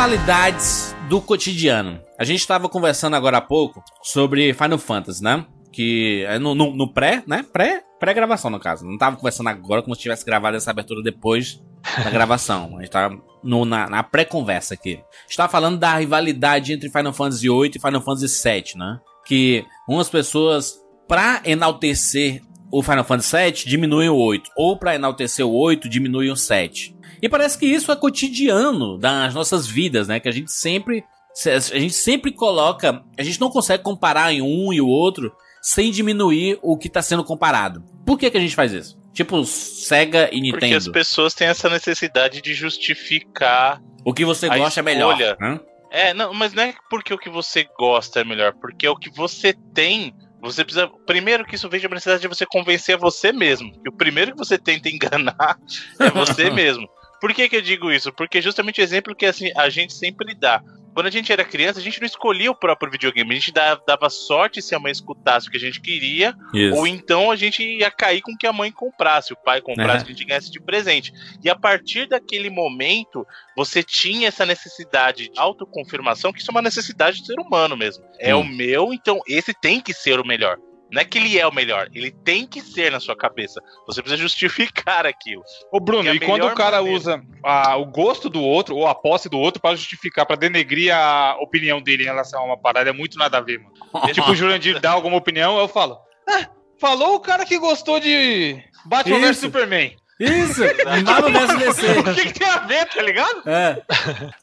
Rivalidades do cotidiano. A gente estava conversando agora há pouco sobre Final Fantasy, né? Que é no, no, no pré, né? Pré, pré-gravação, no caso. Não tava conversando agora como se tivesse gravado essa abertura depois da gravação. A gente tava no, na, na pré-conversa aqui. A gente tava falando da rivalidade entre Final Fantasy VIII e Final Fantasy VII, né? Que umas pessoas, pra enaltecer o Final Fantasy VII, diminuem o 8. Ou pra enaltecer o 8, diminuem o 7. E parece que isso é cotidiano das nossas vidas, né? Que a gente sempre. A gente sempre coloca. A gente não consegue comparar em um e o outro sem diminuir o que está sendo comparado. Por que, que a gente faz isso? Tipo, Sega e Nintendo. Porque as pessoas têm essa necessidade de justificar. O que você gosta é melhor. Né? É, não, mas não é porque o que você gosta é melhor, porque o que você tem você precisa. Primeiro que isso de uma necessidade de você convencer a você mesmo. Que o primeiro que você tenta enganar é você mesmo. Por que, que eu digo isso? Porque justamente o exemplo que assim, a gente sempre dá. Quando a gente era criança, a gente não escolhia o próprio videogame. A gente dava sorte se a mãe escutasse o que a gente queria, Isso. ou então a gente ia cair com o que a mãe comprasse, o pai comprasse, uhum. que a gente ganhasse de presente. E a partir daquele momento, você tinha essa necessidade de autoconfirmação, que isso é uma necessidade do ser humano mesmo. É hum. o meu, então esse tem que ser o melhor. Não é que ele é o melhor, ele tem que ser na sua cabeça. Você precisa justificar aquilo. Ô, Bruno, e, e quando o cara maneira... usa a, o gosto do outro ou a posse do outro para justificar, para denegrir a opinião dele em relação a uma parada, é muito nada a ver, mano. tipo, o Jurandir dá alguma opinião, eu falo. Ah, falou o cara que gostou de Batman vs Superman. Isso! Nada dessa descer. O que, que, tem a ver, tá ligado? É.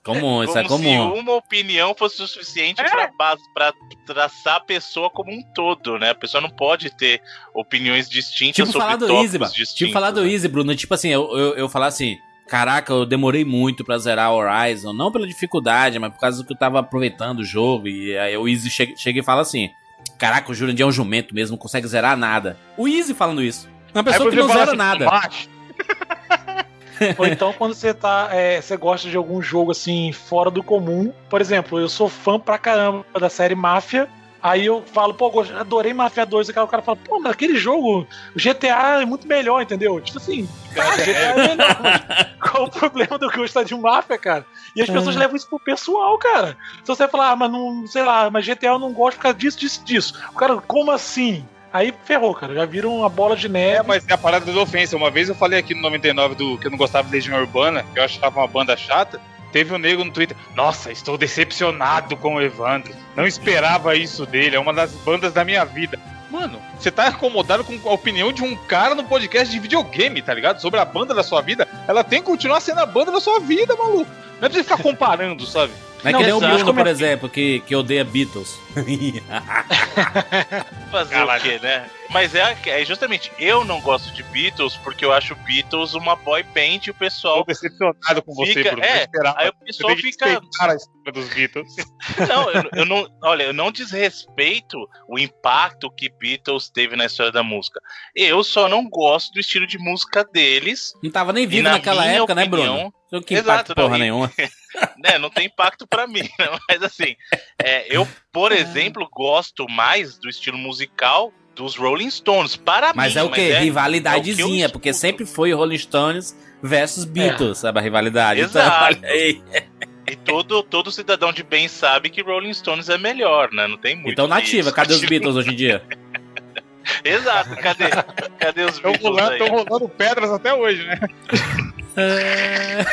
Comum, isso é como é comum. Se uma opinião fosse o suficiente é. pra, base, pra traçar a pessoa como um todo, né? A pessoa não pode ter opiniões distintas tipo sobre falar do Easy, distintos. Tipo falar do né? Easy, Bruno. Tipo assim, eu, eu, eu falar assim. Caraca, eu demorei muito pra zerar Horizon. Não pela dificuldade, mas por causa do que eu tava aproveitando o jogo. E aí o Easy chega, chega e fala assim: Caraca, o Jurandir é um jumento mesmo, não consegue zerar nada. O Easy falando isso. Uma pessoa que não zera assim, nada. Macho. Ou então quando você tá. É, você gosta de algum jogo assim, fora do comum. Por exemplo, eu sou fã pra caramba da série Máfia. Aí eu falo, pô, adorei Mafia 2. E o cara fala, pô, mas aquele jogo, o GTA é muito melhor, entendeu? Tipo assim, cara, GTA é melhor. Mas qual o problema do gostar de Mafia, cara? E as pessoas é. levam isso pro pessoal, cara. Se você falar, ah, mas não, sei lá, mas GTA eu não gosto por causa disso, disso, disso. O cara, como assim? Aí ferrou, cara. Já viram uma bola de neve. É, mas é a parada da ofensa. Uma vez eu falei aqui no 99 do que eu não gostava de Legião Urbana, que eu achava uma banda chata. Teve um nego no Twitter. Nossa, estou decepcionado com o Evandro. Não esperava isso dele. É uma das bandas da minha vida. Mano, você tá incomodado com a opinião de um cara no podcast de videogame, tá ligado? Sobre a banda da sua vida. Ela tem que continuar sendo a banda da sua vida, maluco. Não é pra você ficar comparando, sabe? Não é que nem o Bruno, por exemplo, que, que odeia Beatles. Fazer Caralho. o quê, né? Mas é, é, justamente, eu não gosto de Beatles porque eu acho Beatles uma boy band e o pessoal. Tô decepcionado com fica, você, Bruno. É, aí o pessoal fica. A dos Beatles. Não eu, eu, não. Olha, eu não desrespeito o impacto que Beatles teve na história da música. Eu só não gosto do estilo de música deles. Não tava nem vivo na naquela época, né, opinião, né, Bruno? Que Exato, porra não, nenhuma. né, não tem impacto para mim, né? mas assim, é, eu, por é. exemplo, gosto mais do estilo musical dos Rolling Stones. Para mas mim, é o que? É, Rivalidadezinha, é porque sempre foi Rolling Stones versus Beatles, é. sabe? A rivalidade. Então, Exato. Então, e todo, todo cidadão de bem sabe que Rolling Stones é melhor, né? Não tem muito. Então, nativa, cadê os Beatles hoje em dia? Exato, cadê? Cadê os? Estão rolando, rolando pedras até hoje, né? É...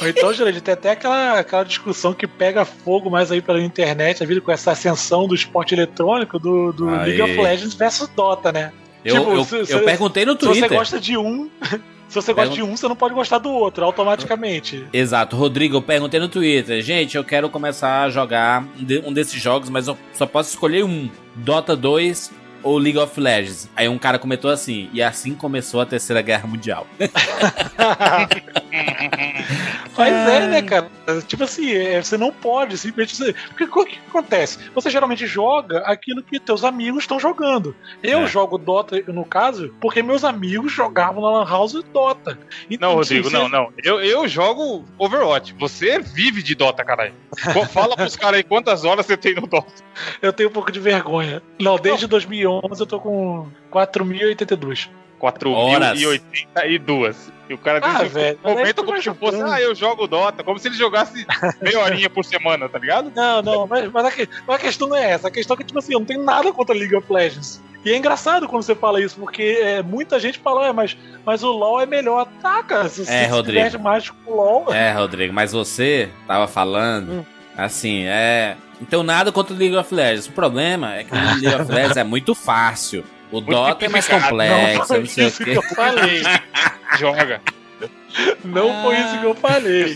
Ou então, Jurandir, tem até aquela, aquela discussão que pega fogo mais aí pela internet, a vida com essa ascensão do esporte eletrônico do, do League of Legends versus Dota, né? Eu, tipo, eu, se, eu perguntei no Twitter. Se você gosta de um, se você gosta de um, você não pode gostar do outro, automaticamente. Exato. Rodrigo, eu perguntei no Twitter. Gente, eu quero começar a jogar um desses jogos, mas eu só posso escolher um. Dota 2 ou League of Legends? Aí um cara comentou assim, e assim começou a Terceira Guerra Mundial. Mas é, né, cara? Tipo assim, é, você não pode simplesmente. Porque o que, acontece? Você geralmente joga aquilo que teus amigos estão jogando. Eu é. jogo Dota, no caso, porque meus amigos jogavam na Lan House Dota. Então, não, Rodrigo, não, não. Eu, eu jogo Overwatch. Você vive de Dota, caralho. Fala pros caras aí quantas horas você tem no Dota. Eu tenho um pouco de vergonha. Não, desde não. 2011 eu tô com 4.082. Horas. 4.082. E o cara Ah, desse- velho, comenta como se fosse, ah, eu jogo Dota, como se ele jogasse meia horinha por semana, tá ligado? Não, não, mas, mas, a, que- mas a questão não é essa. A questão é que, tipo assim, eu não tenho nada contra League of Legends. E é engraçado quando você fala isso, porque é, muita gente fala, é, mas, mas o LoL é melhor. Tá, cara, se você É, se Rodrigo. mais com o LoL. É, Rodrigo, mas você tava falando, Hum. assim, é. Tenho nada contra o League of Legends. O problema é que o League of Legends é muito fácil. O Dota é mais complexo, não foi não sei o isso que quê. eu falei. Joga. Não foi isso que eu falei.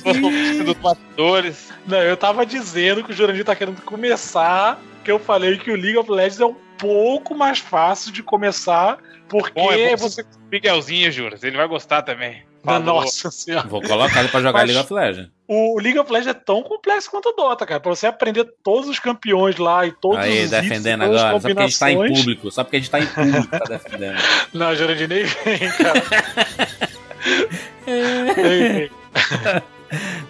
Dos bastidores. Não, eu tava dizendo que o Jurandir tá querendo começar, que eu falei que o League of Legends é um pouco mais fácil de começar, porque Bom, é você. Miguelzinho, Juras, ele vai gostar também. Falou. Nossa senhora. Vou colocar ele pra jogar Mas- League of Legends. O League of Legends é tão complexo quanto o Dota, cara. Pra você aprender todos os campeões lá e todos Aí, os itens, defendendo agora. Só porque a gente tá em público. Só porque a gente tá em público, tá defendendo. Não, Jurandir nem vem, cara. Nem vem.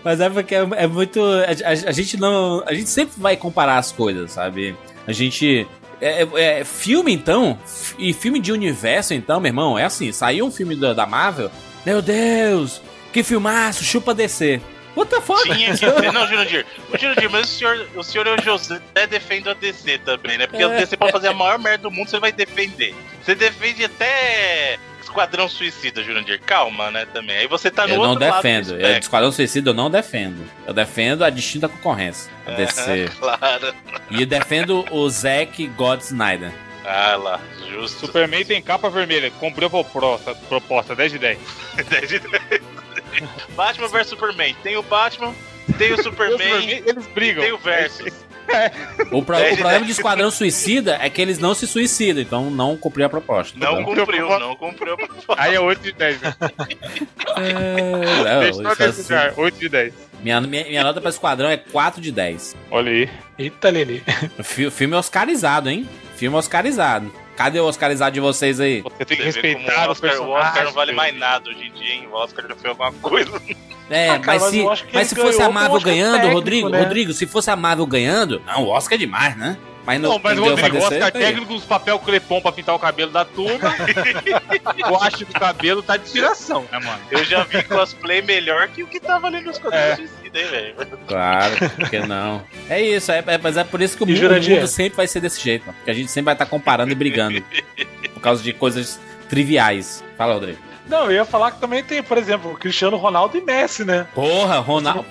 Mas é porque é, é muito. A, a- a gente não. A gente sempre vai comparar as coisas, sabe? A gente. É, é- é- filme, então. E filme de universo, então, meu irmão, é assim: saiu um filme da, da Marvel. Meu Deus! Que filmaço! Chupa DC. What the fuck? Tinha que ser. Não, Jurandir. Jurandir, mas o senhor, o senhor e o José defende o DC também, né? Porque É. DC pode fazer a maior merda do mundo, você vai defender. Você defende até Esquadrão Suicida, Jurandir. Calma, né? Também. Aí você tá no Eu não outro lado do defendo. Eu, espectro. Esquadrão Suicida eu não defendo. Eu defendo a distinta concorrência. A DC. Claro. E eu defendo o Zack God Snyder. Ah lá, justo. Superman tem capa vermelha. Comprei a proposta, proposta 10 de 10. 10 de 10. Batman vs Superman. Tem o Batman, tem o Superman, Superman, eles e brigam. tem o Versus. O, pro- o problema de Esquadrão Suicida é que eles não se suicidam, então não cumpriu a proposta. Não entendeu? cumpriu, não cumpriu. Aí é 8 de 10. Né? É, não, Deixa eu assim, desejar. 8 de 10. minha, minha, minha nota pra Esquadrão é 4 de 10. Olha aí. Eita, Lili. O fi- filme oscarizado, hein? Filme oscarizado. Cadê o oscarizado de vocês aí? Você tem que respeitar o o Oscar, o. Oscar não vale mais nada hoje em dia, hein? O Oscar já fez alguma coisa. É, Ah, cara, mas, mas se, que mas se fosse a Marvel Oscar ganhando, técnico, Rodrigo, né? Rodrigo, se fosse a Marvel ganhando, não, o Oscar é demais, né? Mas Não, mas quem o Rodrigo, DC, Oscar aí. técnico dos papel crepom pra pintar o cabelo da turma. o haste do cabelo tá de tiração, né, mano? Eu já vi cosplay melhor que o que tava ali nos quadrinhos de Hein, velho? Claro, por que não? É isso, é, é- mas é por isso que o mundo, o mundo sempre vai ser desse jeito, mano, porque a gente sempre vai estar comparando e brigando. por causa de coisas triviais. Fala, Rodrigo. Não, eu ia falar que também tem, por exemplo, Cristiano Ronaldo e Messi, né? Porra, Ronaldo.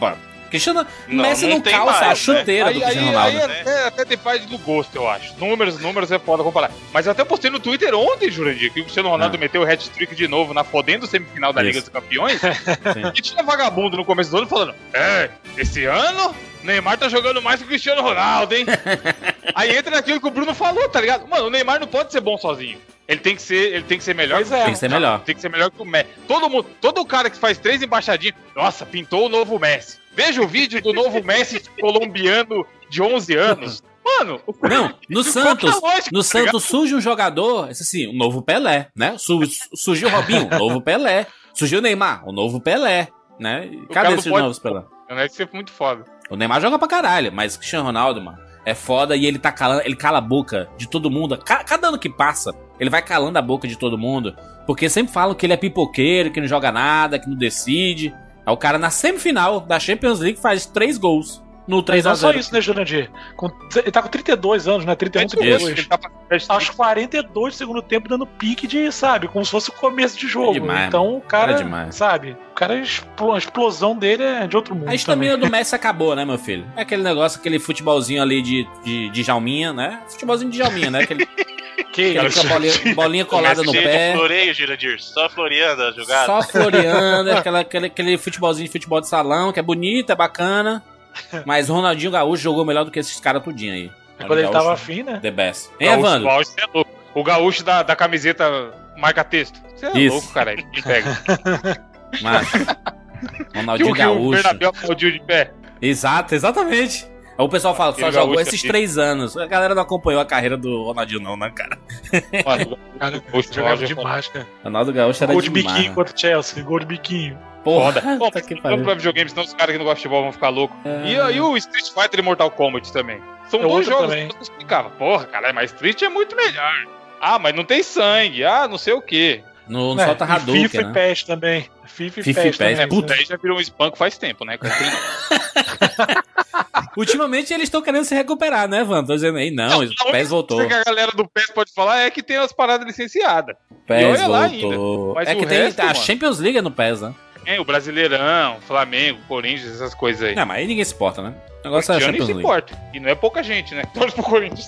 Cristiano Não, Messi não não, tem calça a mais, né? chuteira do Aí, aí, Cristiano aí Ronaldo. até, até depende do gosto, eu acho. Números, números é foda comparar. Mas eu até postei no Twitter ontem, Jurandir, que o Cristiano Ronaldo Ah. meteu o hat-trick de novo na fodendo semifinal da Isso. Liga dos Campeões. e tinha vagabundo no começo do ano falando: É, esse ano Neymar tá jogando mais que o Cristiano Ronaldo, hein? Aí entra naquilo que o Bruno falou, tá ligado? Mano, o Neymar não pode ser bom sozinho. Ele tem que ser, ele tem que ser melhor Pois que o é. Tem que ser melhor. tem que ser melhor que o Messi. Todo mundo, todo cara que faz três embaixadinhas, nossa, pintou o novo Messi. Veja o vídeo do novo Messi colombiano de 11 anos. Mano, o Não, no Santos, é a lógica, no tá? Santos surge um jogador, assim, o novo Pelé, né? Su- surgiu o Robinho, o novo Pelé. Surgiu o Neymar, o novo Pelé, né? Cara Cadê esses pode- novos Pelé? Né, Isso é muito foda. O Neymar joga pra caralho, mas o Cristiano Ronaldo, mano, é foda e ele tá calando, ele cala a boca de todo mundo. Ca- Cada ano que passa, ele vai calando a boca de todo mundo, porque sempre falam que ele é pipoqueiro, que não joga nada, que não decide. Aí o cara na semifinal da Champions League faz três gols no Mas 3 a não só 0. isso, né, Jurandir? Com- ele tá com 32 anos, né? 31, Isso. 32. Ele tá. Aos 42 do segundo tempo, dando pique de, sabe, como se fosse o começo de jogo. É demais, então o cara, É demais. sabe, o cara, a explosão dele é de outro mundo. A também. estamina do Messi acabou, né, meu filho? É aquele negócio, aquele futebolzinho ali de, de, de Jalminha, né? Futebolzinho de Jalminha, né? Aquele, Que isso? bolinha, bolinha colada no pé. floreio, Jurandir. Só floreando a jogada. Só floreando, aquela, aquele, aquele futebolzinho de futebol de salão, que é bonito, é bacana. Mas o Ronaldinho Gaúcho jogou melhor do que esses caras tudinho aí. Quando ele tava Gaúcho, afim, né? The best. Hein, Gaúcho, Evandro? gaúcho é louco. O gaúcho da, da camiseta marca texto. Você é Isso. louco, cara. Ele pega. Que Ronaldinho o, que o Gaúcho. Bernabéu aplaudiu de pé. Exato, exatamente. Aí o pessoal fala, só jogou esses três anos. A galera não acompanhou a carreira do Ronaldinho, não, né, cara? Mano, Cara, o gaúcho jogava demais, cara. Ronaldo Gaúcho era Gol de demais. biquinho contra o Chelsea, gol de biquinho. Porra, Foda. Bom, tá que pariu. pra videogame, senão os caras que não gostam de futebol vão ficar loucos. É. E aí o Street Fighter e Mortal Kombat também. São É dois jogos também. que você explicava. Porra, caralho, mas Street é muito melhor. Ah, mas não tem sangue. Ah, não sei o quê. No, no É, solta e Hadouken, FIFA e né? PES também. FIFA e FIFA e PES PES, também. Puta, aí já virou um espanco faz tempo, né? Ultimamente eles estão querendo se recuperar, né, Van? Tô dizendo aí, não, o PES voltou. coisa que a galera do PES pode falar é que tem as paradas licenciadas. PES olha lá voltou. Mas É o que tem resto, a mano- Champions League no PES, né? É, o Brasileirão, Flamengo, Corinthians, essas coisas aí. Não, mas aí ninguém se importa, né? O negócio é nem Champions se League. importa. E não é pouca gente, né? Torce pro Corinthians.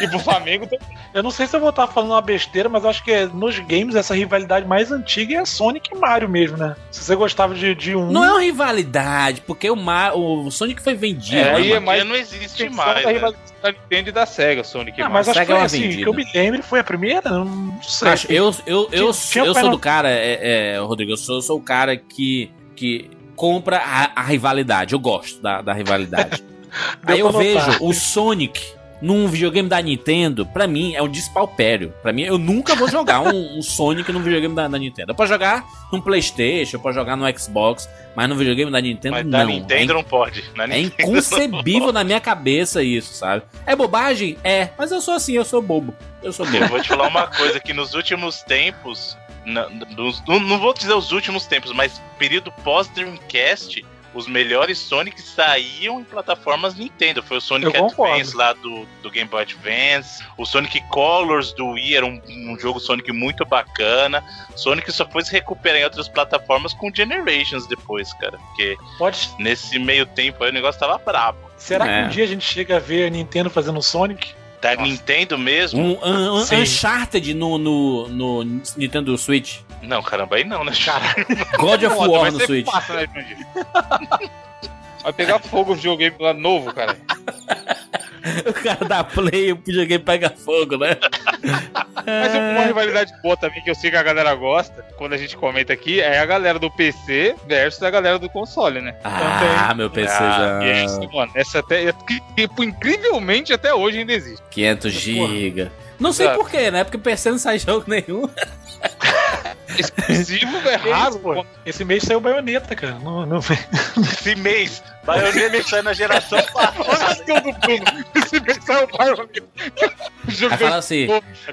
E pro Flamengo também. Eu não sei se eu vou estar falando uma besteira, mas eu acho que é, nos games essa rivalidade mais antiga é a Sonic e Mario mesmo, né? Se você gostava de, de um. Não é uma rivalidade, porque o, Mar... o Sonic foi vendido. É, né, aí é Porque não existe mais. né? rivalidade da Nintendo e da SEGA, Sonic. Ah, e mas Mario. acho que Sega é foi uma assim, vendida. que eu me lembro, foi a primeira? Eu Não sei. Acho, eu, eu, eu, Tinha- eu, tinha sou Final- do cara, é, é, Rodrigo, eu sou, eu sou o cara que, que compra a, a rivalidade. Eu gosto da, da rivalidade. Aí eu notar. vejo o Sonic num videogame da Nintendo, pra mim é um despalpério. Pra mim, eu nunca vou jogar um, um Sonic num videogame da, da Nintendo. Eu posso jogar num Playstation, eu posso jogar no Xbox, mas no videogame da Nintendo Mas não. da Nintendo não pode. Na É Nintendo inconcebível na minha cabeça isso, sabe? É bobagem? É, mas eu sou assim, eu sou bobo. Eu sou Eu bobo. vou te falar uma coisa, que nos últimos tempos, na- nos- não, não vou dizer os últimos tempos, mas período pós-Dreamcast, os melhores Sonic saíam em plataformas Nintendo. Foi o Sonic. Advance lá do, do Game Boy Advance, o Sonic Colors do Wii era um, um jogo Sonic muito bacana. Sonic só foi se recuperar em outras plataformas com Generations depois, cara. Porque Pode... nesse meio tempo aí o negócio tava brabo. Será É. que um dia a gente chega a ver a Nintendo fazendo Sonic? Da Nossa. Nintendo mesmo? Um, um, um. Uncharted no, no, no Nintendo Switch. Não, caramba, aí não, né? Cara, God of War no Switch. fácil, né? Vai pegar fogo o videogame lá novo, cara. O cara dá play e o videogame pega fogo, né? Mas uma rivalidade boa também que eu sei que a galera gosta, quando a gente comenta aqui, é a galera do PC versus a galera do console, né? Ah, meu PC Ah, já. essa, mano, essa até. é que, incrivelmente até hoje ainda existe. 500 GB. Não sei porquê, né? Porque PC não sai jogo nenhum. Exclusivo é raro, pô. esse mês saiu baioneta, cara. Não, não... Esse mês, Bayonetta sai na geração Olha passada. a skill do Bruno. Esse mês saiu o Bayonetta. Aí fala assim.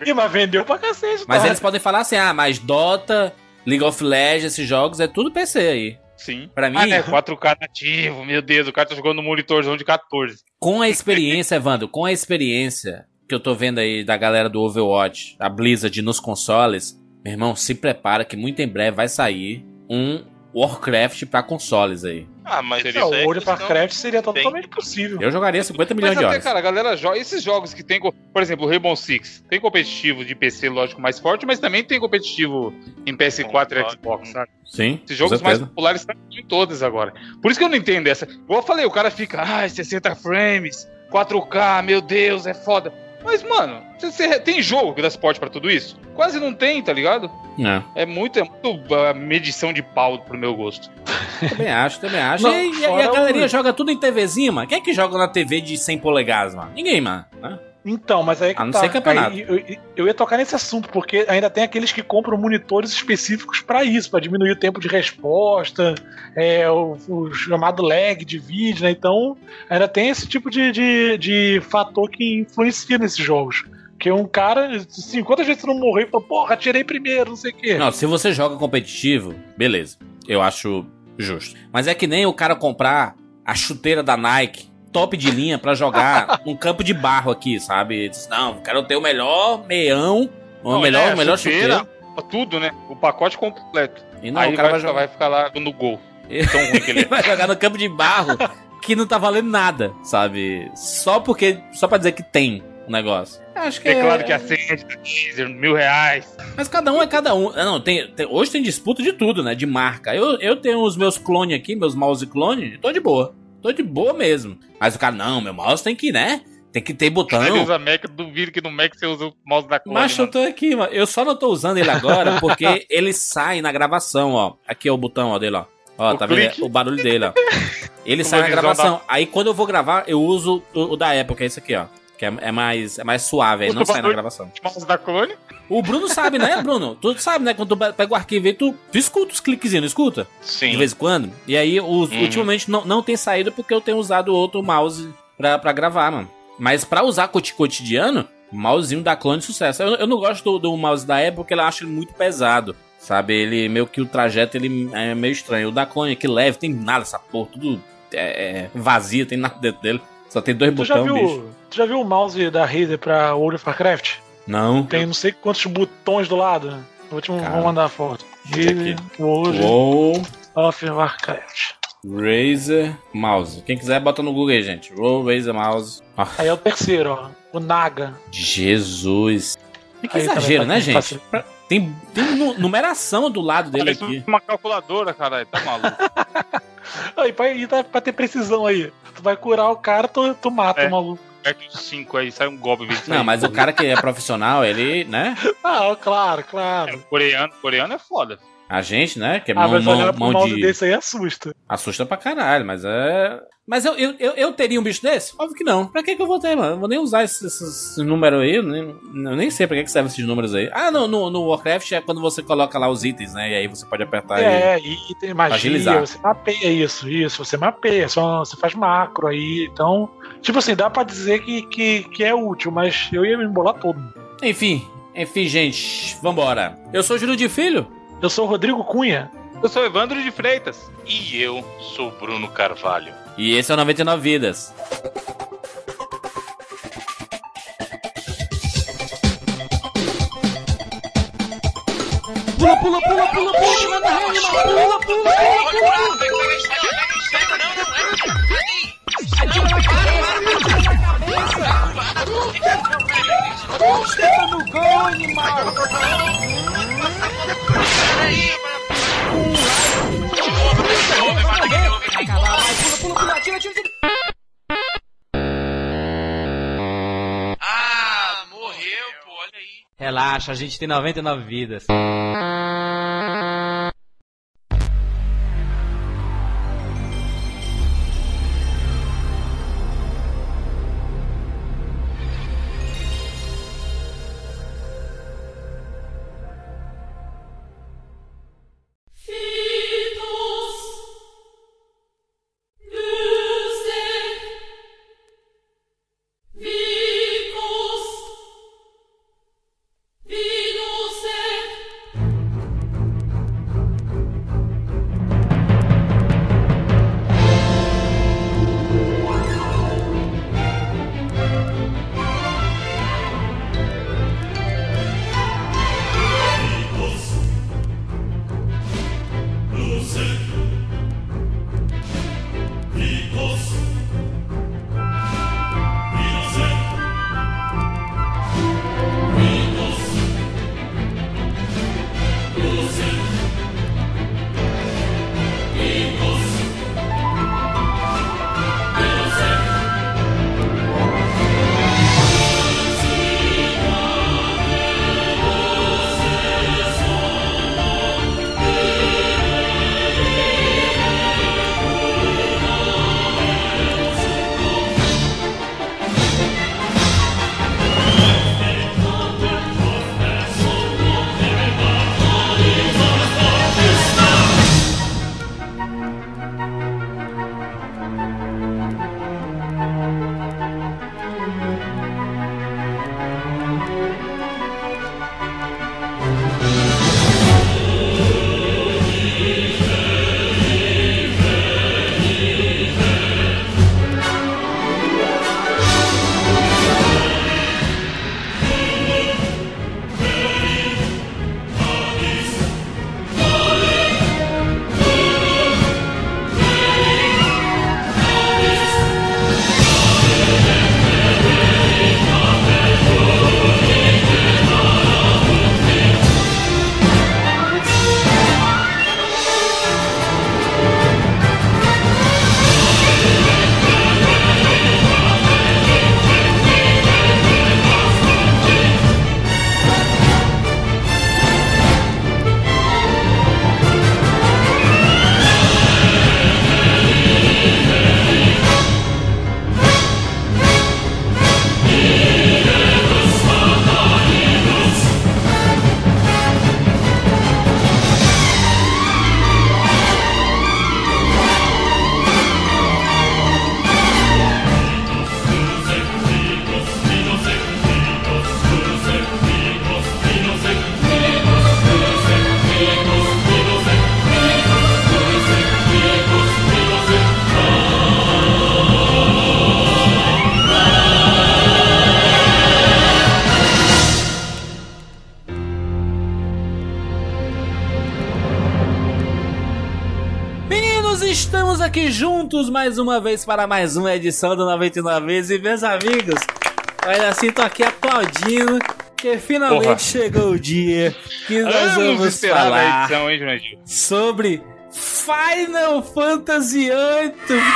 Ih, mas vendeu pra cacete, Mas tá? eles podem falar assim: ah, mas Dota, League of Legends, esses jogos é tudo PC aí. Sim. Pra mim, Ah, né? 4K nativo, meu Deus, o cara tá jogando no monitorzão de 14. com a experiência, Evandro, com a experiência que eu tô vendo aí da galera do Overwatch, a Blizzard nos consoles, meu irmão, se prepara que muito em breve vai sair um Warcraft pra consoles aí. Ah, mas Seria Não, é o questão- Warcraft seria totalmente possível. Eu jogaria 50 milhões Mas de até, horas. cara, a galera joga. Esses jogos que tem. Por exemplo, o Rainbow Six. Tem competitivo de PC, lógico, mais forte, mas também tem competitivo em PS4 e Xbox, sabe? Sim, Esses com jogos mais populares estão em todas agora. Por isso que eu não entendo essa. Igual eu falei, o cara fica, ai, 60 frames, 4K, meu Deus, é foda. Mas, mano, você- você tem jogo que dá suporte pra tudo isso? Quase não tem, tá ligado? É. É muito, é muito ah, medição de pau pro meu gosto. Também acho, também acho. Não, e, e- a galeria o- joga tudo em TVzinha, mano. Quem é que joga na TV de 100 polegadas, mano? Ninguém, mano. né? Então, mas aí que A não tá. ser campeonato. Aí eu, eu ia tocar nesse assunto, porque ainda tem aqueles que compram monitores específicos pra isso, pra diminuir o tempo de resposta, é, o, o chamado lag de vídeo, né? Então, ainda tem esse tipo de, de, de fator que influencia nesses jogos. Porque um cara, assim, quantas vezes você não morreu e falou, porra, atirei primeiro, não sei o quê. Não, se você joga competitivo, beleza. Eu acho justo. Mas é que nem o cara comprar a chuteira da Nike, top de linha, pra jogar num campo de barro aqui, sabe? Diz, não, quero ter o melhor meião, o Não, melhor, é, o melhor chuteira, chuteiro. Tudo, né? O pacote completo. E não, Aí o cara vai, jogar. vai ficar lá no gol. Tão ruim que ele é. vai jogar no campo de barro que não tá valendo nada, sabe? Só porque. Só pra dizer que tem o negócio. Acho que É claro é... que acende, teaser, mil reais. Mas cada um é cada um. Ah, Não, tem, tem- hoje tem disputa de tudo, né? De marca. Eu, eu tenho os meus clones aqui, meus mouse clone, tô de boa. Tô de boa mesmo. Mas o cara, não, meu mouse tem que, né? Tem que ter botão. Ele usa Mac, duvido que no Mac você usa o mouse da clone, Mas eu tô aqui, mano. Eu só não tô usando ele agora porque ele sai na gravação, ó. Aqui é o botão, ó, dele, ó. Ó, O tá clique. vendo? O barulho dele, ó. Ele sai na gravação. Aí quando eu vou gravar, eu uso o, o da Apple, que é esse aqui, ó. Que é, é mais, é mais suave, aí não sai na gravação. mouse da clone? O Bruno sabe, né, Bruno? Tu sabe, né? Quando tu pega o arquivo aí, tu, tu escuta os cliquezinhos, não escuta? Sim. De vez em quando. E aí, os, Uhum. ultimamente, não, não tem saído porque eu tenho usado outro mouse pra, pra gravar, mano. Mas pra usar coti- cotidiano, mousezinho da clone de sucesso. Eu, eu não gosto do, do mouse da Apple porque eu acho ele muito pesado. Sabe, ele meio que o trajeto ele é meio estranho. O da Clone que leve, tem nada essa porra, tudo é, é, vazio, tem nada dentro dele. Só tem dois botões, bicho. Tu já viu o mouse da Razer pra World of Warcraft? Não. Tem não sei quantos botões do lado. Vou te Cara. vou mandar a foto. Aqui. World of Warcraft. Razer Mouse. Quem quiser, bota no Google aí, gente. Roll Razer Mouse. Ah, Aí é o terceiro, ó. O Naga. Jesus. Que Aí exagero, tá né, gente? fácil. Tem, tem nu- numeração do lado dele Parece aqui. uma calculadora, caralho. Tá maluco. Aí, pra, e tá- pra ter precisão aí. Tu vai curar o cara, tu, tu mata É. o maluco. Perto dos 5 aí, sai um golpe. Não, mas o cara que é profissional, ele, né? Ah, claro, É, claro. coreano, coreano é foda. A gente, né? Que é Ah, mão, mas mão, olhar mão de. desse aí assusta. Assusta pra caralho, mas é. Mas eu, eu, eu, eu teria um bicho desse? Óbvio que não. Pra que, que eu vou ter, mano? Eu vou nem usar esses, esses números aí. Eu nem, eu nem sei pra que, que servem esses números aí. Ah, não, no, no Warcraft é quando você coloca lá os itens, né? E aí você pode apertar e. É, e tem magia, agilizar. você mapeia isso, isso, você mapeia, só, você faz macro aí, então. Tipo assim, dá pra dizer que, que, que é útil, mas eu ia me embolar todo. Enfim, enfim, gente, vambora. Eu sou Júlio de Filho. Eu sou o Rodrigo Cunha. Eu sou Evandro de Freitas. E eu sou Bruno Carvalho. E esse é o 99 Vidas. Ah, morreu, pô, olha aí. Relaxa, a gente tem 99 vidas. Mais uma vez para mais uma edição do 99 vezes. E meus amigos, olha assim, tô aqui aplaudindo, que finalmente Porra. chegou o dia que nós Anos vamos falar edição, hein, sobre Final Fantasy VIII.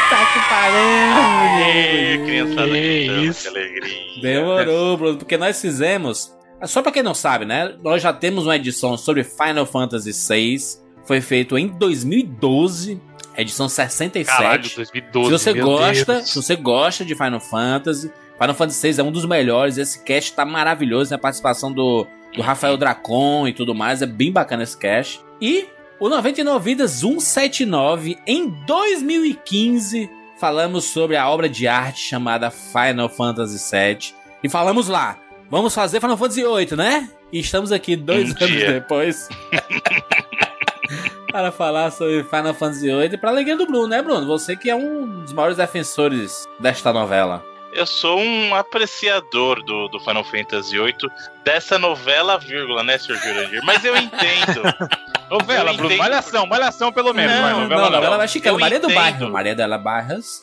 Tá que pariu! Criançada que alegria. Demorou, Bruno, porque nós fizemos. Só pra quem não sabe, né? Nós já temos uma edição sobre Final Fantasy VI. Foi feito em 2012, edição 67. Caralho, 2012. se você meu gosta, Deus. se você gosta de Final Fantasy, Final Fantasy VI é um dos melhores. Esse cast tá maravilhoso, né? A participação do, do Rafael Dracon e tudo mais. É bem bacana esse cast. E o 99 Vidas 179, em 2015, falamos sobre a obra de arte chamada Final Fantasy VII. E falamos lá, vamos fazer Final Fantasy VIII, né? E estamos aqui dois Um anos dia. depois. para falar sobre Final Fantasy VIII e pra alegria do Bruno, né, Bruno? Você que é um dos maiores defensores desta novela. Eu sou um apreciador do, do Final Fantasy VIII, dessa novela, vírgula, né, Sr. Jurandir? Mas eu entendo. Novela, Eu Bruno. Malhação, malhação pelo menos. Não, vai, não, novela não, novela mexicana, Maria do. Bairro. Maria dela Barras.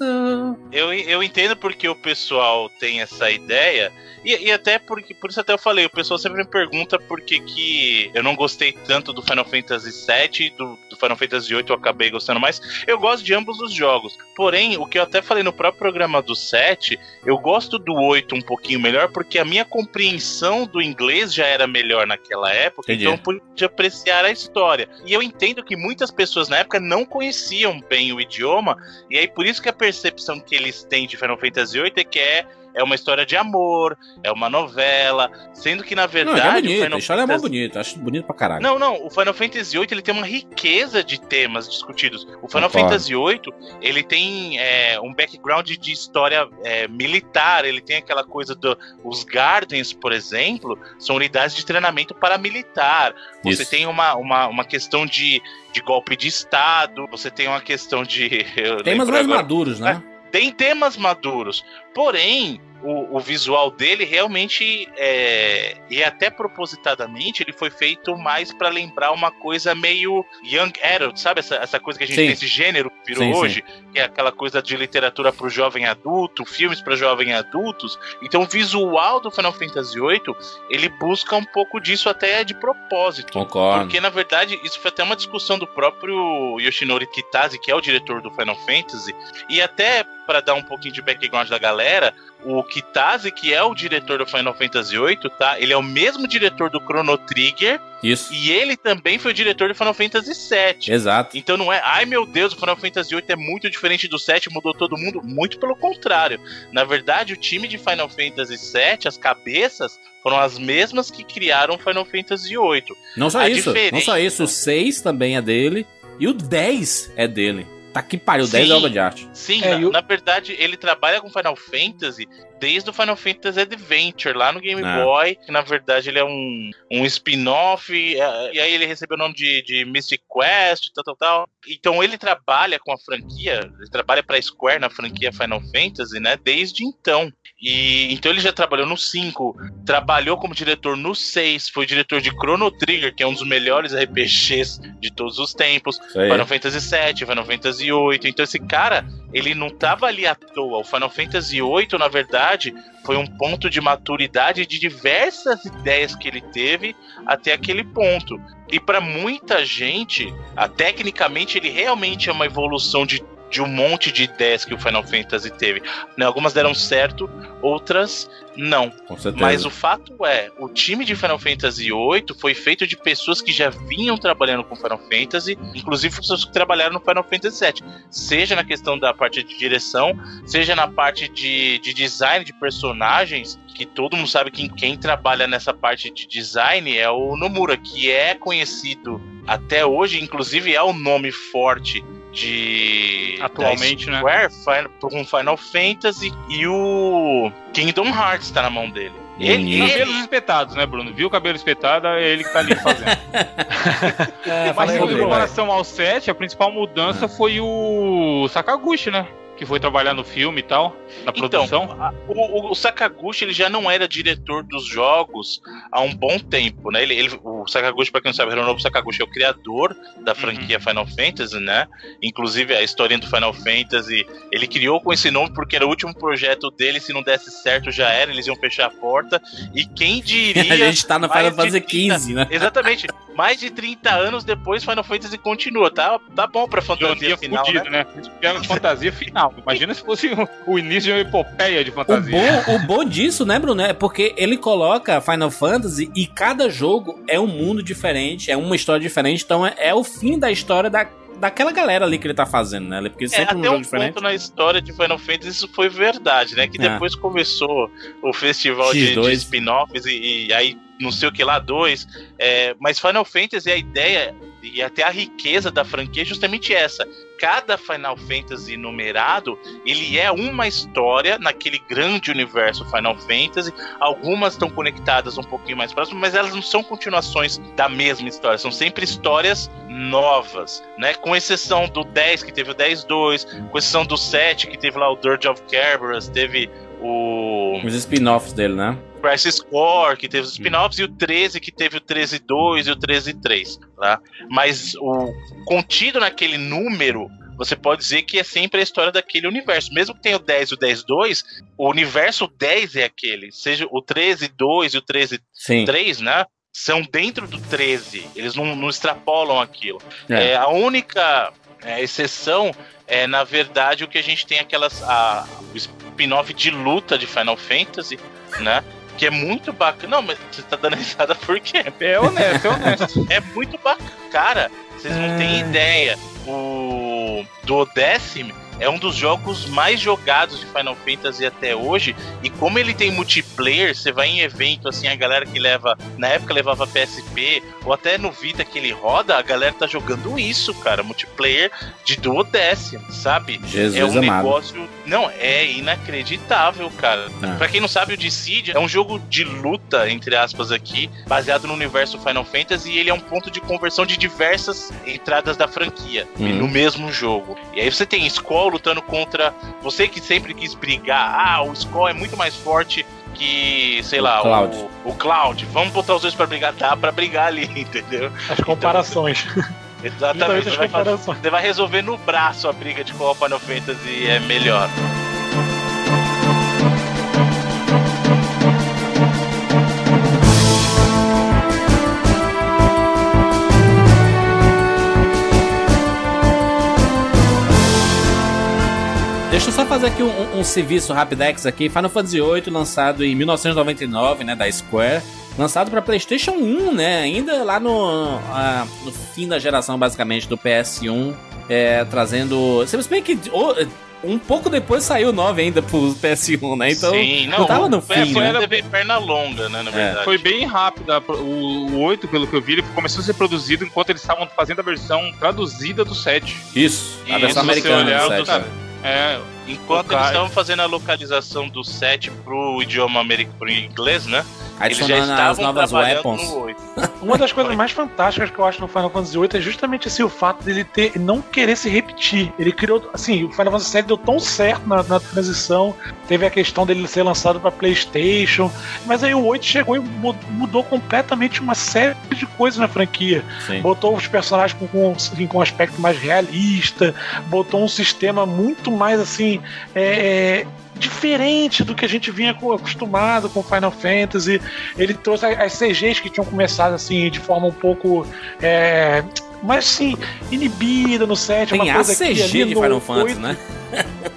Eu, eu entendo porque o pessoal tem essa ideia. E, e até porque, por isso até eu falei, o pessoal sempre me pergunta por que, que eu não gostei tanto do Final Fantasy VII e do Final Fantasy VIII eu acabei gostando mais. Eu gosto de ambos os jogos. Porém, o que eu até falei no próprio programa do 7, eu gosto do 8 um pouquinho melhor porque a minha compreensão do inglês já era melhor naquela época, Entendi. então eu pude apreciar a história. E eu entendo que muitas pessoas na época não conheciam bem o idioma, e aí por isso que a percepção que eles têm de Final Fantasy VIII é que é, é uma história de amor, é uma novela, sendo que na Não, verdade é o bonito, Final a história é mó Fantasy- bonita. Acho bonito pra caralho. não, não, o Final Fantasy VIII ele tem uma riqueza de temas discutidos. O Final Concordo. Fantasy VIII ele tem é, um background de história é, militar, ele tem aquela coisa dos os Gardens, por exemplo, são unidades de treinamento paramilitar. Você Isso. tem uma, uma, uma questão de, de golpe de Estado, você tem uma questão de. Temas mais agora- maduros, né? Tem temas maduros. Porém, o, o visual dele realmente é, e até propositadamente ele foi feito mais pra lembrar uma coisa meio young adult, sabe essa, essa coisa que a gente Sim. tem esse gênero que virou Sim, sim. hoje, que é aquela coisa de literatura pro jovem adulto, filmes para jovem adultos. Então, o visual do Final Fantasy VIII ele busca um pouco disso até de propósito. Concordo. Porque, na verdade, isso foi até uma discussão do próprio Yoshinori Kitase, que é o diretor do Final Fantasy, e até para dar um pouquinho de background da galera, o Kitase, que é o diretor do Final Fantasy VIII, tá? Ele é o mesmo diretor do Chrono Trigger Isso. e ele também foi o diretor do Final Fantasy VII. Exato. Então não é, ai meu Deus, o Final Fantasy VIII é muito diferente do 7, mudou todo mundo. Muito pelo contrário. Na verdade, o time de Final Fantasy VII, as cabeças, foram as mesmas que criaram o Final Fantasy VIII. Não só A isso. Não diferença- só isso. O 6 também é dele. E o 10 é dele. Tá que pariu. O 10 Sim. é obra de arte. Sim, É, na, e o- na verdade, ele trabalha com Final Fantasy desde o Final Fantasy Adventure, lá no Game Ah. Boy, que na verdade ele é um, um spin-off, eh, e aí ele recebeu o nome de, de Mystic Quest, tal, tal, tal. Então ele trabalha com a franquia, ele trabalha pra Square na franquia Final Fantasy, né, desde então. E então ele já trabalhou no 5, trabalhou como diretor no 6, foi diretor de Chrono Trigger, que é um dos melhores RPGs de todos os tempos. Final Fantasy VII, Final Fantasy VIII. Então esse cara, ele não tava ali à toa. O Final Fantasy VIII, na verdade, foi um ponto de maturidade de diversas ideias que ele teve até aquele ponto. E para muita gente, a, tecnicamente, ele realmente é uma evolução de, de um monte de ideias que o Final Fantasy teve. Né, Algumas deram certo, outras não. Mas o fato é, o time de Final Fantasy VIII foi feito de pessoas que já vinham trabalhando com Final Fantasy, inclusive pessoas que trabalharam no Final Fantasy VII, seja na questão da parte de direção, seja na parte de, de design de personagens, que todo mundo sabe que quem trabalha nessa parte de design é o Nomura, que é conhecido até hoje, inclusive é o nome forte de Atualmente, da né? Square, Final, com Final Fantasy e o Kingdom Hearts tá na mão dele. Ele, Bonito. Cabelos ele, espetados, né, Bruno? Viu o cabelo espetado, é ele que tá ali fazendo. É, Mas em comparação ao 7, a principal mudança foi o Sakaguchi, né? Que foi trabalhar no filme e tal, na produção? Então, a- o, o Sakaguchi ele já não era diretor dos jogos há um bom tempo, né? Ele, ele- o Sakaguchi, pra quem não sabe, Hironobu Sakaguchi é o criador da franquia Final Fantasy, né? Inclusive a história do Final Fantasy, ele criou com esse nome porque era o último projeto dele, se não desse certo já era, eles iam fechar a porta. E quem diria... A gente tá mais Final Fantasy 30 XV, né? Exatamente. Mais de 30 anos depois, Final Fantasy continua. Tá, tá bom pra fantasia Ironia final, fudido, né? né? Fizeram fantasia final. Imagina se fosse o, o início de uma epopeia de O fantasia. bom, o bom disso, né, Bruno? É porque ele coloca Final Fantasy e cada jogo é um mundo diferente, é uma história diferente, então é, é o fim da história da, daquela galera ali que ele tá fazendo, né? Porque É, sempre um até jogo um diferente. ponto na história de Final Fantasy isso foi verdade, né? Que É. depois começou o festival de, X2. de spin-offs e, e aí não sei o que lá, dois. É, mas Final Fantasy, a ideia e até a riqueza da franquia é justamente essa. Cada Final Fantasy numerado, ele é uma história naquele grande universo Final Fantasy. Algumas estão conectadas um pouquinho mais próximas, mas elas não são continuações da mesma história. São sempre histórias novas, né? Com exceção do 10, que teve o 10-2, com exceção do 7, que teve lá o Dirge of Kerberos, teve o Os spin-offs dele, né? Crisis Core, que teve os spin-offs, e o 13, que teve o 13-2 e o 13-3, tá? Mas o contido naquele número, você pode dizer que é sempre a história daquele universo. Mesmo que tenha o 10 e o 10-2, o universo 10 é aquele. Seja o 13-2 e o 13-3, Sim. né? São dentro do 13. Eles não, não extrapolam aquilo. É. É, a única é, exceção é, na verdade, o que a gente tem aquelas. A, o spin-off de luta de Final Fantasy, né? Que é muito bacana. Não, mas você tá dando risada por quê? É honesto, é honesto. É muito bacana. Cara, vocês não têm ideia. O Duodécimo é um dos jogos mais jogados de Final Fantasy até hoje. E como ele tem multiplayer, você vai em evento, assim, a galera que leva. Na época levava PSP, ou até no Vita que ele roda, a galera tá jogando isso, cara. Multiplayer de duodécimo, sabe? Jesus é um amado. negócio. Não, é inacreditável, cara. É. Pra quem não sabe, o Dissidia é um jogo de luta, entre aspas, aqui, baseado no universo Final Fantasy, e ele é um ponto de conversão de diversas entradas da franquia Uhum. no mesmo jogo. E aí você tem Skull lutando contra. Você que sempre quis brigar, ah, o Skull é muito mais forte que, sei O lá, Cloud. O, o Cloud. Vamos botar os dois pra brigar, dá pra brigar ali, entendeu? As comparações. Exatamente. Justamente as Você vai, fazer- comparações. você vai resolver no braço a briga de qual Final Fantasy é melhor. Deixa eu só fazer aqui um, um- um serviço rapidex aqui. Final Fantasy VIII, lançado em 1999, né, da Square. Lançado para PlayStation 1, né, ainda lá no, ah, no fim da geração, basicamente, do PS1. É, trazendo... Se bem que oh, um pouco depois saiu o 9 ainda pro PS1, né, então... Sim, não tava no fim, foi né? a TV perna longa, né, na verdade. Foi bem rápido. a pro- O, o 8, pelo que eu vi, ele começou a ser produzido enquanto eles estavam fazendo a versão traduzida do 7. Isso, a versão americana olhar, do do- set, cara? É, Enquanto eles estavam fazendo a localização do 7 pro idioma americano, pro inglês, né? Eles já Adicionando as estavam novas trabalhando weapons. no 8. Uma das coisas mais fantásticas que eu acho no Final Fantasy VIII é justamente assim, o fato dele ter não querer se repetir. Ele criou, assim, o Final Fantasy VII deu tão certo na, na transição, teve a questão dele ser lançado para PlayStation, mas aí o 8 chegou e mu- mudou completamente uma série de coisas na franquia. Sim. Botou os personagens com, com, assim, com um aspecto mais realista, botou um sistema muito mais assim. É, é, diferente do que a gente vinha co- acostumado com Final Fantasy. Ele trouxe as CGs que tinham começado assim de forma um pouco. É, mas assim, inibida no 7. Tem uma coisa CG ali de no Final Fantasy, 8, né?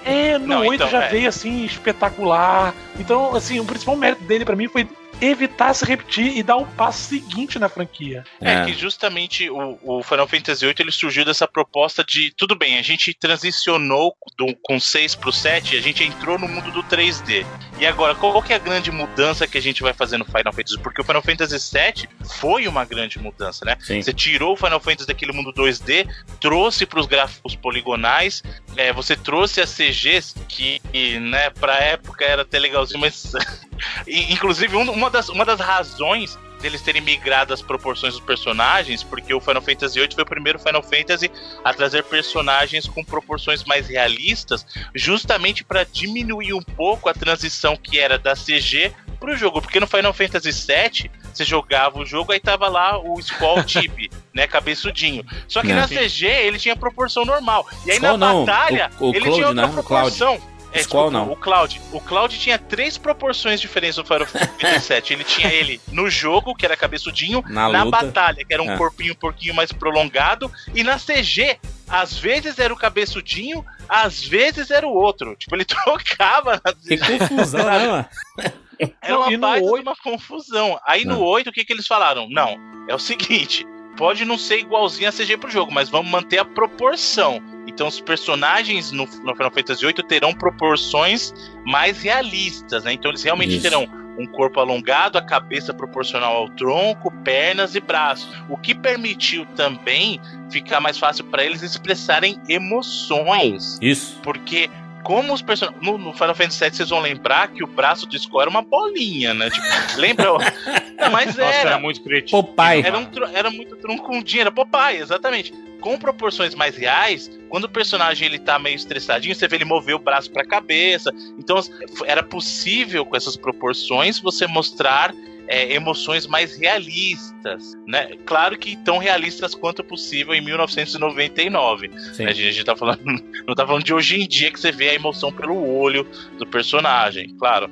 É, no Não, 8 então, já é. veio assim, espetacular. Então, assim, o principal mérito dele pra mim foi evitar se repetir e dar o passo seguinte na franquia. É, que justamente o, o Final Fantasy VIII ele surgiu dessa proposta de tudo bem, a gente transicionou do, com 6 pro 7, a gente entrou no mundo do 3D. E agora, qual que é a grande mudança que a gente vai fazer no Final Fantasy? Porque o Final Fantasy VII foi uma grande mudança, né? Sim. Você tirou o Final Fantasy daquele mundo 2D, trouxe para os gráficos poligonais, é, você trouxe as CGs que, né, pra época era até legalzinho, mas. Inclusive, um- uma, das, uma das razões deles terem migrado as proporções dos personagens, porque o Final Fantasy VIII foi o primeiro Final Fantasy a trazer personagens com proporções mais realistas, justamente para diminuir um pouco a transição que era da CG pro jogo, porque no Final Fantasy VII você jogava o jogo aí tava lá o Skull Tip, né, cabeçudinho. Só que É. na CG ele tinha proporção normal. E aí Skull na não, batalha o- o ele Cloud, tinha outra né? Proporção. É, Squall, desculpa, não. O Cloud. O Cloud tinha três proporções diferentes do Final Fantasy VII. Ele tinha ele no jogo, que era cabeçudinho, Na na batalha, que era um É. corpinho um pouquinho mais prolongado, e na CG, às vezes era o cabeçudinho, às vezes era o outro. Tipo, ele trocava Que confusão, né, mano? era Não, uma e no baita de oito- uma confusão. Aí no Não. 8, o que, que eles falaram? Não, é o seguinte: pode não ser igualzinho a CG pro jogo, mas vamos manter a proporção. Então os personagens no, no Final Fantasy VIII terão proporções mais realistas, né? Então eles realmente Isso. terão um corpo alongado, a cabeça proporcional ao tronco, pernas e braços. O que permitiu também ficar mais fácil para eles expressarem emoções. Isso. Porque como os personagens. No, no Final Fantasy VII vocês vão lembrar que o braço do Skull era uma bolinha, né? Tipo, lembra? Não, mas Nossa, era era. muito criativo. Popeye. Era, um, era muito troncundinho, era Popeye, exatamente. Com proporções mais reais, quando o personagem ele tá meio estressadinho, você vê ele mover o braço pra cabeça. Então era possível, com essas proporções, você mostrar é, emoções mais realistas, né? Claro que tão realistas quanto possível em 1999. Sim. né? A gente, tá falando, não tá falando de hoje em dia que você vê a emoção pelo olho do personagem, claro.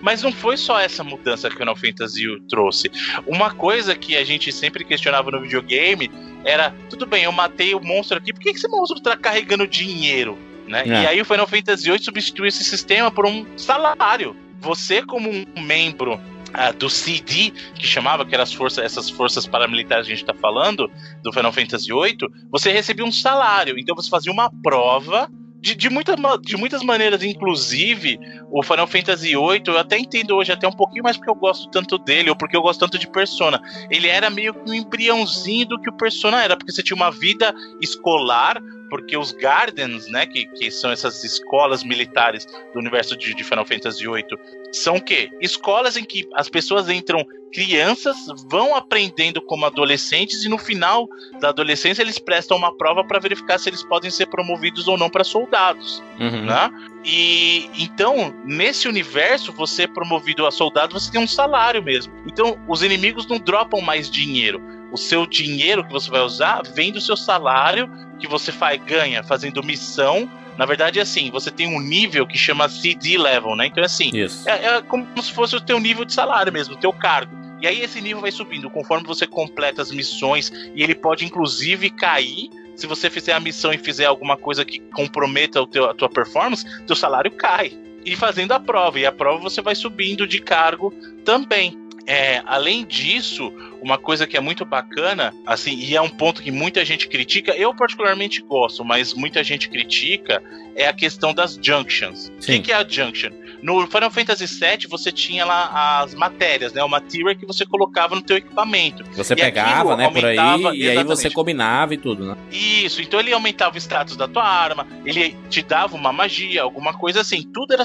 Mas não foi só essa mudança que o Final Fantasy trouxe. Uma coisa que a gente sempre questionava no videogame era: tudo bem, eu matei o monstro aqui, por que que esse monstro tá carregando dinheiro? Né? É. E aí o Final Fantasy VIII substituiu esse sistema por um salário. Você, como um membro ah, do CD, que chamava, que eram as forças, essas forças paramilitares que a gente está falando, do Final Fantasy VIII, você recebia um salário. Então você fazia uma prova. De, de, muita, de muitas maneiras, inclusive, o Final Fantasy VIII, eu até entendo hoje até um pouquinho mais porque eu gosto tanto dele, ou porque eu gosto tanto de Persona. Ele era meio que um embriãozinho do que o Persona era, porque você tinha uma vida escolar, porque os Gardens, né, que, que são essas escolas militares do universo de, de Final Fantasy VIII, são o quê? Escolas em que as pessoas entram crianças, vão aprendendo como adolescentes e no final da adolescência eles prestam uma prova para verificar se eles podem ser promovidos ou não para soldados, Uhum. né? E então, nesse universo, você é promovido a soldado, você tem um salário mesmo. Então, os inimigos não dropam mais dinheiro. O seu dinheiro que você vai usar vem do seu salário que você faz, ganha fazendo missão. Na verdade, é assim, você tem um nível que chama CD level, né? Então, é assim, é, é como se fosse o teu nível de salário mesmo, o teu cargo. E aí esse nível vai subindo conforme você completa as missões e ele pode inclusive cair se você fizer a missão e fizer alguma coisa que comprometa o teu, a tua performance, teu salário cai. E fazendo a prova, e a prova você vai subindo de cargo também. É, além disso, uma coisa que é muito bacana, assim, e é um ponto que muita gente critica, eu particularmente gosto, mas muita gente critica, é a questão das junctions. O que, que é a junction? No Final Fantasy VII você tinha lá as matérias, né? O material que você colocava no teu equipamento. Você E pegava, né, por aí, aumentava- e aí você exatamente. combinava e tudo, né? Isso, então ele aumentava o status da tua arma, ele te dava uma magia, alguma coisa assim. Tudo era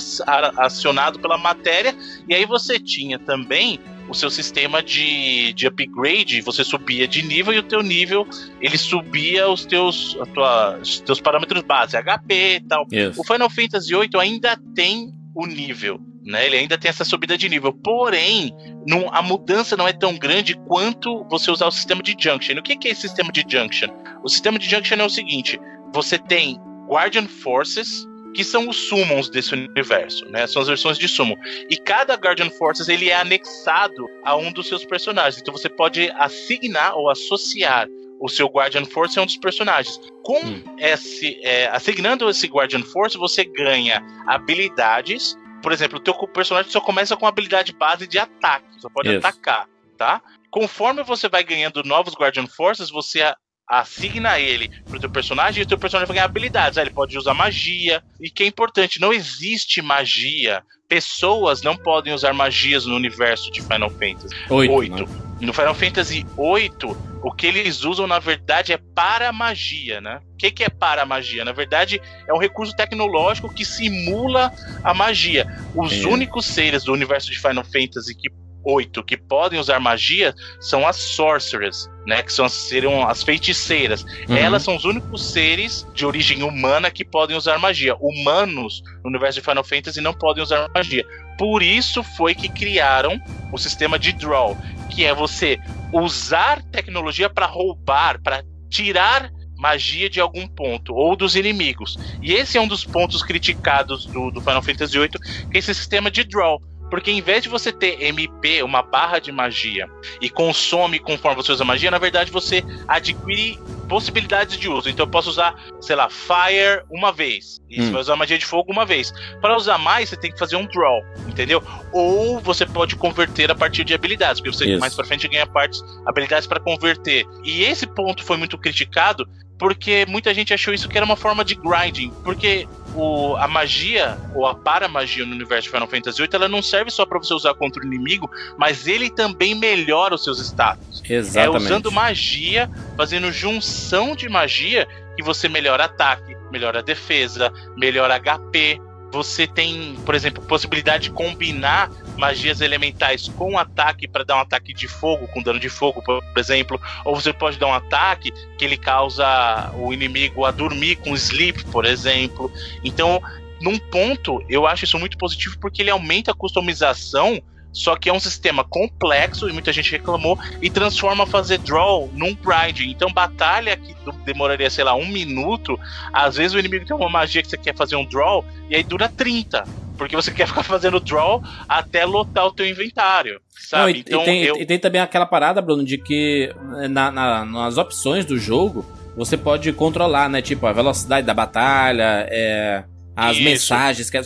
acionado pela matéria, e aí você tinha também o seu sistema de, de upgrade, você subia de nível e o teu nível ele subia os teus, a tua, os teus parâmetros base, HP e tal. Isso. O Final Fantasy VIII ainda tem o nível, né? Ele ainda tem essa subida de nível. Porém, não- a mudança não é tão grande quanto você usar o sistema de junction. O que, que é esse sistema de junction? O sistema de junction é o seguinte: você tem Guardian Forces, que são os summons desse universo, né? São as versões de summon. E cada Guardian Forces ele é anexado a um dos seus personagens. Então você pode assignar ou associar o seu Guardian Force a um dos personagens. Com Hum. esse, é, assignando esse Guardian Force, você ganha habilidades. Por exemplo, o teu personagem só começa com habilidade base de ataque, só pode Isso. atacar, tá? Conforme você vai ganhando novos Guardian Forces, você a- assigna ele pro teu personagem e o teu personagem vai ganhar habilidades. Aí ele pode usar magia. E que é importante, não existe magia. Pessoas não podem usar magias no universo de Final Fantasy. Oito. Oito. né? No Final Fantasy VIII, o que eles usam, na verdade, é para magia, né? O que, que é para magia? Na verdade, é um recurso tecnológico que simula a magia. Os É. únicos seres do universo de Final Fantasy que VIII que podem usar magia são as sorcerers, né? Que são, seriam as feiticeiras. Uhum. Elas são os únicos seres de origem humana que podem usar magia. Humanos no universo de Final Fantasy não podem usar magia. Por isso foi que criaram o sistema de draw, que é você usar tecnologia para roubar, para tirar magia de algum ponto ou dos inimigos. E esse é um dos pontos criticados do, do Final Fantasy VIII, que é esse sistema de draw. Porque em vez de você ter MP, uma barra de magia, e consome conforme você usa magia, na verdade você adquire possibilidades de uso. Então eu posso usar, sei lá, Fire uma vez. E você Hum. vai usar magia de fogo uma vez. Para usar mais, você tem que fazer um draw, entendeu? Ou você pode converter a partir de habilidades, porque você Isso. mais pra frente ganha partes, habilidades para converter. E esse ponto foi muito criticado porque muita gente achou isso que era uma forma de grinding, porque o, a magia ou a paramagia no universo de Final Fantasy VIII ela não serve só para você usar contra o inimigo, mas ele também melhora os seus status. Exatamente. É usando magia, fazendo junção de magia que você melhora ataque, melhora defesa, melhora HP. Você tem, por exemplo, possibilidade de combinar magias elementais com ataque para dar um ataque de fogo, com dano de fogo, por exemplo. Ou você pode dar um ataque que ele causa o inimigo a dormir com sleep, por exemplo. Então, num ponto, eu acho isso muito positivo porque ele aumenta a customização. Só que é um sistema complexo e muita gente reclamou e transforma fazer draw num grind. Então, batalha que demoraria, sei lá, um minuto. Às vezes o inimigo tem uma magia que você quer fazer um draw e aí dura 30. Porque você quer ficar fazendo draw até lotar o teu inventário. Sabe? Não, e, então e tem, eu. e tem também aquela parada, Bruno, de que eh, na- na- nas opções do jogo você pode controlar, né? Tipo, a velocidade da batalha, é, as Isso. mensagens. Que é,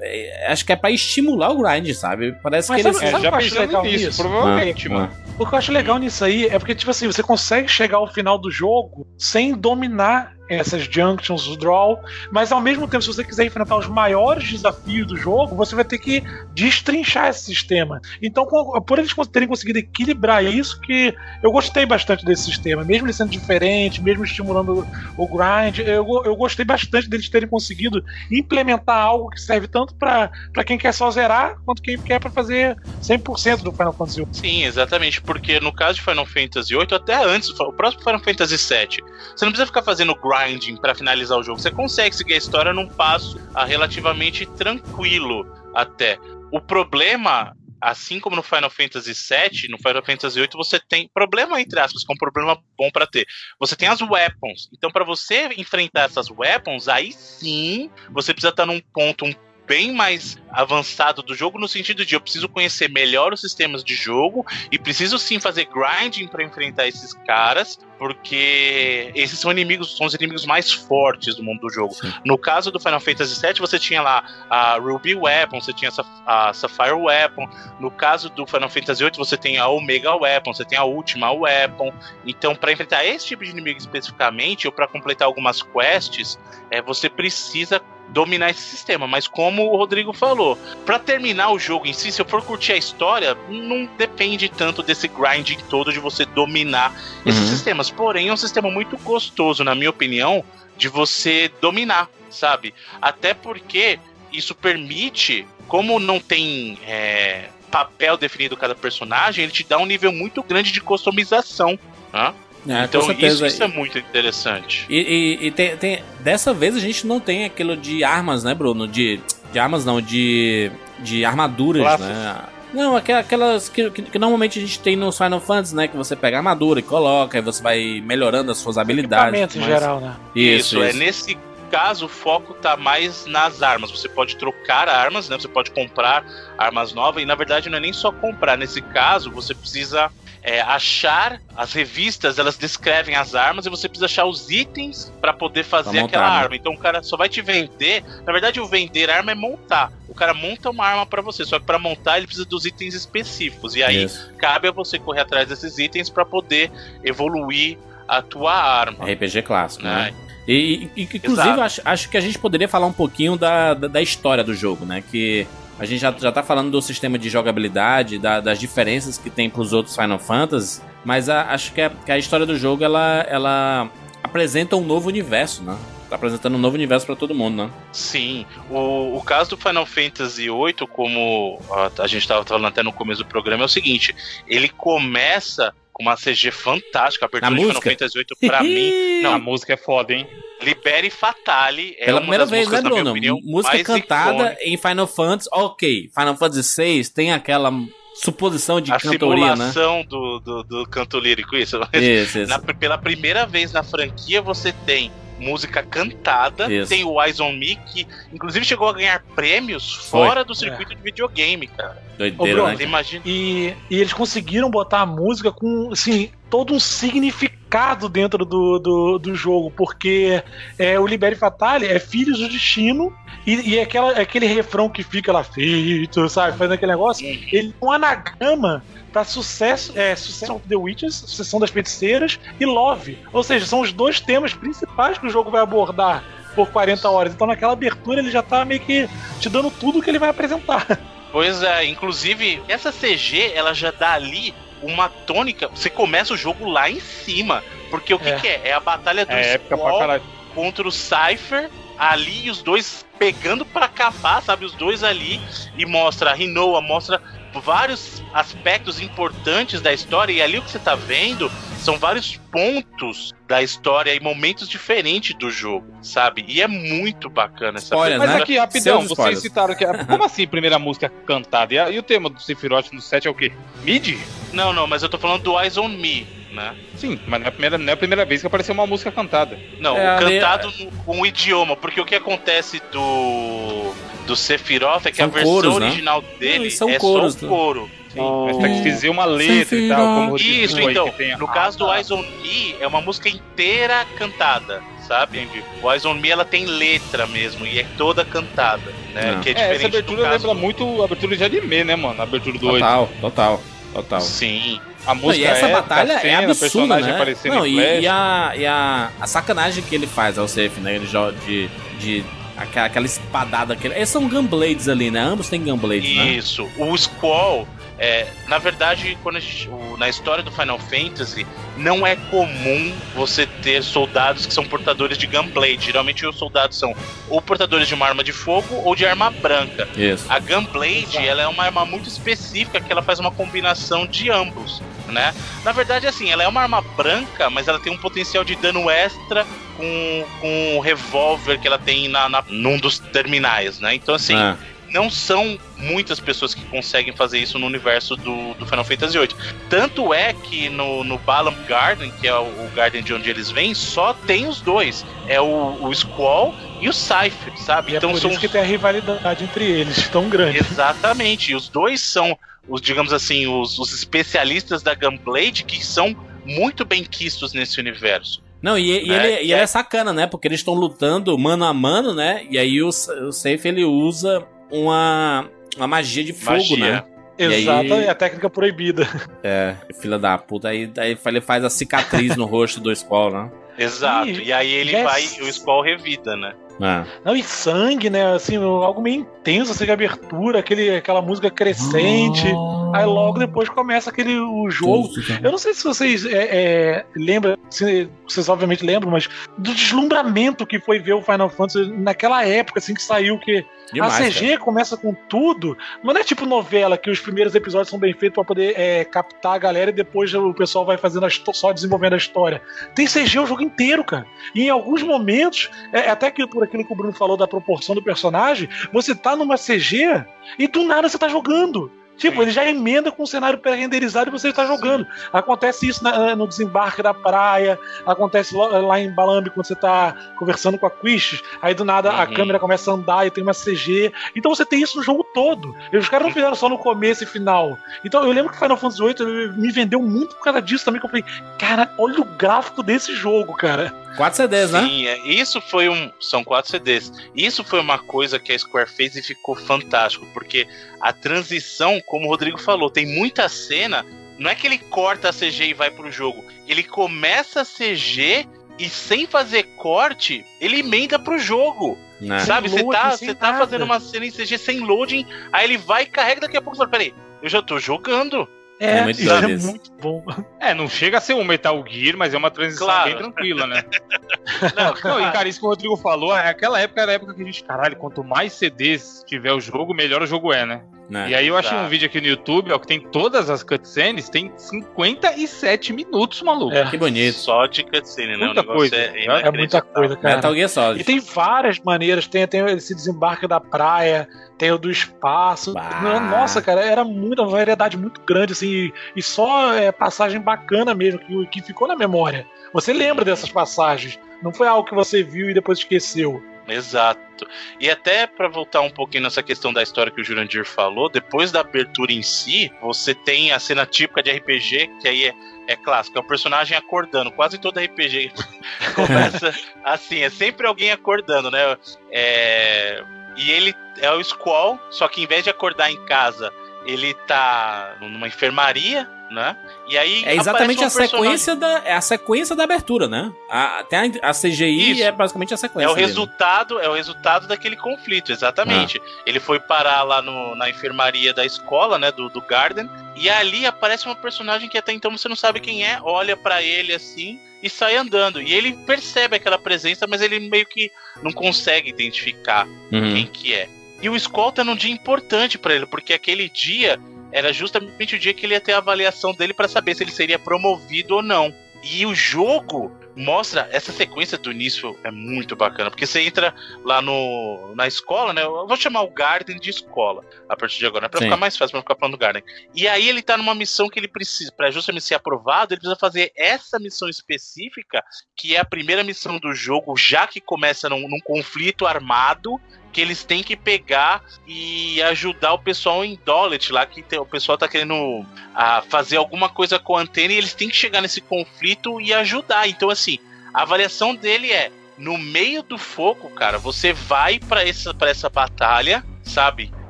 é, acho que é pra estimular o grind, sabe? Parece Mas que eles. sabe- É, já o que eu acho pensando legal nisso, nisso? provavelmente, Ah, mano. O que eu acho legal nisso aí é porque, tipo assim, você consegue chegar ao final do jogo sem dominar essas junctions, o draw, mas ao mesmo tempo, se você quiser enfrentar os maiores desafios do jogo, você vai ter que destrinchar esse sistema. Então, por eles terem conseguido equilibrar isso, que eu gostei bastante desse sistema, mesmo ele sendo diferente, mesmo estimulando o grind, eu, eu gostei bastante deles terem conseguido implementar algo que serve tanto para quem quer só zerar, quanto quem quer para fazer 100% do Final Fantasy Sim, exatamente, porque no caso de Final Fantasy VIII, até antes, o próximo Final Fantasy VII, você não precisa ficar fazendo grinding pra finalizar o jogo. Você consegue seguir a história num passo relativamente tranquilo até. O problema, assim como no Final Fantasy VII, no Final Fantasy VIII você tem problema entre aspas, que é um problema bom pra ter. Você tem as weapons. Então pra você enfrentar essas weapons, aí sim você precisa estar num ponto um bem mais avançado do jogo no sentido de eu preciso conhecer melhor os sistemas de jogo e preciso sim fazer grinding para enfrentar esses caras, porque esses são inimigos, são os inimigos mais fortes do mundo do jogo. Sim. No caso do Final Fantasy VII, você tinha lá a Ruby Weapon, você tinha a Sapphire Weapon. No caso do Final Fantasy VIII, você tem a Omega Weapon, você tem a Ultima Weapon. Então, para enfrentar esse tipo de inimigo especificamente, ou para completar algumas quests, é, você precisa dominar esse sistema. Mas como o Rodrigo falou, para terminar o jogo em si, se eu for curtir a história, não depende tanto desse grinding todo de você dominar esses Uhum. sistemas. Porém, é um sistema muito gostoso, na minha opinião, de você dominar, sabe? Até porque isso permite, como não tem é, papel definido cada personagem, ele te dá um nível muito grande de customização. né? É, então isso, isso é muito interessante. E, e- e tem, tem- dessa vez a gente não tem aquilo de armas, né, Bruno? De, de armas não, de, de armaduras, Classes. né? Não, aquel- aquelas que, que- que normalmente a gente tem nos Final Fantasy, né? Que você pega a armadura e coloca, e você vai melhorando as suas habilidades. Equipamento em mas- geral, né? Isso, é isso. nesse caso o foco tá mais nas armas. Você pode trocar armas, né? Você pode comprar armas novas e na verdade não é nem só comprar. Nesse caso você precisa é, achar as revistas, elas descrevem as armas e você precisa achar os itens para poder fazer Pra montar, aquela né? arma. Então o cara só vai te vender. Na verdade o vender arma é montar. O cara monta uma arma para você, só que para montar ele precisa dos itens específicos. E aí Isso. cabe a você correr atrás desses itens para poder evoluir a tua arma. RPG clássico, né? Né? E, e- inclusive, acho, acho que a gente poderia falar um pouquinho da, da, da história do jogo, né? Que a gente já, já tá falando do sistema de jogabilidade, da- das diferenças que tem pros outros Final Fantasy, mas a- acho que a, que a história do jogo, ela, ela apresenta um novo universo, né? Tá apresentando um novo universo pra todo mundo, né? Sim, o, o caso do Final Fantasy VIII, como a, a gente estava falando até no começo do programa, é o seguinte: ele começa com uma CG fantástica, a abertura Na de Final música? Fantasy VIII, pra mim, A não, música é foda, hein? Libere Fatale é Pela uma primeira das vez, né, músicas, na minha Bruno? opinião, Música mais cantada icônicas. em Final Fantasy. Ok, Final Fantasy VI tem aquela suposição de A cantoria, né? simulação do, do, do canto lírico, isso. Isso, isso. Na- pela primeira vez na franquia, você tem música cantada, Isso. tem o Eyes on Me, que inclusive chegou a ganhar prêmios Foi. fora do circuito de videogame, cara. Doideira, Ô, Bruno, né? Imagina. E, e eles conseguiram botar a música com, assim, todo um significado dentro do, do, do jogo, porque é, o Libere Fatale é Filhos do Destino, e, e aquela, aquele refrão que fica lá feito, sabe, fazendo aquele negócio, ele é um anagrama pra sucesso, é, Success of the Witches, Sucessão das Feiticeiras e Love. Ou seja, são os dois temas principais que o jogo vai abordar por 40 horas. Então naquela abertura ele já tá meio que te dando tudo que ele vai apresentar. Pois é, inclusive, essa CG, ela já dá ali uma tônica. Você começa o jogo lá em cima. Porque o que, É. que é? É a batalha do É Squall caralho. contra o Cypher. Ali, e os dois pegando pra capar, sabe? Os dois ali. E mostra a Rinoa, mostra vários aspectos importantes da história. E ali o que você tá vendo são vários pontos da história e momentos diferentes do jogo, sabe? E é muito bacana essa Mas né? aqui, rapidão, Seus vocês spoilers. citaram que. Como assim, primeira música cantada? E, a- e o tema do Sephiroth no set é o quê? Mid? Não, não, mas eu tô falando do Eyes on Me, né? Sim, mas não é, a primeira, não é a primeira vez que apareceu uma música cantada. Não, É, cantado com o idioma, porque o que acontece do do Sephiroth é que São a versão coros, né? original dele Não, são é coros, só né? o coro. Sim, mas tem que dizer uma letra e tal, como Isso, então, que tem no caso do Ah, tá. Eyes on Me, é uma música inteira cantada, sabe? O Eyes on Me, ela tem letra mesmo, e é toda cantada, né? Não. Que é É, diferente essa abertura do caso lembra muito a abertura de anime, né, mano? A abertura do 8. Total, total. Sim, A Não, música e essa é, batalha a cena, é absurda, né? Não, e, e a, e a, a sacanagem que ele faz ao safe, né? Ele joga de, de aquela, aquela espadada. Aquele, eles são gunblades ali, né? Ambos têm gunblades, né? Isso. O Squall, é, na verdade, quando a gente, o- na história do Final Fantasy, não é comum você ter soldados que são portadores de Gunblade. Geralmente os soldados são ou portadores de uma arma de fogo ou de arma branca. Isso. A Gunblade, ela é uma arma muito específica que ela faz uma combinação de ambos, né? Na verdade, assim, ela é uma arma branca, mas ela tem um potencial de dano extra com, com o revólver que ela tem na, na- num dos terminais, né? Então, assim, Ah, não são muitas pessoas que conseguem fazer isso no universo do, do Final Fantasy VIII. Tanto é que no, no Balam Garden, que é o, o Garden de onde eles vêm, só tem os dois. É o, o Squall e o Cypher, sabe? E é por são isso que tem a rivalidade entre eles, tão grande. Exatamente. E os dois são, os, digamos assim, os, os especialistas da Gunblade que são muito bem quistos nesse universo. Não, e, e Né? ele, e ele é sacana, né? Porque eles estão lutando mano a mano, né? E aí o, o Safe ele usa uma, uma magia de fogo, Magia. né? E aí- Exato, é a técnica proibida. É, filha da puta. Aí, aí ele faz a cicatriz no rosto do Squall, né? Exato. E- E aí ele yes. vai, o Squall revida, né? Ah. Não, e sangue, né? Assim, algo meio intenso, assim, de abertura, aquele, aquela música crescente. Aí logo depois começa aquele o jogo. Eu não sei se vocês é, é, lembram, se vocês obviamente lembram, mas do deslumbramento que foi ver o Final Fantasy naquela época, assim, que saiu, que Demais, a CG começa com tudo. Não é tipo novela, que os primeiros episódios são bem feitos pra poder é, captar a galera e depois o pessoal vai fazendo só desenvolvendo a história. Tem CG o jogo inteiro, cara. E em alguns momentos, é, até que por aquilo que o Bruno falou da proporção do personagem, você tá numa CG e do nada você tá jogando. Tipo, Sim. ele já emenda com o cenário pré-renderizado e você está jogando. Acontece isso na- no desembarque da praia, acontece lá, em Balambi quando você está conversando com a Quish, aí do nada a Uhum. câmera começa a andar e tem uma CG. Então você tem isso no jogo todo. E os caras não fizeram só no começo e final. Então eu lembro que Final Fantasy VIII me vendeu muito por causa disso também, que eu falei, cara, olha o gráfico desse jogo, cara. Quatro CDs, né? Sim, é, isso foi um. São quatro CDs. Isso foi uma coisa que a Square fez e ficou fantástico, porque a transição, como o Rodrigo falou, tem muita cena. Não é que ele corta a CG e vai pro jogo. Ele começa a CG e sem fazer corte, ele emenda pro jogo. Né? Sabe? Você tá, tá nada. fazendo uma cena em CG sem loading, aí ele vai e carrega daqui a pouco você fala, peraí, eu já tô jogando. É, É muito isso é muito bom. É, não chega a ser um Metal Gear, mas é uma transição Claro. bem tranquila, né? Não, Não, e cara, isso que o Rodrigo falou, aquela época era a época que a gente, caralho, quanto mais CDs tiver o jogo, melhor o jogo é, né? Né? E aí eu achei Exato. um vídeo aqui no YouTube, ó, que tem todas as cutscenes, tem 57 minutos, maluco. É. Que bonito. Só de cutscene, né? Muita coisa. é, É muita coisa, cara. Metal Gear Solid. E tem várias maneiras. Tem, tem esse desembarque da praia, tem o do espaço. Bah. Nossa, cara, era muita uma variedade muito grande, assim, e, e só é, passagem bacana mesmo, que, que ficou na memória. Você lembra dessas passagens. Não foi algo que você viu e depois esqueceu. Exato. E até pra voltar um pouquinho nessa questão da história que o Jurandir falou, depois da abertura em si, você tem a cena típica de RPG, que aí é, é clássico, é o personagem acordando. Quase todo RPG começa assim, é sempre alguém acordando, né? É, E ele é o Squall, só que em vez de acordar em casa, ele tá numa enfermaria, né? E aí É exatamente a personagem- sequência da é a sequência da abertura, né? A, tem a, a CGI Isso. é basicamente a É sequência. o dele. resultado, é o resultado daquele conflito, exatamente. Ah. Ele foi parar lá no- na enfermaria da escola, né, do, do Garden, e ali aparece uma personagem que até então você não sabe quem é, olha pra ele assim e sai andando. E ele percebe aquela presença, mas ele meio que não consegue identificar Uhum. quem que é. E o Skull tá num dia importante pra ele, porque aquele dia era justamente o dia que ele ia ter a avaliação dele pra saber se ele seria promovido ou não. E o jogo mostra essa sequência do início é muito bacana, porque você entra lá no na escola, né? Eu vou chamar o Garden de escola a partir de agora, né? Pra Sim. ficar mais fácil pra ficar falando Garden. E aí ele tá numa missão que ele precisa, pra justamente ser aprovado, ele precisa fazer essa missão específica, que é a primeira missão do jogo, já que começa num, num conflito armado que eles têm que pegar e ajudar o pessoal em Dollet lá, que tem- o pessoal tá querendo ah, fazer alguma coisa com a antena e eles têm que chegar nesse conflito e ajudar. Então, assim, a avaliação dele é: no meio do fogo, cara, você vai pra essa, pra essa batalha, sabe?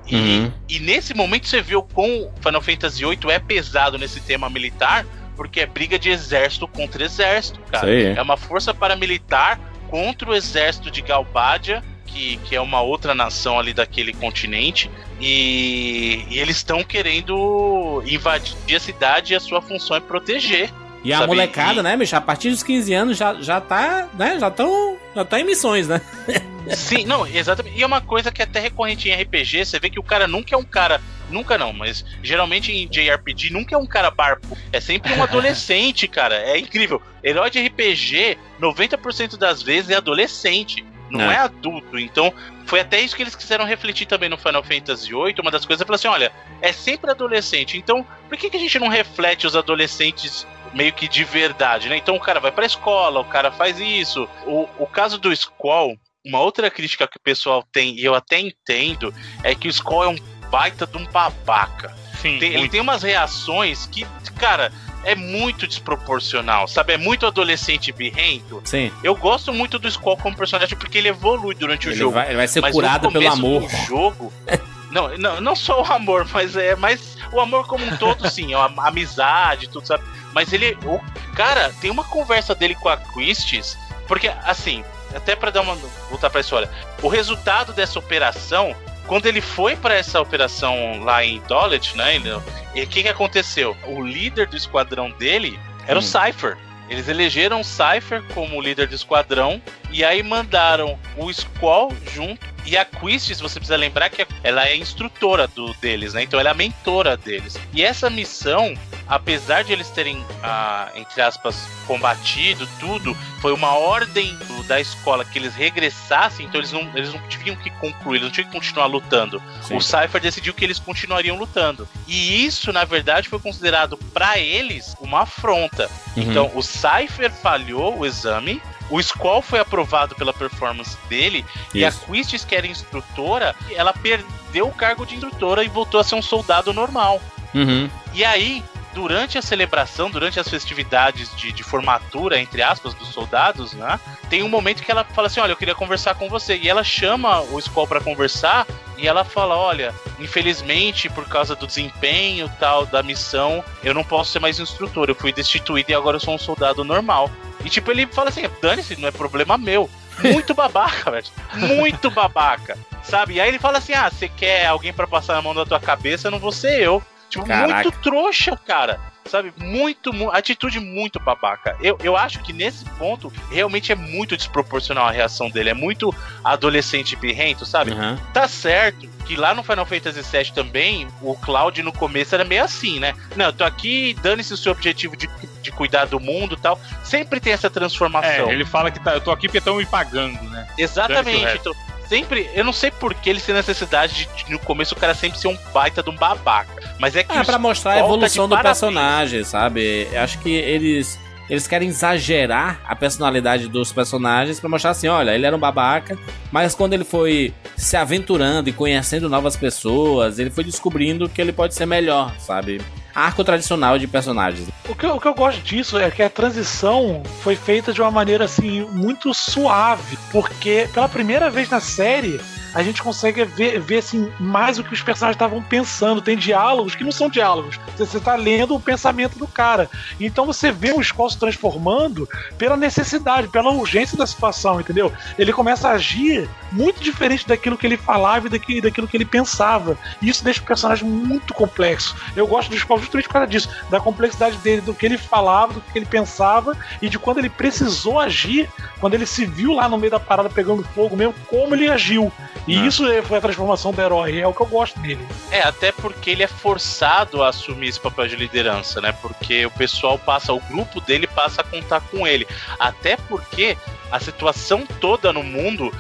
E, Uhum. e nesse momento você viu como Final Fantasy VIII é pesado nesse tema militar, porque é briga de exército contra exército, cara. É uma força paramilitar contra o exército de Galbadia, que, que é uma outra nação ali daquele continente. E, e eles estão querendo invadir a cidade e a sua função é proteger. E a Sabe, molecada, e- né, bicho? A partir dos 15 anos já, já tá, né? Já estão já tá em missões, né? Sim, não, exatamente. E é uma coisa que é até recorrente em RPG, você vê que o cara nunca é um cara. Nunca não, mas geralmente em JRPG nunca é um cara barco. É sempre um adolescente, cara. É incrível. Herói de RPG, 90% das vezes é adolescente. Não É. é. adulto. Então, foi até isso que eles quiseram refletir também no Final Fantasy VIII. Uma das coisas é falar assim: olha, é sempre adolescente. Então, por que, que a gente não reflete os adolescentes meio que de verdade, né? Então o cara vai pra escola, o cara faz isso. O, o caso do Squall, uma outra crítica que o pessoal tem, e eu até entendo, é que o Squall é um baita de um babaca. Sim, Tem- ele tem umas reações que, cara, é muito desproporcional, sabe? É muito adolescente birrento. Sim. Eu gosto muito do Squall como personagem porque ele evolui durante o Ele jogo. vai, ele vai ser Mas curado pelo amor. Do jogo. Não, não, não só o amor, mas é mais o amor como um todo, sim, a a amizade, tudo, sabe? Mas ele, o cara, tem uma conversa dele com a Christie's, porque assim, até pra dar uma voltar pra história, o resultado dessa operação, quando ele foi pra essa operação lá em Dollet, né? E o que que aconteceu? O líder do esquadrão dele era Hum. o Cypher. Eles elegeram o Cypher como líder do esquadrão e aí mandaram o Squall junto. E a Quist, se você precisa lembrar que ela é instrutora do, deles, né? Então ela é a mentora deles. E essa missão, apesar de eles terem, ah, entre aspas, combatido tudo, foi uma ordem do- da escola que eles regressassem, então eles não, eles não tinham que concluir, eles não tinham que continuar lutando. Sim. O Cypher decidiu que eles continuariam lutando. E isso, na verdade, foi considerado pra eles uma afronta. Uhum. Então, o Cypher falhou o exame, o Squall foi aprovado pela performance dele, e a Isso. Quistis, que era instrutora, ela perdeu o cargo de instrutora e voltou a ser um soldado normal. Uhum. E aí, durante a celebração, durante as festividades de, de formatura, entre aspas, dos soldados, né? Tem um momento que ela fala assim: Olha, eu queria conversar com você. E ela chama o Skull pra conversar e ela fala: Olha, infelizmente, por causa do desempenho tal da missão, eu não posso ser mais instrutor. Eu fui destituído e agora eu sou um soldado normal. E tipo, ele fala assim: Dane-se, não é problema meu. Muito babaca, velho. Muito babaca. Sabe? E aí ele fala assim: Ah, você quer alguém pra passar na mão da tua cabeça? Não vou ser eu. Tipo, Caraca. muito trouxa, cara. Sabe? Muito, mu- atitude muito babaca. Eu, eu acho que nesse ponto, realmente é muito desproporcional a reação dele. É muito adolescente birrento, sabe? Aham. Tá certo que lá no Final Fantasy VII também, o Cloud no começo era meio assim, né? Não, eu tô aqui, dane-se o seu objetivo de, de cuidar do mundo e tal. Sempre tem essa transformação. É, ele fala que tá, eu tô aqui porque estão me pagando, né? Exatamente. Então, sempre, eu não sei por que ele tem necessidade de, no começo o cara sempre ser um baita de um babaca. Mas é que É pra mostrar a evolução do parabéns. personagem, sabe? Eu acho que eles eles querem exagerar a personalidade dos personagens pra mostrar assim, olha, ele era um babaca, mas quando ele foi se aventurando e conhecendo novas pessoas, ele foi descobrindo que ele pode ser melhor, sabe? Arco tradicional de personagens. O que, eu- o que eu gosto disso é que a transição foi feita de uma maneira assim muito suave, porque pela primeira vez na série a gente consegue ver, ver assim, mais o que os personagens estavam pensando. Tem diálogos que não são diálogos. Você, você tá lendo o pensamento do cara. Então você vê o Skull se transformando pela necessidade, pela urgência da situação, entendeu? Ele começa a agir muito diferente daquilo que ele falava e daquilo, daquilo que ele pensava. E isso deixa o personagem muito complexo. Eu gosto do Skull justamente por causa disso, da complexidade dele, do que ele falava, do que ele pensava e de quando ele precisou agir, quando ele se viu lá no meio da parada pegando fogo mesmo, como ele agiu. E Ah. isso é- foi a transformação do herói, é o que eu gosto dele. É, até porque ele é forçado a assumir esse papel de liderança, né? Porque o pessoal passa, o grupo dele passa a contar com ele. Até porque a situação toda no mundo,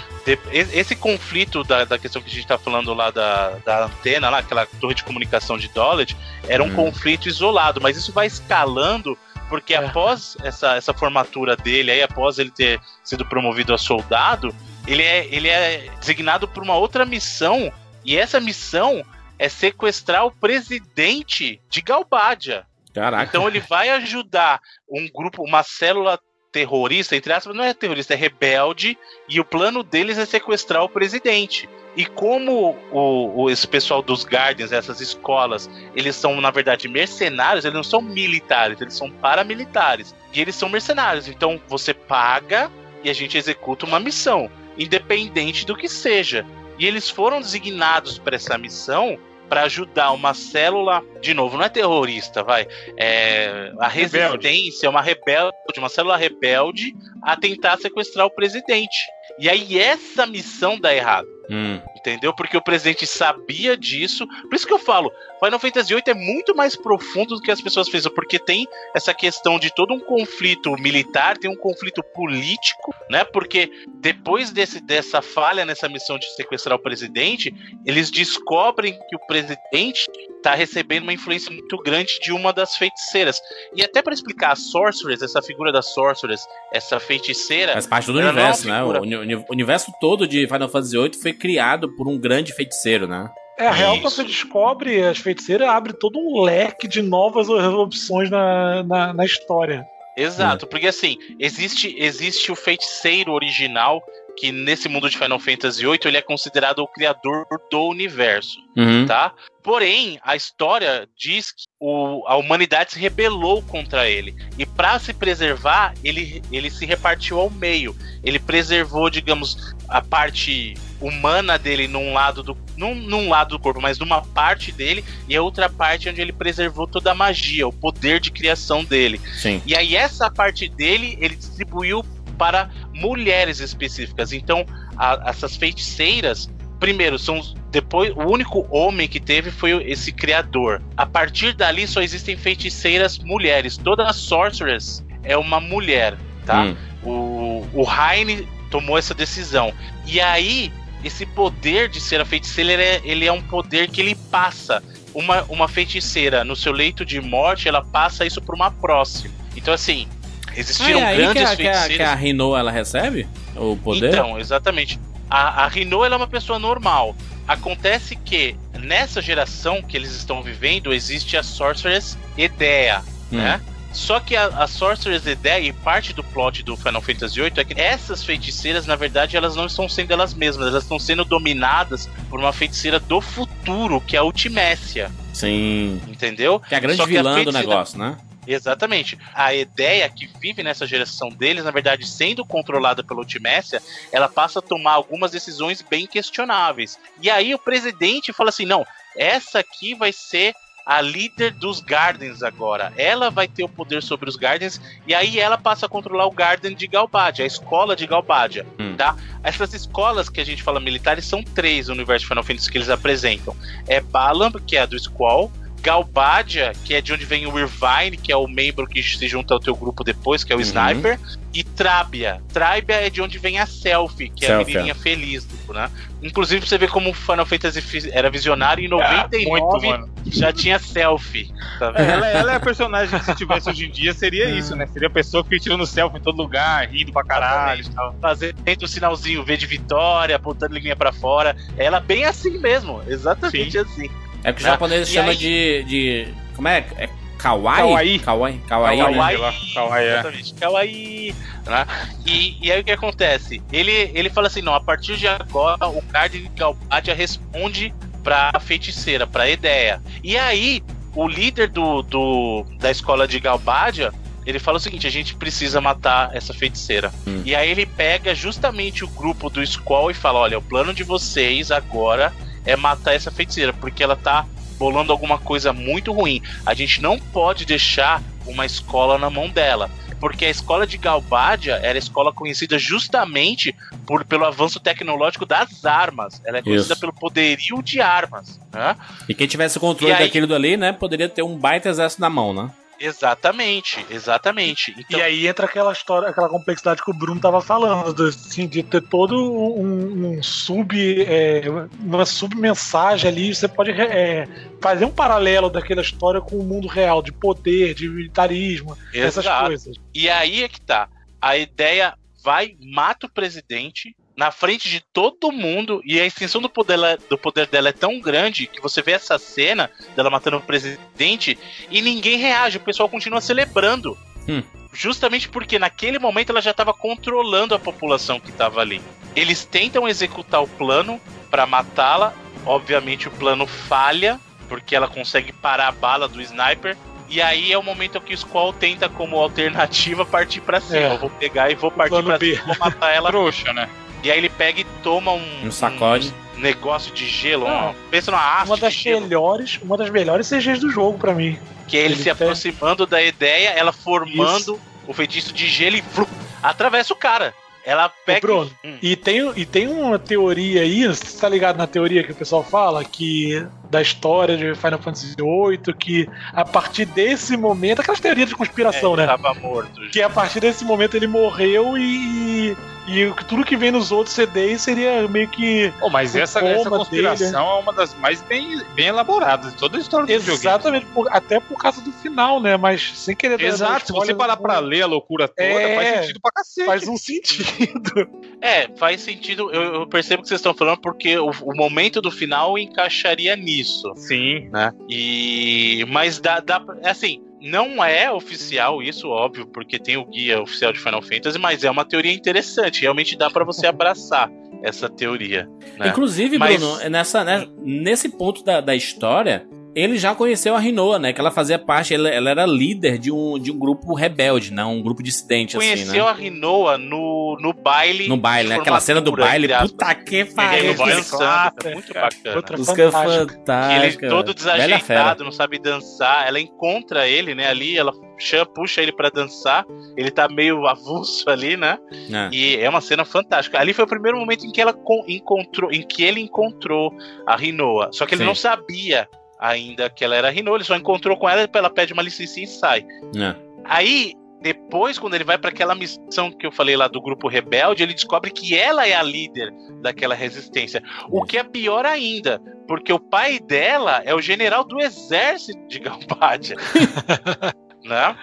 esse conflito da, da questão que a gente tá falando lá da, da antena, lá, aquela torre de comunicação de Dulles, era um Hum. conflito isolado, mas isso vai escalando. Porque É. após essa, essa formatura dele, aí após ele ter sido promovido a soldado, ele é, ele é designado por uma outra missão. E essa missão é sequestrar o presidente de Galbadia. Caraca. Então ele vai ajudar um grupo, uma célula terrorista, entre aspas, não é terrorista, é rebelde, e o plano deles é sequestrar o presidente. E como o, o- esse pessoal dos Guardians, essas escolas, eles são, na verdade, mercenários, eles não são militares, eles são paramilitares. E eles são mercenários, então você paga e a gente executa uma missão, independente do que seja. E eles foram designados para essa missão para ajudar uma célula, de novo, não é terrorista, vai, é a resistência, uma rebelde, uma célula rebelde a tentar sequestrar o presidente. E aí essa missão dá errado. Hum. Entendeu? Porque o presidente sabia disso. Por isso que eu falo, Final Fantasy VIII é muito mais profundo do que as pessoas pensam, porque tem essa questão de todo um conflito militar, tem um conflito político, né? Porque depois desse, dessa falha nessa missão de sequestrar o presidente, eles descobrem que o presidente está recebendo uma influência muito grande de uma das feiticeiras. E até para explicar a Sorceress, essa figura da Sorceress, essa feiticeira, Faz parte do é universo, né? o universo todo de Final Fantasy VIII foi criado por um grande feiticeiro, né? É, a real, quando você descobre as feiticeiras, abre todo um leque de novas opções na, na, na história. Exato, porque assim, existe, existe o feiticeiro original, que nesse mundo de Final Fantasy VIII ele é considerado o criador do universo, Uhum. tá? Porém, a história diz que o- a humanidade se rebelou contra ele. E para se preservar, ele, ele se repartiu ao meio. Ele preservou, digamos, a parte humana dele num lado do. Num, num lado do corpo, mas numa parte dele, e a outra parte onde ele preservou toda a magia, o poder de criação dele. Sim. E aí essa parte dele ele distribuiu para mulheres específicas. Então a- essas feiticeiras, primeiro são depois o único homem que teve foi esse criador. A partir dali só existem feiticeiras mulheres. Toda a sorceress é uma mulher, tá? Hum. O, o Heine tomou essa decisão. E aí, esse poder de ser a feiticeira, ele é, ele é um poder que ele passa. Uma, uma feiticeira no seu leito de morte, ela passa isso para uma próxima. Então, assim, Ah, existiram é aí grandes que a, que, a, feiticeiras. que a Rino, ela recebe o poder? Então, exatamente. A, a Rino ela é uma pessoa normal. Acontece que nessa geração que eles estão vivendo, existe a Sorceress Edea, Hum. né? Só que a, a Sorceress Edea e parte do plot do Final Fantasy VIII é que essas feiticeiras, na verdade, elas não estão sendo elas mesmas, elas estão sendo dominadas por uma feiticeira do futuro, que é a Ultimécia, Sim. entendeu? Que é a grande Só que a vilã do feiticeira- negócio, né? Exatamente. A ideia que vive nessa geração deles, na verdade, sendo controlada pela Ultimécia, ela passa a tomar algumas decisões bem questionáveis. E aí o presidente fala assim: não, essa aqui vai ser a líder dos Gardens agora. Ela vai ter o poder sobre os Gardens e aí ela passa a controlar o Garden de Galbadia, a escola de Galbadia, Hum. tá? Essas escolas que a gente fala militares são três no universo de Final Fantasy que eles apresentam. É Balam, que é a do Squall, Galbadia, que é de onde vem o Irvine, que é o membro que se junta ao teu grupo depois, que é o Uhum. Sniper, e Trábia. Trábia é de onde vem a Selfie, que é a Selfie, menininha feliz, né? Inclusive, você vê como o Final Fantasy era visionário, em 99 Muito, mano. já tinha selfie. Tá vendo? Ela, ela é a personagem que se tivesse hoje em dia seria isso, né? Seria a pessoa que fica tirando selfie em todo lugar, rindo pra caralho e tal. Fazendo o sinalzinho V de vitória, apontando linha pra fora. Ela é bem assim mesmo, exatamente assim. É que o Ah, japonês e chama aí- de, de. Como é? É kawaii? Kawaii. Kawaii. Kawaii. Kawaii. né? Kawaii, é. exatamente, kawaii, né? E, e aí o que acontece? Ele, ele fala assim, não, a partir de agora o Guardian Galbadia responde pra feiticeira, pra ideia. E aí, o líder do, do, da escola de Galbadia, ele fala o seguinte, a gente precisa matar essa feiticeira. Hum. E aí ele pega justamente o grupo do Squall e fala, olha, o plano de vocês agora é matar essa feiticeira, porque ela tá bolando alguma coisa muito ruim. A gente não pode deixar uma escola na mão dela. Porque a escola de Galbadia era a escola conhecida justamente por, pelo avanço tecnológico das armas. Ela é conhecida Isso. pelo poderio de armas. Né? E quem tivesse o controle E aí- daquilo dali, né? Poderia ter um baita exército na mão, né? Exatamente, exatamente. Então, E aí entra aquela história, aquela complexidade que o Bruno tava falando, do, assim, de ter todo um, um sub, é, uma submensagem ali, você pode é, fazer um paralelo daquela história com o mundo real, de poder, de militarismo, essas exato. coisas. E aí é que tá. A ideia vai, mata o presidente na frente de todo mundo e a extensão do poder, dela- do poder dela é tão grande que você vê essa cena dela matando o presidente e ninguém reage, o pessoal continua celebrando. Hum. Justamente porque naquele momento ela já estava controlando a população que estava ali. Eles tentam executar o plano para matá-la, obviamente o plano falha, porque ela consegue parar a bala do sniper. E aí é o momento que o Squall tenta, como alternativa, partir pra cima. É. Eu vou pegar e vou partir pra B. cima, vou matar ela. Trouxa, né? E aí ele pega e toma um, Um sacode. um negócio de gelo. Não. um- pensa numa haste Uma de das gelo. melhores, uma das melhores CGs do jogo pra mim. Que é ele, ele se tem- aproximando da ideia, ela formando o feitiço de gelo e flup, atravessa o cara. Ela pega. Bruno, e- Hum. E tem, e tem uma teoria aí, você tá ligado na teoria que o pessoal fala, que da história de Final Fantasy VIII, que a partir desse momento, aquelas teorias de conspiração, é, né? Tava morto. Que a partir desse momento ele morreu e, e tudo que vem nos outros CDs seria meio que. Oh, mas essa, essa conspiração dele, é uma das mais bem, bem elaboradas de toda a história do jogo. Exatamente, por- até por causa do final, né? Mas sem querer Exato, se você parar pra ler a loucura toda, É. faz sentido pra cacete. Faz um sentido. É, faz sentido. Eu, eu percebo que vocês estão falando porque o, o momento do final encaixaria nisso. Sim. né? E mas dá, dá pra- assim, não é oficial isso, óbvio, porque tem o guia oficial de Final Fantasy, mas é uma teoria interessante. Realmente dá pra você abraçar essa teoria. né? Inclusive, Mas- Bruno, nessa, né, nesse ponto da, da história, ele já conheceu a Rinoa, né? Que ela fazia parte, ela, ela era líder de um, de um grupo rebelde, né? Um grupo dissidente, assim, Conheceu né? a Rinoa no, no baile. No baile, né? Aquela cena do baile, puta que pariu. no baile dançando, clássico, é muito cara. bacana. Outra Música fantástica. Fantástica. ele todo desajeitado, não sabe dançar. Ela encontra ele, né, ali, ela chama, puxa ele pra dançar. Ele tá meio avulso ali, né? É. E é uma cena fantástica. Ali foi o primeiro momento em que ela con- encontrou, em que ele encontrou a Rinoa. Só que ele Sim. não sabia ainda que ela era a Rinoa, ele só encontrou com ela, ela pede uma licença e sai. É. Aí, depois, quando ele vai pra aquela missão que eu falei lá do grupo rebelde, ele descobre que ela é a líder daquela resistência. O que é pior ainda, porque o pai dela é o general do exército de Galbadia. né?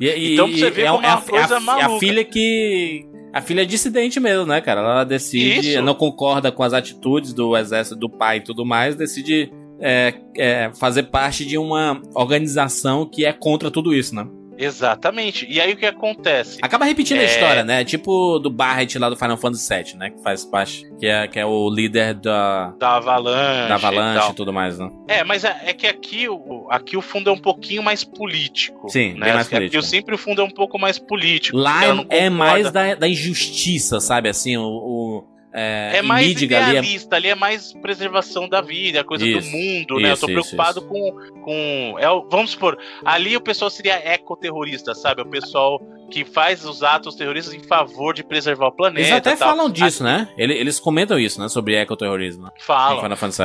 E, e- Então você vê é, como é é a, uma coisa é a- é a maluca. filha que. A filha é dissidente mesmo, né, cara? Ela decide, Isso. não concorda com as atitudes do exército do pai e tudo mais, decide é, é, fazer parte de uma organização que é contra tudo isso, né? Exatamente. E aí o que acontece? Acaba repetindo a É. história, né? Tipo do Barret lá do Final Fantasy VII, né? Que faz parte. Que é, que é o líder da, Da avalanche. da e Avalanche tal. e tudo mais, né? É, mas é, é que aqui o, aqui o fundo é um pouquinho mais político. Sim, né? mais Aqui político. sempre o fundo é um pouco mais político. Lá Ela não é, é mais da, da injustiça, sabe? Assim, o, o- É, É mais Midgar ali é- idealista, ali é mais preservação da vida, a coisa Isso, do mundo, né? isso, eu tô isso, preocupado com. com é, vamos supor, ali o pessoal seria ecoterrorista, sabe? É o pessoal que faz os atos terroristas em favor de preservar o planeta. Eles até falam disso, né? Ele- Eles comentam isso, né? Sobre ecoterrorismo. né? Falam.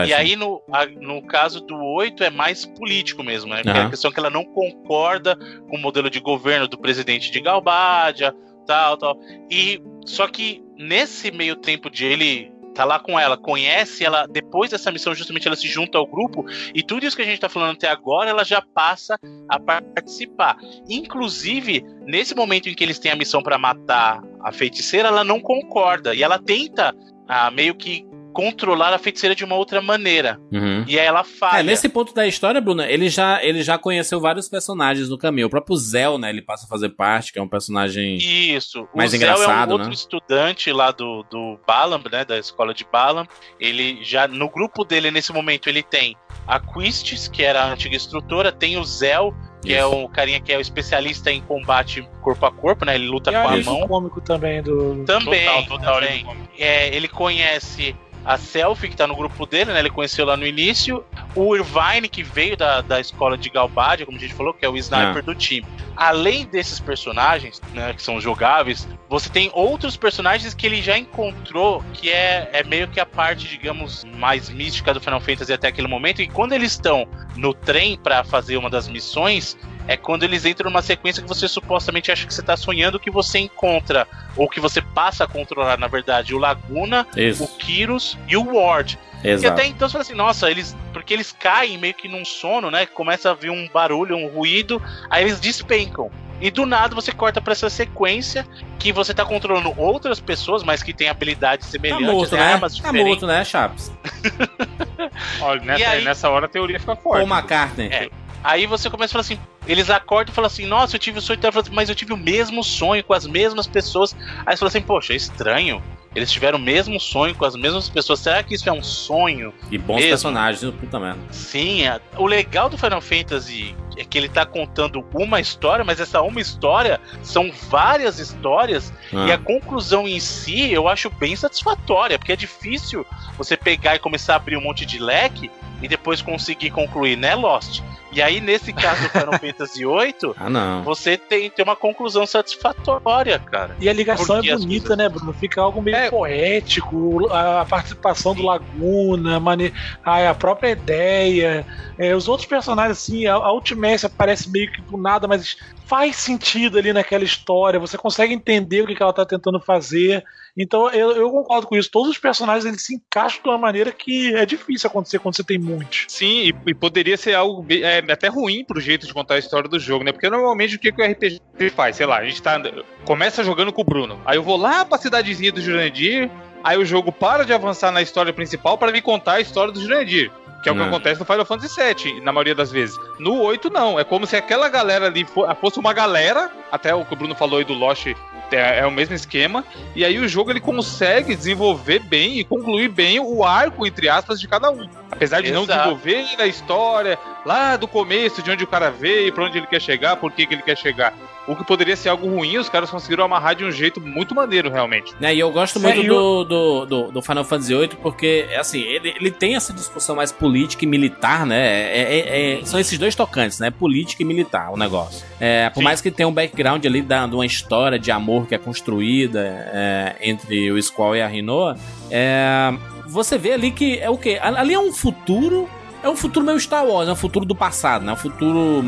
E aí, no, a- no caso do 8, é mais político mesmo, né? Porque Aham. a questão é que ela não concorda com o modelo de governo do presidente de Galbadia, tal, tal. E só que nesse meio tempo de ele tá lá com ela, conhece ela, depois dessa missão, justamente ela se junta ao grupo, e tudo isso que a gente tá falando até agora, ela já passa a participar. Inclusive, nesse momento em que eles têm a missão pra matar a feiticeira, ela não concorda, e ela tenta ah, meio que controlar a feiticeira de uma outra maneira. Uhum. E aí ela falha. É, nesse ponto da história, Bruno, ele já, ele já conheceu vários personagens no caminho. O próprio Zell, né? Ele passa a fazer parte, que é um personagem. Isso. Mais o Zéu é engraçado, um outro né? estudante lá do, do Balam, né? Da escola de Balam. Ele já. No grupo dele, nesse momento, ele tem a Quistis, que era a antiga instrutora, tem o Zéu, que é Isso. o carinha que é o especialista em combate corpo a corpo, né? Ele luta E com a mão. o cômico também do. Também, Total, total, também. É, ele conhece a Selfie, que tá no grupo dele, né? Ele conheceu lá no início. O Irvine, que veio da, da escola de Galbadia, como a gente falou, que é o sniper Ah. do time. Além desses personagens, né, que são jogáveis, você tem outros personagens que ele já encontrou, que é, é meio que a parte, digamos, mais mística do Final Fantasy até aquele momento. E quando eles estão no trem pra fazer uma das missões, é quando eles entram numa sequência que você supostamente acha que você tá sonhando, que você encontra, ou que você passa a controlar, na verdade, o Laguna, o Isso, Kyrus e o Ward. E exato. até então você fala assim, nossa, eles. Porque eles caem meio que num sono, né? Começa a vir um barulho, um ruído, aí eles despencam. E do nada você corta pra essa sequência que você tá controlando outras pessoas, mas que têm habilidades Tá semelhantes, morto, né? armas Tá diferentes. morto, né, Chaps? Olha, E nessa, aí- nessa hora a teoria fica forte. McCartney. É. Aí você começa a falar assim, eles acordam e falam assim, nossa, eu tive o sonho, fala assim, mas eu tive o mesmo sonho com as mesmas pessoas. Aí você fala assim, poxa, é estranho. Eles tiveram o mesmo sonho com as mesmas pessoas. Será que isso é um sonho? E bons Mesmo. personagens, puta merda. Sim, a- o legal do Final Fantasy é que ele tá contando uma história, mas essa uma história são várias histórias Ah. e a conclusão em si eu acho bem satisfatória, porque é difícil você pegar e começar a abrir um monte de leque e depois conseguir concluir, né, Lost? E aí, nesse caso do Final Fantasy VIII, Ah, não. você tem, tem uma conclusão satisfatória, cara. E a ligação Porque é bonita, coisas- né, Bruno? Fica algo meio É. poético, a participação do Laguna, mane... a a própria ideia. é, os outros personagens, assim, a, a Ultimécia parece meio que do nada, mas faz sentido ali naquela história. Você consegue entender o que, que ela tá tentando fazer. Então eu, eu concordo com isso. Todos os personagens eles se encaixam de uma maneira que é difícil acontecer quando você tem muitos. Sim, e, e poderia ser algo é, até ruim pro jeito de contar a história do jogo, né? Porque normalmente o que, que o RPG faz? Sei lá, a gente tá. Começa jogando com o Bruno. Aí eu vou lá pra cidadezinha do Jurandir. Aí o jogo para de avançar na história principal para me contar a história do Jurandir. Que é o que Não. acontece no Final Fantasy VII, na maioria das vezes. No 8, não. É como se aquela galera ali fo- fosse uma galera. Até o que o Bruno falou aí do Lost é, é o mesmo esquema. E aí o jogo ele consegue desenvolver bem e concluir bem o arco, entre aspas, de cada um. Apesar de não Exato. desenvolver a história lá do começo, de onde o cara veio, pra onde ele quer chegar, por que, que ele quer chegar. O que poderia ser algo ruim, os caras conseguiram amarrar de um jeito muito maneiro, realmente. Né, e eu gosto muito Sério? do, do, do, do Final Fantasy VIII porque, é assim, ele, ele tem essa discussão mais política e militar, né? É, é- é- são esses dois tocantes, né? Política e militar, o negócio. É, por Sim. mais que tenha um background ali da, de uma história de amor que é construída é, entre o Squall e a Rinoa, é, você vê ali que é o quê? Ali é um futuro. É um futuro meio Star Wars, é um futuro do passado, né? Um futuro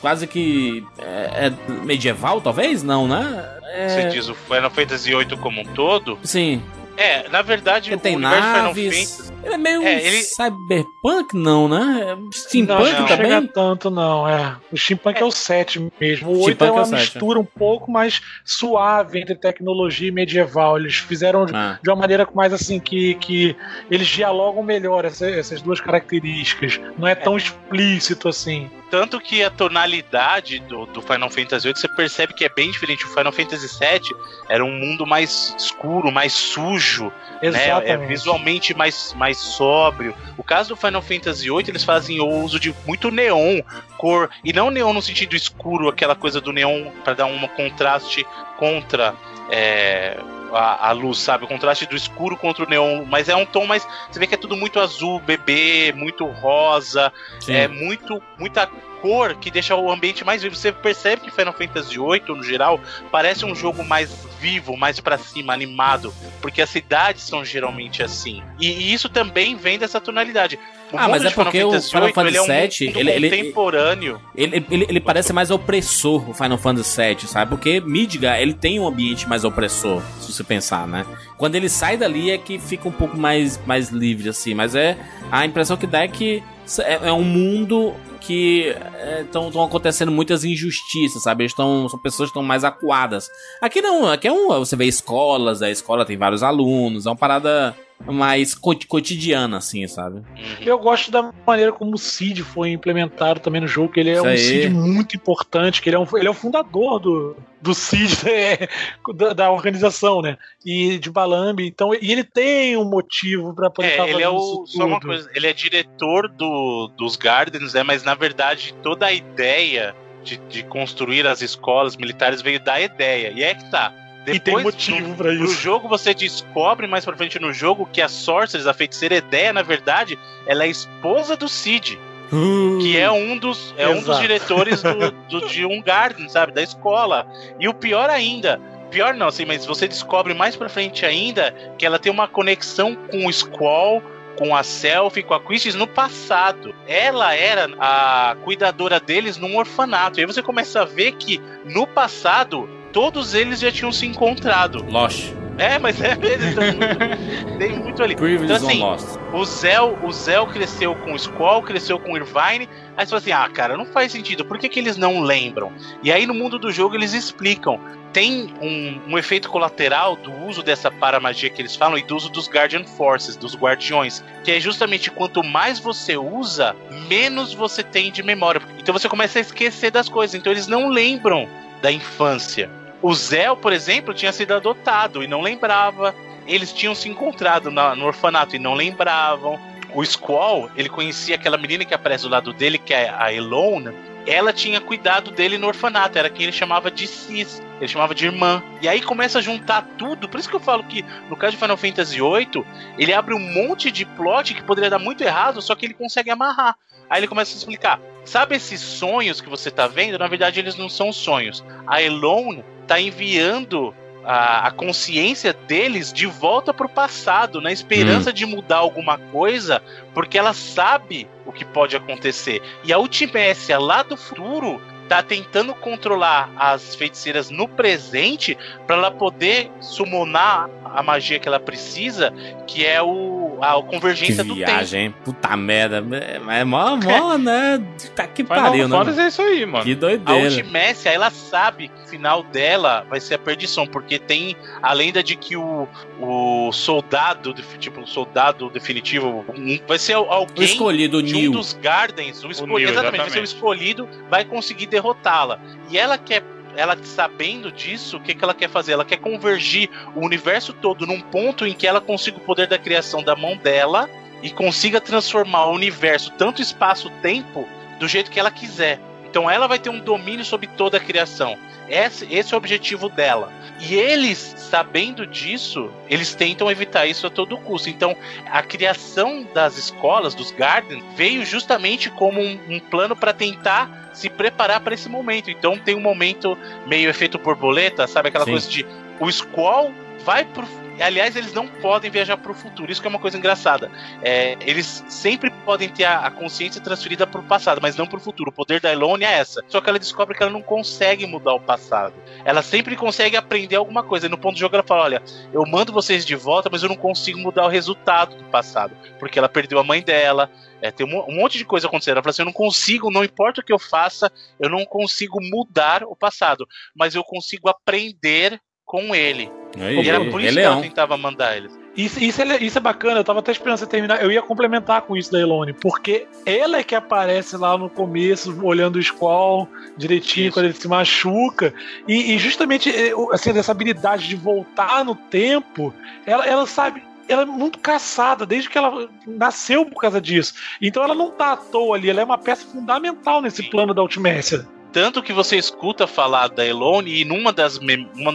quase que é, é medieval, talvez? Não, né? É, Você diz o Final Fantasy VIII como um todo. Sim. É, na verdade, Ele o tem universo Final naves. Fantasy. Ele é meio É, ele- cyberpunk, não, né? É não, Steampunk não também? chega tanto, não. É. O Steampunk é, o 7 mesmo. O 8 Steampunk é uma é o 7, mistura um pouco mais suave entre tecnologia e medieval. Eles fizeram de- Ah, de uma maneira mais assim que, que eles dialogam melhor essa- essas duas características. Não é tão explícito assim. Tanto que a tonalidade do, do Final Fantasy VIII você percebe que é bem diferente. O Final Fantasy VII era um mundo mais escuro, mais sujo, né? É visualmente mais, mais sóbrio. O caso do Final Fantasy VIII, eles fazem o uso de muito neon, cor, e não neon no sentido escuro, aquela coisa do neon para dar um contraste contra é, a, a luz, sabe? O contraste do escuro contra o neon. Mas é um tom mais. Você vê que é tudo muito azul, bebê, muito rosa, Sim. é muito, muita cor que deixa o ambiente mais vivo. Você percebe que Final Fantasy VIII, no geral, parece um jogo mais vivo, mais pra cima, animado, porque as cidades são geralmente assim. E, e isso também vem dessa tonalidade. O Ah, mas é porque o Final VIII, ele é um Fantasy VII, ele- ele- contemporâneo. Ele, ele, ele parece mais opressor, o Final Fantasy VII, sabe? Porque Midgar, ele tem um ambiente mais opressor, se você pensar, né? Quando ele sai dali é que fica um pouco mais, mais livre, assim. Mas é a impressão que dá é que é, é um mundo que estão acontecendo muitas injustiças, sabe? Eles tão, são pessoas que estão mais acuadas. Aqui não, aqui é um. Você vê escolas, a escola tem vários alunos, é uma parada mais co- cotidiana, assim, sabe? Uhum. Eu gosto da maneira como o Cid foi implementado também no jogo, que ele é Isso um aí. Cid muito importante, que ele é, um, ele é o fundador do, do Cid, né, da, da organização, né? E de Balambi. Então, e ele tem um motivo pra poder estar É, ele é o. Só uma tudo. coisa, ele é diretor do, dos Gardens, né? Mas na verdade toda a ideia de, de construir as escolas militares veio da ideia. E é que tá. E tem Depois, motivo no, pra no isso. jogo você descobre mais pra frente no jogo que a Sorceress, a feiticeira ideia, na verdade, ela é a esposa do Cid, que é um dos, é um dos diretores do, do, de um Garden, sabe? Da escola. E o pior ainda. Pior não, assim, mas você descobre mais pra frente ainda que ela tem uma conexão com o Squall, com a Selfie, com a Quistis no passado. Ela era a cuidadora deles num orfanato. E aí você começa a ver que no passado todos eles já tinham se encontrado. Lost. É, mas é então, muito- tem muito ali. Privilege Então, assim, Lost. O Zell, o Zell cresceu com o Squall, cresceu com o Irvine. Aí você fala assim: ah, cara, não faz sentido. Por que, que eles não lembram? E aí no mundo do jogo eles explicam. Tem um, um efeito colateral do uso dessa paramagia que eles falam e do uso dos Guardian Forces, dos guardiões. Que é justamente quanto mais você usa, menos você tem de memória. Então você começa a esquecer das coisas. Então eles não lembram da infância. O Zell, por exemplo, tinha sido adotado e não lembrava. Eles tinham se encontrado na- no orfanato e não lembravam. O Squall, ele conhecia aquela menina que aparece do lado dele, que é a Elona. Ela tinha cuidado dele no orfanato, era quem ele chamava de cis, ele chamava de irmã. E aí começa a juntar tudo. Por isso que eu falo que no caso de Final Fantasy VIII, ele abre um monte de plot que poderia dar muito errado, só que ele consegue amarrar. Aí ele começa a explicar. Sabe esses sonhos que você tá vendo? Na verdade, eles não são sonhos. A Elone tá enviando a, a consciência deles de volta pro passado, na esperança de mudar alguma coisa, porque ela sabe o que pode acontecer. E a Ultimécia lá do futuro tá tentando controlar as feiticeiras no presente para ela poder summonar a magia que ela precisa, que é o a Que convergência do tempo. viagem? Puta merda. É, é mó, mó, né? Tá que pariu, né? Fantasy é isso aí, mano. Que A doideira. Ultimécia, ela sabe que o final dela vai ser a perdição, porque tem a lenda de que o, o soldado, tipo, o soldado definitivo, um- vai ser O alguém escolhido, o de um Neil. dos Gardens, o escolhido, Neil, exatamente, vai ser o exatamente. escolhido, vai conseguir derrotá-la. E ela quer, ela sabendo disso, o que, que ela quer fazer? Ela quer convergir o universo todo num ponto em que ela consiga o poder da criação da mão dela e consiga transformar o universo, tanto espaço-tempo, do jeito que ela quiser. Então ela vai ter um domínio sobre toda a criação. Esse, esse é o objetivo dela. E eles, sabendo disso, eles tentam evitar isso a todo custo. Então, a criação das escolas, dos Gardens, veio justamente como um, um plano para tentar se preparar para esse momento. Então, tem um momento meio efeito borboleta, sabe? Aquela Sim. coisa de o Squall vai pro. Aliás, eles não podem viajar para o futuro. Isso que é uma coisa engraçada. É, eles sempre podem ter a, consciência transferida para o passado, mas não para o futuro. O poder da Elone é essa. Só que ela descobre que ela não consegue mudar o passado. Ela sempre consegue aprender alguma coisa. E no ponto do jogo ela fala: olha, eu mando vocês de volta, mas eu não consigo mudar o resultado do passado. Porque ela perdeu a mãe dela. é, tem um, um monte de coisa acontecendo. Ela fala assim: eu não consigo, não importa o que eu faça, eu não consigo mudar o passado. Mas eu consigo aprender com ele. Aí, E era por isso Rei que ela tentava mandar eles. Isso, isso, é, isso é bacana, eu tava até esperando você terminar. Eu ia complementar com isso da Elone, porque ela é que aparece lá no começo, olhando o Squall direitinho Isso. quando ele se machuca. E, e justamente eh, assim, dessa habilidade de voltar no tempo, ela, ela sabe. Ela é muito caçada, desde que ela nasceu por causa disso. Então ela não tá à toa ali, ela é uma peça fundamental nesse plano da Ultimécia. Tanto que você escuta falar da Elone e numa das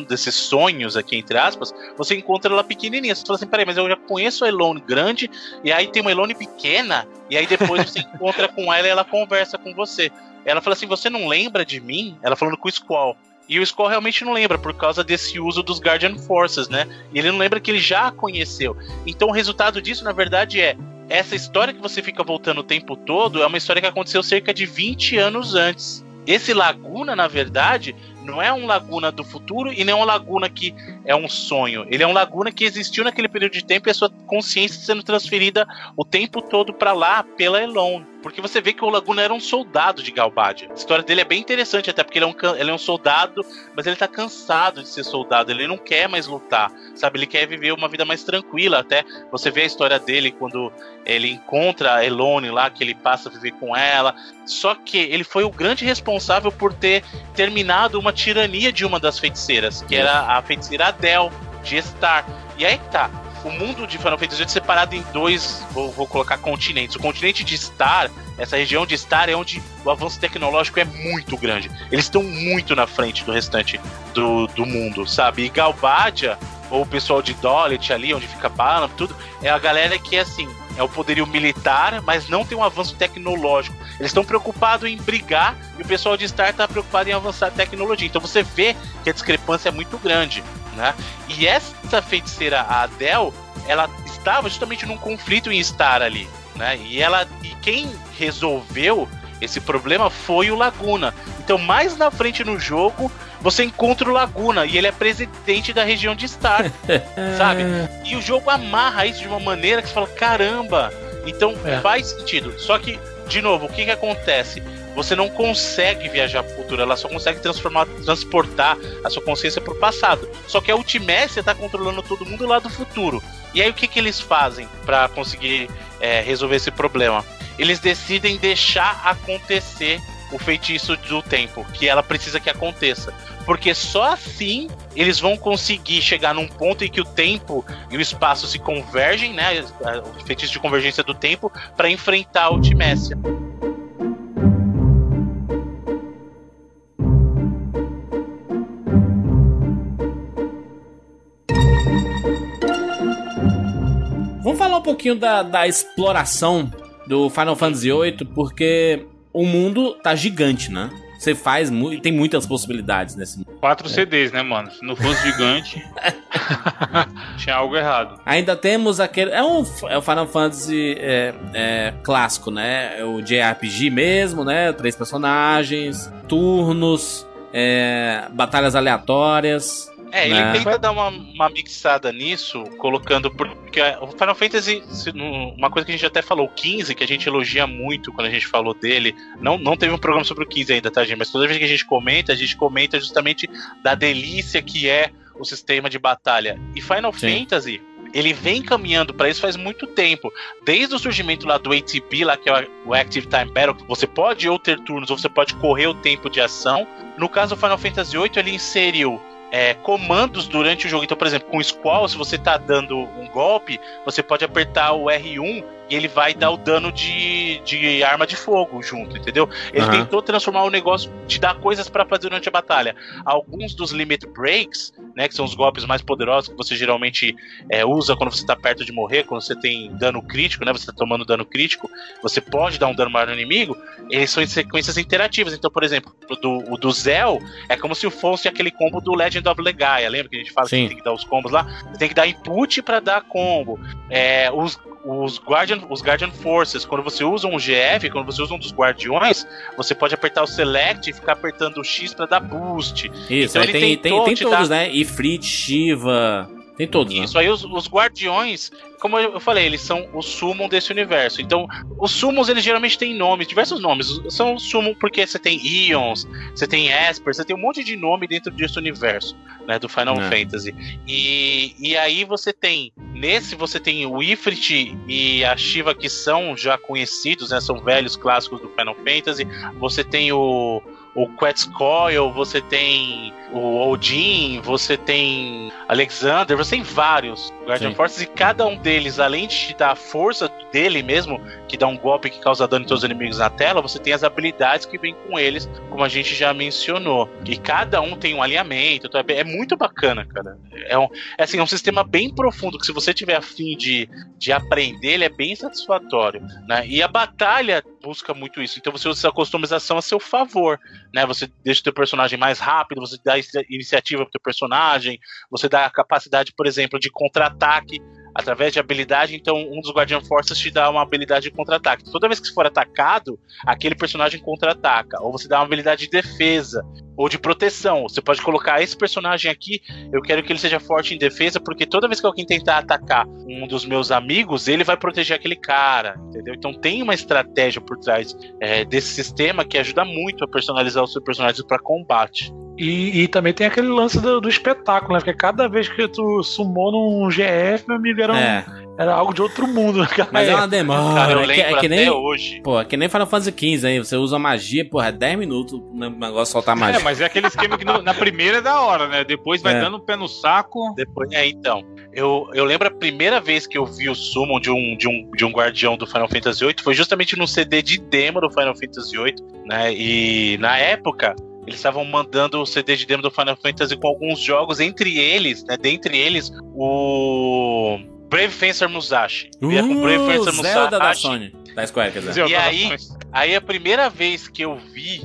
desses sonhos aqui, entre aspas, você encontra ela pequenininha. Você fala assim, peraí, mas eu já conheço a Elone grande, e aí tem uma Elone pequena, e aí depois você encontra com ela e ela conversa com você. Ela fala assim, você não lembra de mim? Ela falando com o Squall. E o Skull realmente não lembra, por causa desse uso dos Guardian Forces, né? Ele não lembra que ele já a conheceu. Então o resultado disso, na verdade, é essa história que você fica voltando o tempo todo é uma história que aconteceu cerca de 20 anos antes. Esse Laguna, na verdade, não é um Laguna do futuro e nem é um Laguna que é um sonho. Ele é um Laguna que existiu naquele período de tempo e a sua consciência sendo transferida o tempo todo para lá pela Elon. Porque você vê que o Laguna era um soldado de Galbadia. A história dele é bem interessante, até porque ele é, um, ele é um soldado, mas ele tá cansado de ser soldado. Ele não quer mais lutar, sabe? Ele quer viver uma vida mais tranquila. Até você vê a história dele quando ele encontra a Elone lá, que ele passa a viver com ela. Só que ele foi o grande responsável por ter terminado uma tirania de uma das feiticeiras, que era a feiticeira Adele, de Star. E aí tá, o mundo de Final Fantasy VIII é separado em dois, vou, vou, colocar continentes. O continente de Star, essa região de Star é onde o avanço tecnológico é muito grande. Eles estão muito na frente do restante do, do mundo, sabe? E Galbadia, ou o pessoal de Dollet ali, onde fica Balam, tudo, é a galera que é assim, é o poderio militar, mas não tem um avanço tecnológico. Eles estão preocupados em brigar e o pessoal de Star está preocupado em avançar a tecnologia. Então você vê que a discrepância é muito grande, né? E essa feiticeira, a Adele, ela estava justamente num conflito em Star ali, né? E ela e quem resolveu esse problema foi o Laguna. Então, mais na frente no jogo, você encontra o Laguna e ele é presidente da região de Star, sabe? E o jogo amarra isso de uma maneira que você fala: caramba! Então é. faz sentido. Só que, de novo, o que, que acontece? Você não consegue viajar para o futuro, ela só consegue transformar, transportar a sua consciência para o passado. Só que a Ultimécia está controlando todo mundo lá do futuro. E aí o que, que eles fazem para conseguir é, resolver esse problema? Eles decidem deixar acontecer o feitiço do tempo, que ela precisa que aconteça. Porque só assim eles vão conseguir chegar num ponto em que o tempo e o espaço se convergem, né? O feitiço de convergência do tempo, para enfrentar a Ultimécia. Vamos falar um pouquinho da, da exploração do Final Fantasy VIII, porque o mundo tá gigante, né? Você faz muito, tem muitas possibilidades nesse mundo. Quatro é. CDs, né, mano? Se não fosse gigante, tinha algo errado. Ainda temos aquele. É, um, é o Final Fantasy é, é, clássico, né? É o JRPG mesmo, né? Três personagens, turnos, é, batalhas aleatórias. É, ele né? tenta dar uma, uma mixada nisso, colocando. Porque o Final Fantasy, uma coisa que a gente até falou, o 15, que a gente elogia muito quando a gente falou dele. Não, não teve um programa sobre o 15 ainda, tá, gente? Mas toda vez que a gente comenta, a gente comenta justamente da delícia que é o sistema de batalha. E Final Sim. Fantasy ele vem caminhando para isso faz muito tempo. Desde o surgimento lá do ATB, lá que é o Active Time Battle, você pode ou ter turnos ou você pode correr o tempo de ação. No caso do Final Fantasy VIII, ele inseriu é, comandos durante o jogo. Então, por exemplo, com o Squall, se você tá dando um golpe, você pode apertar o R1 e ele vai dar o dano de, de arma de fogo junto, entendeu? Ele uhum. tentou transformar o negócio de dar coisas para fazer durante a batalha. Alguns dos limit breaks, né, que são os golpes mais poderosos que você geralmente é, usa quando você está perto de morrer, quando você tem dano crítico, né, você está tomando dano crítico, você pode dar um dano maior no inimigo, eles são em sequências interativas. Então, por exemplo, do, o do Zell é como se fosse aquele combo do Legend of Legaia, lembra que a gente fala Sim. que tem que dar os combos lá? Você tem que dar input para dar combo. É, os os Guardian, os Guardian Forces, quando você usa um GF, quando você usa um dos guardiões, você pode apertar o Select e ficar apertando o X para dar boost. Isso, então, aí tem, tem, tem, todos, né? Ifrit, Shiva, tem todos. Isso, né? aí os, os, guardiões, como eu falei, eles são o summon desse universo. Então, os summons, eles geralmente têm nomes, diversos nomes. São summon porque você tem Ions, você tem Esper, você tem um monte de nome dentro desse universo. né, do Final É. Fantasy. E, e aí você tem, nesse você tem o Ifrit e a Shiva que são já conhecidos, né, são velhos clássicos do Final Fantasy. Você tem o o Quetzalcoatl, você tem o Odin, você tem Alexander, você tem vários Guardian Sim. Forces e cada um deles, além de te dar a força dele mesmo, que dá um golpe que causa dano em todos os inimigos na tela, você tem as habilidades que vêm com eles, como a gente já mencionou. E cada um tem um alinhamento, então é é muito bacana, cara. É um, é assim, é um sistema bem profundo que se você tiver afim de, de aprender, ele é bem satisfatório, né? E a batalha busca muito isso. Então você usa a customização a seu favor, né? Você deixa o teu personagem mais rápido, você dá inicia- iniciativa pro teu personagem, você dá a capacidade, por exemplo, de contra-ataque através de habilidade. Então, um dos Guardian Forces te dá uma habilidade de contra-ataque. Toda vez que você for atacado, aquele personagem contra-ataca. Ou você dá uma habilidade de defesa ou de proteção. Você pode colocar esse personagem aqui, eu quero que ele seja forte em defesa, porque toda vez que alguém tentar atacar um dos meus amigos, ele vai proteger aquele cara, entendeu? Então tem uma estratégia por trás é, desse sistema que ajuda muito a personalizar os seus personagens para combate. E, e também tem aquele lance do, do espetáculo, né? Porque cada vez que tu sumou num GF, meu amigo, era, um- É, era algo de outro mundo naquela mas é época. uma demora. Cara, eu é, que, lembro é que até nem. hoje. Pô, é que nem Final Fantasy XV aí. Você usa magia, porra, é 10 minutos o negócio soltar É, magia. mas é aquele esquema que no- na primeira é da hora, né? Depois vai É. dando o pé no saco. Depois, é, então. Eu, eu lembro a primeira vez que eu vi o summon de um, de, um, de um guardião do Final Fantasy VIII foi justamente no CD de demo do Final Fantasy VIII, né? E na época eles estavam mandando o CD de demo do Final Fantasy com alguns jogos, entre eles, né? Dentre eles, o Brave Fencer Musashi. Via com Brave Uh, Fencer Zelda da Musashi. Sony. Da Square, quer dizer. E aí-. Aí a primeira vez que eu vi.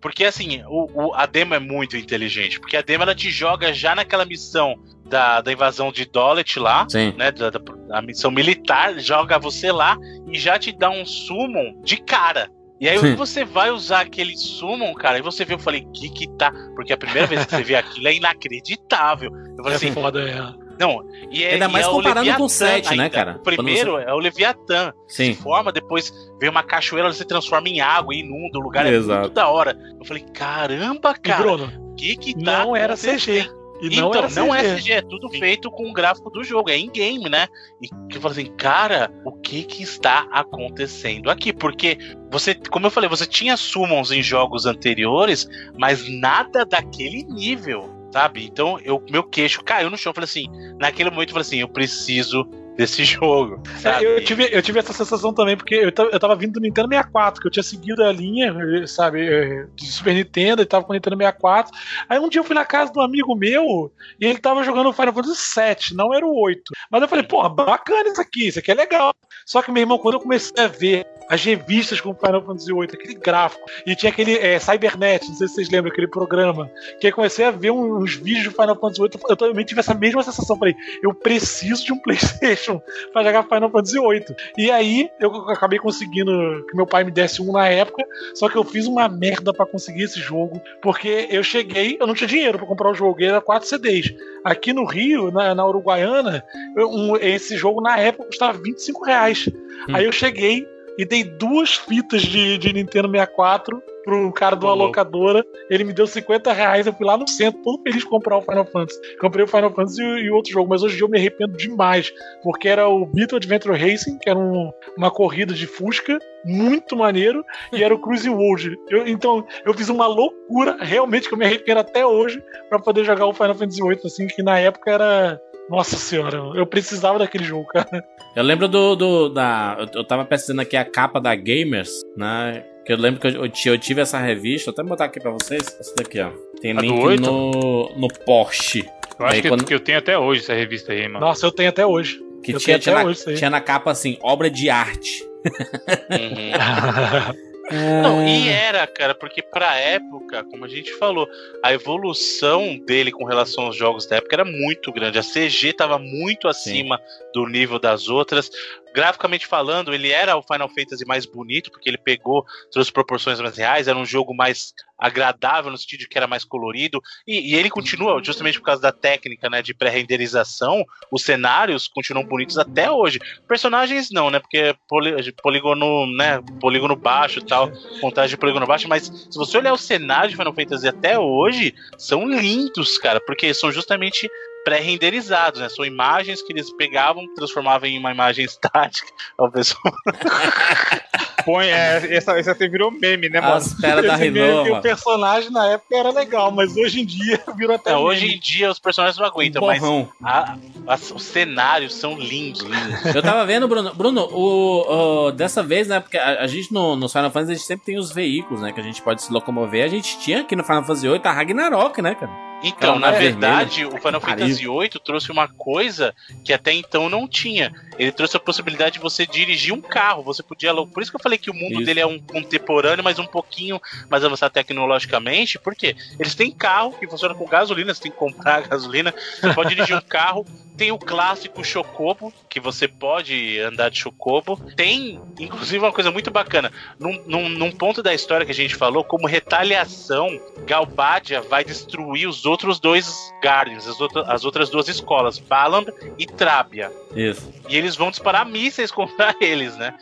Porque assim, o, o- a demo é muito inteligente. Porque a demo ela te joga já naquela missão da, da invasão de Dolet lá, Sim. né? Da, da- da missão militar, joga você lá e já te dá um summon de cara. E aí Sim. você vai usar aquele summon, cara, e você vê, eu falei, que que tá? Porque a primeira vez que você vê aquilo é inacreditável. Eu falei É assim, foda, é. não, e é, Ainda e mais é comparando com o Leviatã sete, né, ainda. cara? O primeiro é o Leviatã se Sim. forma, depois vem uma cachoeira, ela se transforma em água e inunda o lugar. É Exato. muito da hora. Eu falei, caramba, E cara, Bruno, o que que tá não era? CG. E então, não era não é CG. É tudo feito com o gráfico do jogo, é in-game, né? E que falei assim, cara, o que que está acontecendo aqui? Porque você, como eu falei, você tinha summons em jogos anteriores, mas nada daquele nível, sabe? Então, eu, meu queixo caiu no chão, eu falei assim, naquele momento eu falei assim, eu preciso desse jogo. É, eu, tive, eu tive essa sensação também, porque eu, eu tava vindo do Nintendo 64, que eu tinha seguido a linha, eh, sabe, eh, de Super Nintendo, e tava com o Nintendo 64. Aí um dia eu fui na casa de um amigo meu, e ele tava jogando o Final Fantasy VII, não era o 8. Mas eu falei, pô, bacana isso aqui, isso aqui é legal. Só que, meu irmão, quando eu comecei a ver as revistas com o Final Fantasy VIII, aquele gráfico, e tinha aquele eh, Cybernet, não sei se vocês lembram, aquele programa, que eu comecei a ver uns vídeos do Final Fantasy VIII, eu também tive essa mesma sensação, falei, eu preciso de um Playstation pra jogar Final Fantasy VIII. E aí eu acabei conseguindo que meu pai me desse um na época, só que eu fiz uma merda pra conseguir esse jogo, porque eu cheguei, eu não tinha dinheiro pra comprar o jogo, e era 4 CDs. Aqui no Rio, na, na Uruguaiana, eu- um- esse jogo na época custava 25 reais. Aí eu cheguei e dei duas fitas de, de Nintendo 64 pro cara de uma locadora. Ele me deu 50 reais. Eu fui lá no centro, todo feliz de comprar o Final Fantasy. Comprei o Final Fantasy e, e outro jogo, mas hoje em dia eu me arrependo demais. Porque era o Beetle Adventure Racing, que era um- uma corrida de Fusca, muito maneiro, e era o Cruising World. Eu- então eu fiz uma loucura, realmente, que eu me arrependo até hoje, pra poder jogar o Final Fantasy VIII, assim, que na época era. Nossa senhora, eu precisava daquele jogo, cara. Eu lembro do. do da, eu, tava pesquisando aqui a capa da Gamers, né? Que eu lembro que eu, eu ti- eu tive essa revista, vou até botar aqui pra vocês. Essa daqui, ó. Tem A link no, no Porsche. Eu acho Aí que, quando- que eu tenho até hoje essa revista aí, mano. Nossa, eu tenho até hoje. Que Eu tinha, tinha, até na, hoje tinha na capa assim, obra de arte. Uhum. Não, e era, cara, porque pra época, como a gente falou, a evolução dele com relação aos jogos da época era muito grande. A CG tava muito acima do nível das outras. Graficamente falando, ele era o Final Fantasy mais bonito, porque ele pegou, trouxe proporções mais reais, era um jogo mais agradável no sentido de que era mais colorido, e, e ele continua, justamente por causa da técnica né, de pré-renderização, os cenários continuam bonitos até hoje. Personagens não, né? Porque poli, polígono, né? Polígono baixo tal, montagem de polígono baixo, mas se você olhar o cenário de Final Fantasy até hoje, são lindos, cara, porque são justamente pré-renderizados, né? São imagens que eles pegavam, transformavam em uma imagem estática. Ó, pessoal. Põe, é, essa, essa até virou meme, né, mano? As peras da Rinoma. o personagem na época era legal, mas hoje em dia virou até. É, meme. hoje em dia os personagens não aguentam, mas Borrão. a- as- os cenários são lindos, lindos. Eu tava vendo, Bruno. Bruno, o, o- dessa vez, né? Porque a, a gente no, no Final Fantasy a gente sempre tem os veículos, né? Que a gente pode se locomover. A gente tinha aqui no Final Fantasy VIII a Ragnarok, né, cara? Então, Aquela na nave verdade, o Final. Fantasy VIII trouxe uma coisa que até então não tinha. Ele trouxe a possibilidade de você dirigir um carro. Você podia. Por isso que eu falei que o mundo Isso. dele é um contemporâneo, mas um pouquinho mais avançado tecnologicamente. Por quê? Eles têm carro que funciona com gasolina, você tem que comprar gasolina. Você pode dirigir um carro. Tem o clássico Chocobo, que você pode andar de Chocobo. Tem, inclusive, uma coisa muito bacana. Num, num, num ponto da história que a gente falou, como retaliação, Galbadia vai destruir os outros dois Guardians, as, outra- as outras duas escolas, Balamb e Trábia. Isso. E eles vão disparar mísseis contra eles, né?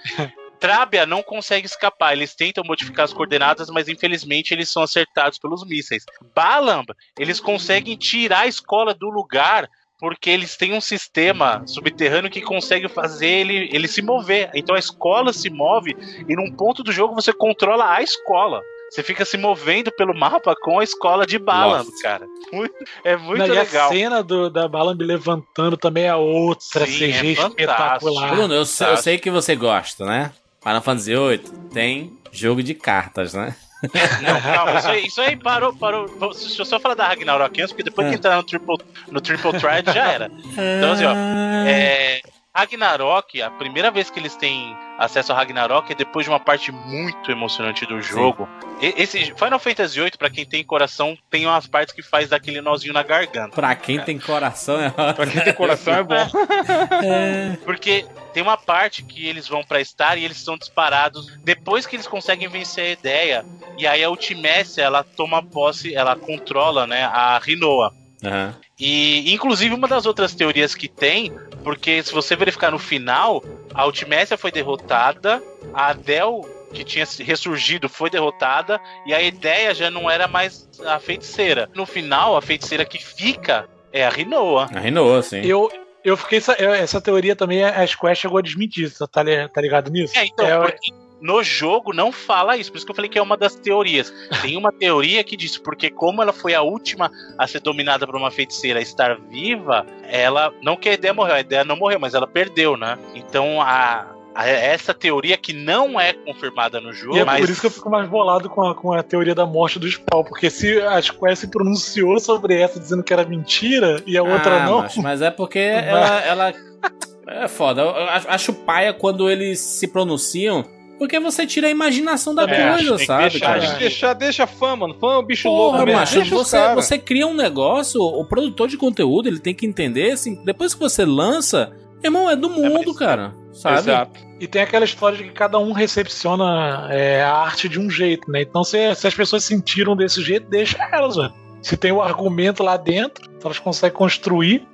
Trábia não consegue escapar. Eles tentam modificar as coordenadas, mas infelizmente eles são acertados pelos mísseis. Balamb, eles conseguem tirar a escola do lugar porque eles têm um sistema subterrâneo que consegue fazer ele, ele se mover. Então a escola se move e num ponto do jogo você controla a escola. Você fica se movendo pelo mapa com a escola de Balamb, Nossa. cara. É muito Não, e legal. a cena do, da Balamb levantando também é outra Sim, CG é fantástico. espetacular. Bruno, eu, sei- eu sei que você gosta, né? Final Fantasy VIII tem jogo de cartas, né? Não, calma, isso aí, isso aí parou, parou. Deixa eu só falar da Ragnarok antes, porque depois que É. entrar no Triple, no triple Thread já era. Então, assim, ó, é, Ragnarok, a primeira vez que eles têm acesso a Ragnarok é depois de uma parte muito emocionante do jogo. E- Esse Final Fantasy VIII, pra quem tem coração, tem umas partes que faz daquele nozinho na garganta. Pra quem tem coração, é Pra quem tem coração é bom. Porque tem uma parte que eles vão pra Star e eles são disparados depois que eles conseguem vencer a ideia. E aí a Ultimécia, ela toma posse, ela controla, né, a Rinoa. Aham. E inclusive uma das outras teorias que tem, porque se você verificar no final, a Ultimécia foi derrotada, a Adel que tinha ressurgido foi derrotada e a ideia já não era mais a feiticeira. No final, a feiticeira que fica é a Rinoa. A Rinoa, sim. Eu, eu fiquei. Essa, teoria também, a Square chegou a desmentir. Você tá, tá ligado nisso? É, então, É, porque no jogo não fala isso, por isso que eu falei que é uma das teorias. Tem uma teoria que diz, porque como ela foi a última a ser dominada por uma feiticeira a estar viva, ela. Não que a ideia morreu, a ideia não morreu, mas ela perdeu, né? Então a. Essa teoria que não é confirmada no jogo, E é mas por isso que eu fico mais bolado com a, com a teoria da morte do Spawn, porque se a Square se pronunciou sobre essa dizendo que era mentira e a outra Ah, não. macho, mas é porque ela, ela. É foda. Eu acho paia quando eles se pronunciam. Porque você tira a imaginação da É, coisa, tem que sabe? deixar, cara? deixar, deixa fã, mano. Fã é um bicho Porra, louco mesmo. macho, Deixa você, cara. você cria um negócio, o produtor de conteúdo, ele tem que entender, assim, depois que você lança, irmão, é do mundo, mas- cara. Sabe? Exato. E tem aquela história de que cada um recepciona é, a arte de um jeito, né? Então, se, se as pessoas sentiram desse jeito, deixa elas, velho. Se tem o argumento lá dentro, elas conseguem construir.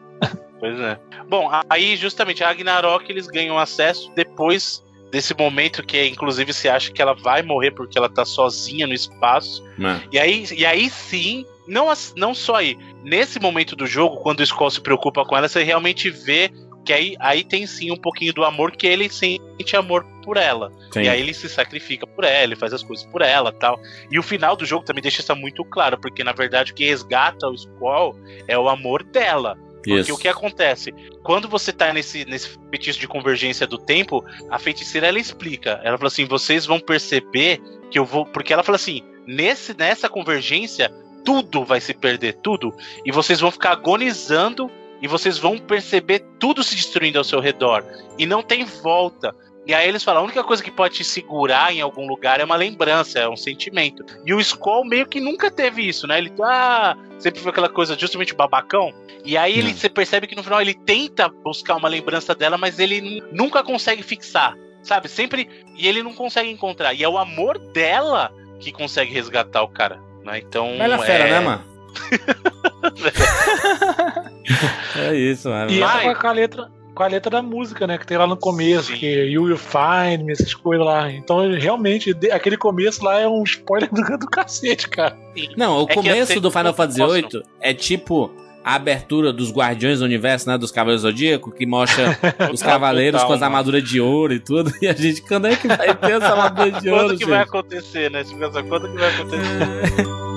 Pois é. Bom, aí justamente a Ragnarok eles ganham acesso depois desse momento que inclusive se acha que ela vai morrer porque ela tá sozinha no espaço. Mano, E aí, e aí sim, não, não só aí, nesse momento do jogo, quando o Skull se preocupa com ela, você realmente vê que aí, aí tem sim um pouquinho do amor que ele sente amor por ela. sim. E aí ele se sacrifica por ela, ele faz as coisas por ela tal. E o final do jogo também deixa isso muito claro, porque na verdade o que resgata o Squall é o amor dela. Porque Isso. o que acontece? Quando você tá nesse, nesse feitiço de convergência do tempo, a feiticeira ela explica. Ela fala assim: vocês vão perceber que eu vou. Porque ela fala assim: nesse, nessa convergência, tudo vai se perder, tudo. E vocês vão ficar agonizando e vocês vão perceber tudo se destruindo ao seu redor. E não tem volta. E aí eles falam, a única coisa que pode te segurar em algum lugar é uma lembrança, é um sentimento. E o Skull meio que nunca teve isso, né? Ele ah, sempre foi aquela coisa justamente babacão. E aí ele, Hum. você percebe que no final ele tenta buscar uma lembrança dela, mas ele nu- nunca consegue fixar, sabe? Sempre e ele não consegue encontrar. E é o amor dela que consegue resgatar o cara, né? Então, Bela é... fera, né, mano? é isso, mano. E Vai. entra com a letra, com a letra da música, né? Que tem lá no começo, Sim. que You Will Find Me, essas coisas lá. Então, realmente, de- aquele começo lá é um spoiler do, do cacete, cara. Não, o É começo do Final Fantasy VIII é tipo a abertura dos Guardiões do Universo, né? Dos Cavaleiros do Zodíaco, que mostra os cavaleiros Total, com as armaduras de ouro e tudo. E a gente, quando é que vai ter essa armadura de ouro, Quando que vai gente? acontecer, né? Tipo, essa- Quando que vai acontecer?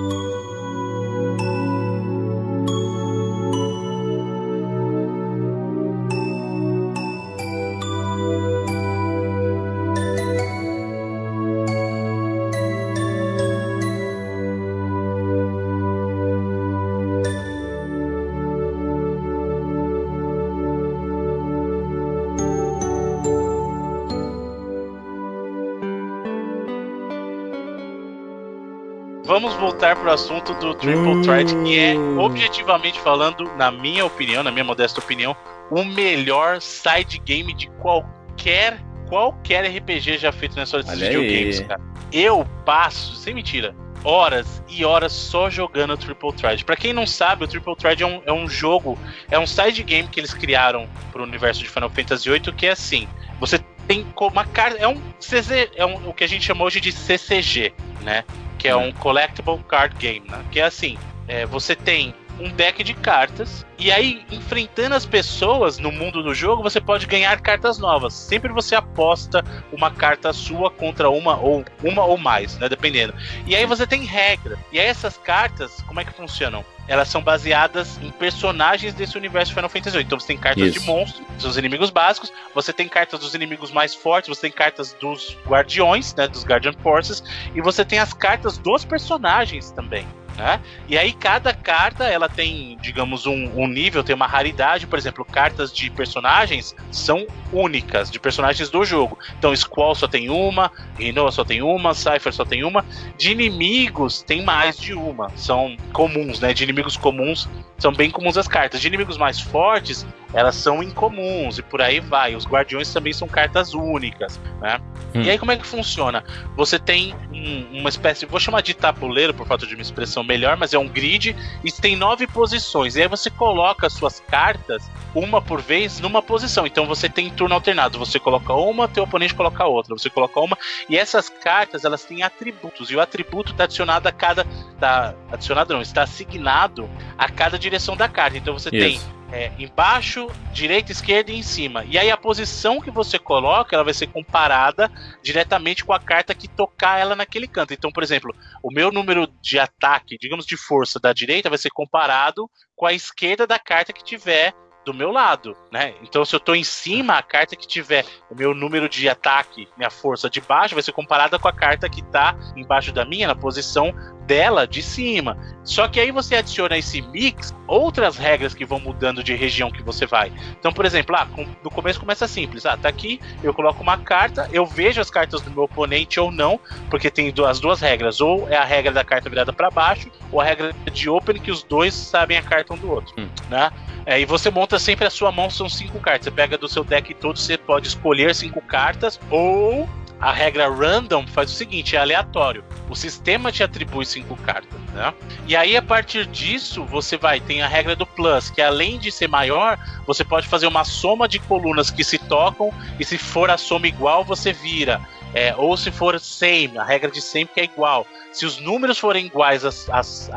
Voltar pro assunto do Triple Threat, que é, Uh. objetivamente falando, na minha opinião, na minha modesta opinião, o melhor side game de qualquer qualquer RPG já feito nessa história de Olha aí. videogames, cara. Eu passo, sem mentira, horas e horas só jogando Triple Threat. Pra quem não sabe, o Triple Threat é um, é um jogo, é um side game que eles criaram pro universo de Final Fantasy VIII, que é assim, você tem uma carta, é um CZ, é um, o que a gente chama hoje de CCG, né? Que é um Collectible Card Game, né? Que é assim, é, você tem um deck de cartas e aí enfrentando as pessoas no mundo do jogo você pode ganhar cartas novas. Sempre você aposta uma carta sua contra uma ou uma ou mais, né? Dependendo. E aí você tem regra. E aí essas cartas, como é que funcionam? Elas são baseadas em personagens desse universo Final Fantasy VIII. Então você tem cartas Isso. de monstros, os inimigos básicos. Você tem cartas dos inimigos mais fortes. Você tem cartas dos guardiões, né? Dos Guardian Forces. E você tem as cartas dos personagens também. Né? E aí cada carta ela tem, digamos, um, um nível, tem uma raridade. Por exemplo, cartas de personagens são únicas, de personagens do jogo. Então Squall só tem uma, Rinoa só tem uma, Cypher só tem uma. De inimigos tem mais de uma. São comuns, né? De inimigos comuns são bem comuns as cartas. De inimigos mais fortes, elas são incomuns e por aí vai. Os guardiões também são cartas únicas, né? Hum. E aí como é que funciona? Você tem um- uma espécie, vou chamar de tabuleiro por falta de uma expressão melhor, mas é um grid e tem nove posições. E aí você coloca as suas cartas uma por vez numa posição. Então você tem turno alternado. Você coloca uma, teu oponente coloca outra. Você coloca uma e essas cartas elas têm atributos e o atributo está adicionado a cada, tá adicionado não, está assignado a cada direção da carta. Então você tem Isso. É, embaixo, direita, esquerda e em cima. E aí a posição que você coloca, ela vai ser comparada diretamente com a carta que tocar ela naquele canto. Então, por exemplo, o meu número de ataque, digamos de força da direita, vai ser comparado com a esquerda da carta que tiver do meu lado, né? Então, se eu tô em cima, a carta que tiver o meu número de ataque, minha força de baixo, vai ser comparada com a carta que tá embaixo da minha, na posição dela de cima. Só que aí você adiciona esse mix, outras regras que vão mudando de região que você vai. Então, por exemplo, ah, no começo começa simples. Ah, tá aqui, eu coloco uma carta, eu vejo as cartas do meu oponente ou não, porque tem as duas regras. Ou é a regra da carta virada para baixo, ou a regra de open, que os dois sabem a carta um do outro. Hum. Né? É, e você monta sempre a sua mão, são cinco cartas. Você pega do seu deck todo, você pode escolher cinco cartas, ou a regra random faz o seguinte: é aleatório. O sistema te atribui cinco cartas, né? E aí, a partir disso, você vai. Tem a regra do plus, que além de ser maior, você pode fazer uma soma de colunas que se tocam, e se for a soma igual, você vira. É, ou se for same, a regra de same que é igual. Se os números forem iguais às- às-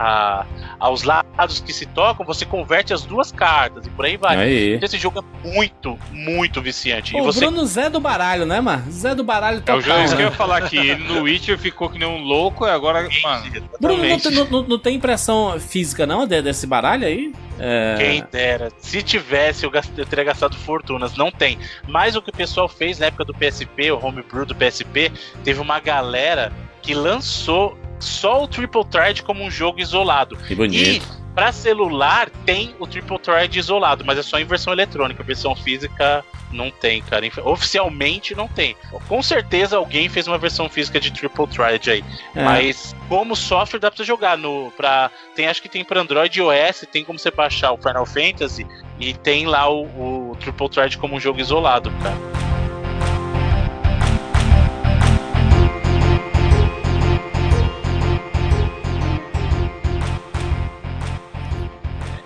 aos lados que se tocam, você converte as duas cartas e por aí vai. Aí. Esse jogo é muito, muito viciante. e O você Bruno Zé do baralho, né, mano? Zé do baralho É total. o jogo isso que eu né? ia falar aqui. Ele no Witcher ficou que nem um louco e agora, mano. Bruno, não, não- não- tem impressão física, não, de- desse baralho aí? É... Quem dera. Se tivesse, eu, gast- eu teria gastado fortunas. Não tem. Mas o que o pessoal fez na época do PSP, o homebrew do PSP, teve uma galera que lançou só o Triple Thread como um jogo isolado. Que E bonito. pra celular tem o Triple Thread isolado, mas é só em versão eletrônica. Versão física Não tem, cara. Oficialmente não tem. Com certeza alguém fez uma versão física de Triple Triad aí. É. Mas como software dá pra você jogar no. Pra, tem, acho que tem pra Android e iOS, tem como você baixar o Final Fantasy e tem lá o, o Triple Triad como um jogo isolado, cara.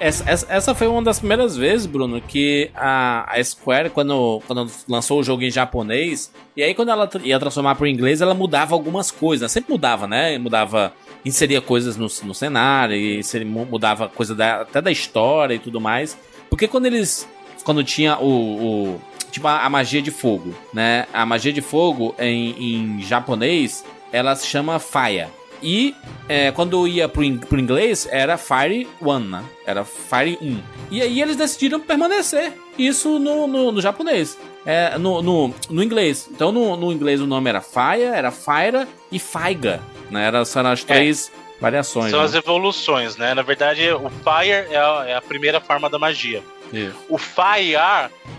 Essa, essa, essa foi uma das primeiras vezes, Bruno, que a, a Square, quando, quando lançou o jogo em japonês, e aí quando ela ia transformar pro inglês, ela mudava algumas coisas. Sempre mudava, né? Mudava, inseria coisas no, no cenário, e inseria- mu- mudava coisa da- até da história e tudo mais. Porque quando eles. Quando tinha o. o- tipo, a, a magia de fogo, né? A magia de fogo em, em japonês, ela se chama Fire. E é, quando ia pro, in- pro inglês, era Fire One, né? Era Fire 1. E aí eles decidiram permanecer isso no, no, no japonês. É, no, no, no inglês. Então no, no inglês o nome era Fire, era Fire e Faiga. Né? Era, são as três variações. São né? as evoluções, né? Na verdade, o Fire é a, é a primeira forma da magia. Isso. O Fire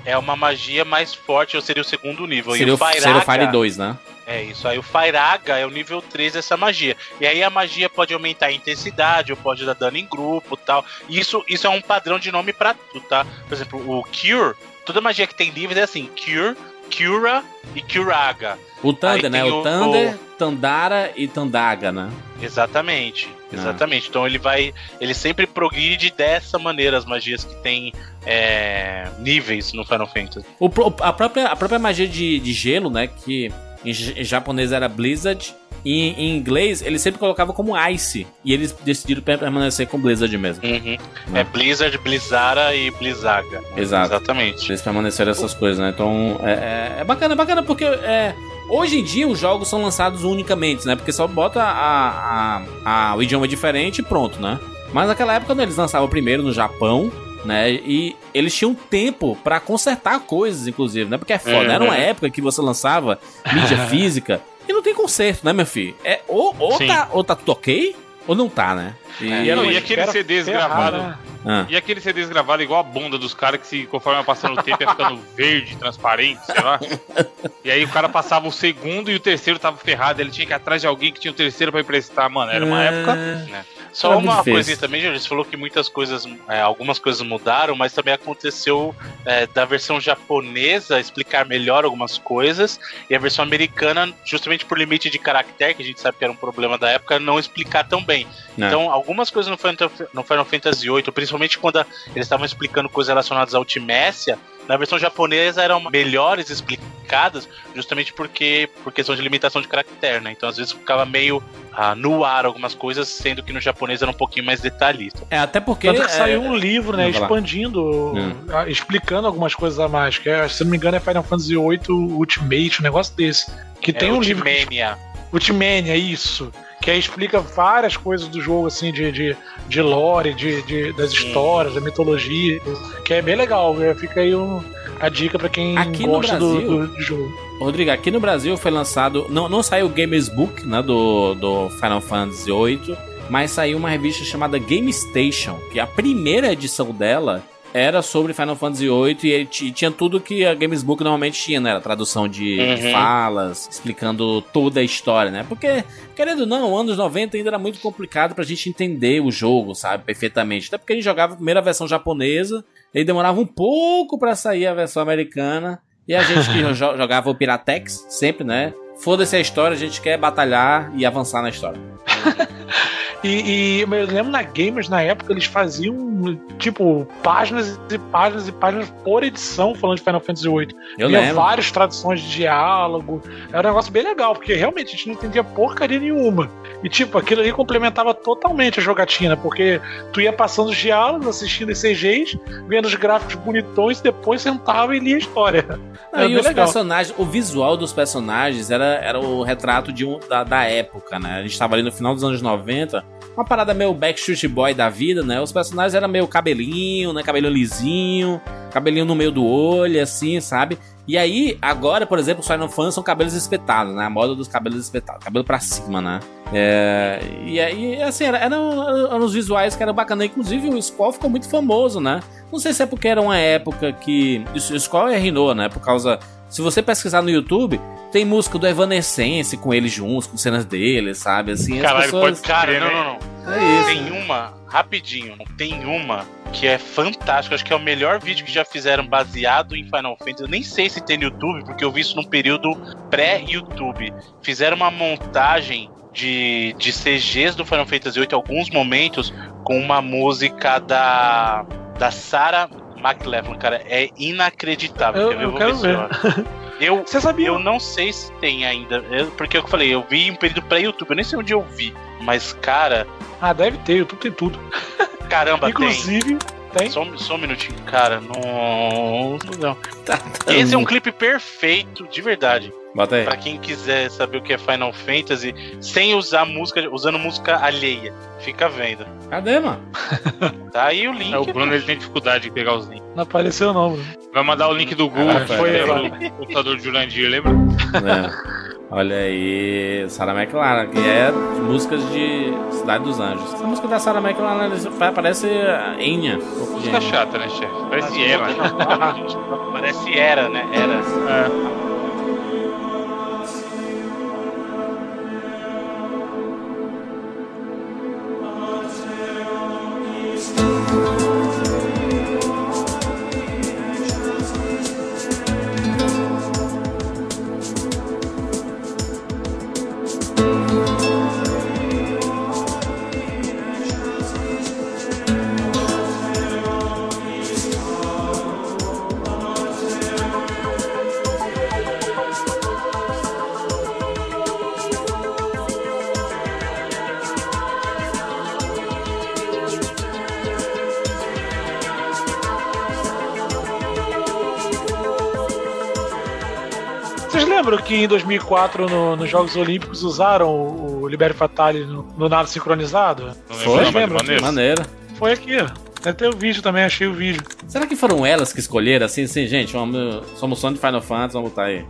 é uma magia mais forte, ou seria o segundo nível. Seria, e o, Fire seria o Fire 2, né? É isso. Aí o Fairaga é o nível 3 dessa magia. E aí a magia pode aumentar a intensidade, ou pode dar dano em grupo tal. E isso, isso é um padrão de nome pra tudo, tá? Por exemplo, o Cure, toda magia que tem níveis é assim: Cure, Cura e Curaga. O Thunder, né? O o- Thunder, Tandara e Tandaga, né? Exatamente. Ah. Exatamente. Então ele vai. Ele sempre progride dessa maneira as magias que tem é, níveis no Final Fantasy. O, a, própria, a própria magia de, de gelo, né? Que em, japonês era Blizzard. E em inglês eles sempre colocavam como Ice. E eles decidiram per- permanecer com Blizzard mesmo. Uhum. Ah. É Blizzard, Blizzara e Blizzaga. Exato. Exatamente. Eles permaneceram essas coisas, né? Então é, é, é bacana, é bacana porque é, hoje em dia os jogos são lançados unicamente, né? Porque só bota a, a, a- o idioma diferente e pronto, né? Mas naquela época quando eles lançavam primeiro no Japão, né? E eles tinham tempo pra consertar coisas, inclusive, né? Porque é foda. Uhum. Era uma época que você lançava mídia física e não tem conserto, né, meu filho? É, ou, ou, Sim. tá, ou tá tudo ok, ou não tá, né? E, E, era- Não, e eles aqueles CDs gravados. né? ah, E aqueles CDs gravados igual a bunda dos caras que, se, conforme ia passando o tempo, ia ficando verde, transparente, sei lá. E aí o cara passava o segundo e o terceiro tava ferrado. Ele tinha que ir atrás de alguém que tinha o terceiro pra emprestar. Mano, era uma É. época. Só Era uma coisinha também, Jorge. Você falou que muitas coisas, é, algumas coisas mudaram, mas também aconteceu é, da versão japonesa explicar melhor algumas coisas e a versão americana, justamente por limite de caractere, que a gente sabe que era um problema da época, não explicar tão bem. É. Então, algumas coisas no Final, no Final Fantasy VIII, principalmente quando a- eles estavam explicando coisas relacionadas à Ultimécia, na versão japonesa eram melhores explicadas, justamente porque por questão de limitação de caractere, né? Então, às vezes ficava meio ah, no ar algumas coisas, sendo que no japonês era um pouquinho mais detalhista. é até porque. Tanto que é, saiu um livro, né, expandindo, Hum. ah, explicando algumas coisas a mais. Que é, se não me engano, é Final Fantasy VIII Ultimate, um negócio desse. Que tem é um livro. que- Ultimania. Ultimania, isso. Que aí explica várias coisas do jogo, assim, de, de, de lore, de, de- das histórias, da mitologia. Que é bem legal. Fica aí um- a dica pra quem Aqui gosta do, Brasil- do, do jogo. Rodrigo, aqui no Brasil foi lançado. Não, não saiu o Gamers Book, né? Do, do Final Fantasy VIII, mas saiu uma revista chamada Game Station, que a primeira edição dela era sobre Final Fantasy VIII e ele ti- tinha tudo que a Games Book normalmente tinha, né? Era tradução de, de Uhum. falas, explicando toda a história, né? Porque, querendo ou não, anos 90 ainda era muito complicado pra gente entender o jogo, sabe? Perfeitamente. Até porque a gente jogava a primeira versão japonesa, e demorava um pouco pra sair a versão americana. E a gente que jo- jogava o Piratex, sempre, né? Foda-se a história, a gente quer batalhar e avançar na história. E, e eu lembro na Gamers, na época, eles faziam, tipo, páginas e páginas e páginas por edição falando de Final Fantasy VIII. Eu Tinha lembro. várias traduções de diálogo. Era um negócio bem legal, porque realmente a gente não entendia porcaria nenhuma. E, tipo, aquilo ali complementava totalmente a jogatina, porque tu ia passando os diálogos, assistindo os CGs, vendo os gráficos bonitões, e depois sentava e lia a história. Não, Era e os legal. personagens, o visual dos personagens era, era o retrato de um, da, da época, né? A gente tava ali no final dos anos 90. Uma parada meio Backstreet Boy da vida, né? Os personagens eram meio cabelinho, né? Cabelo lisinho. cabelinho no meio do olho, assim, sabe? E aí, agora, por exemplo, os Final Fantasy são cabelos espetados, né? A moda dos cabelos espetados, cabelo pra cima, né? É, e aí, assim, eram era, era uns visuais que eram bacanas. Inclusive, o Squall ficou muito famoso, né? Não sei se é porque era uma época que. O Squall é Rino, né? Por causa. Se você pesquisar no YouTube, tem música do Evanescence com eles juntos, com cenas deles, sabe? Assim, as Caralho, pessoas... pode Cara, crer, não, né? não, não. É isso. Tem uma, rapidinho, tem uma que é fantástica. Acho que é o melhor vídeo que já fizeram baseado em Final Fantasy. Eu nem sei se tem no YouTube, porque eu vi isso num período pré-YouTube. Fizeram uma montagem de, de CGs do Final Fantasy VIII, alguns momentos, com uma música da, da Sarah McLachlan, cara. É inacreditável. Eu- eu vou quero ver. eu- Eu, Você sabia? eu não sei se tem ainda. eu- porque eu falei, eu vi em um período pré-YouTube, eu nem sei onde eu vi. Mas, cara, Ah, deve ter, YouTube tem tudo. caramba, Inclusive, tem. tem. Só, um- só um minutinho, cara. Não. não. Tá, Esse é um clipe perfeito, de verdade. Bota aí. Pra quem quiser saber o que é Final Fantasy, sem usar música, usando música alheia. Fica vendo. Cadê, mano? Tá aí o link. É, o Bruno ele tem dificuldade de pegar os links. Não apareceu, não, Bruno. Vai mandar o link do Google, que foi foi- o computador de Jurandir, lembra? É. Olha aí, Sarah McLaren, que é músicas de Cidade dos Anjos. Essa música da Sarah McLaren parece a Enya. Música chata, né, chefe? Parece Eva. Parece era, né? Era. É. Vocês lembram que em 2004, no- nos Jogos Olímpicos, usaram o, o Libere Fatale no, no nado sincronizado? Não Foi? lembro, não, mas Lembra? maneiro. Maneira. Foi aqui, ter o vídeo também, achei o vídeo. Será que foram elas que escolheram assim, assim, gente? Vamos, somos fã de Final Fantasy, vamos botar aí.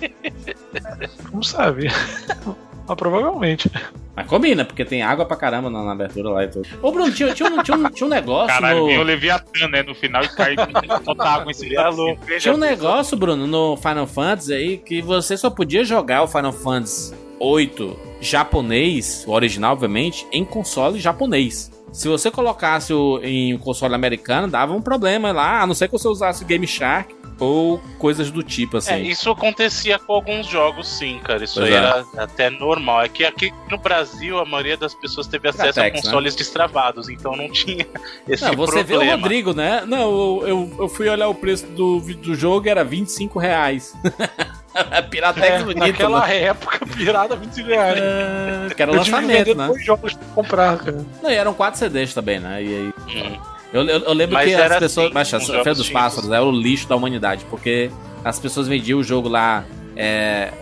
Não sabe. Mas provavelmente. Mas combina, porque tem água pra caramba na, na abertura lá e tudo. Ô, Bruno, tinha, tinha, um, tinha, um, tinha um negócio Caralho, no... vinha o Leviatã, né? No final e cai toda água em cima da. Tinha um negócio, Bruno, no Final Fantasy aí que você só podia jogar o Final Fantasy 8 japonês, o original, obviamente, em console japonês. Se você colocasse o, em um console americano, dava um problema lá, a não ser que você usasse Game Shark ou coisas do tipo, assim. É, isso acontecia com alguns jogos, sim, cara. Isso Pois aí é. era até normal. É que aqui no Brasil a maioria das pessoas teve acesso a consoles destravados, então não tinha esse Não, você vê o problema. Rodrigo, né? Não, eu, eu, fui olhar o preço do, do jogo era 25 reais. Piratex É, bonito, naquela né? época, pirada 25 reais. É, que era que lançamento, né? dois jogos pra comprar, cara. Não, e eram quatro CDs também, né? E aí Hum. Eu, eu- eu lembro Mas que as era pessoas. assim, Mas a Feira dos. Pássaros é o lixo da humanidade, porque as pessoas vendiam o jogo lá, é,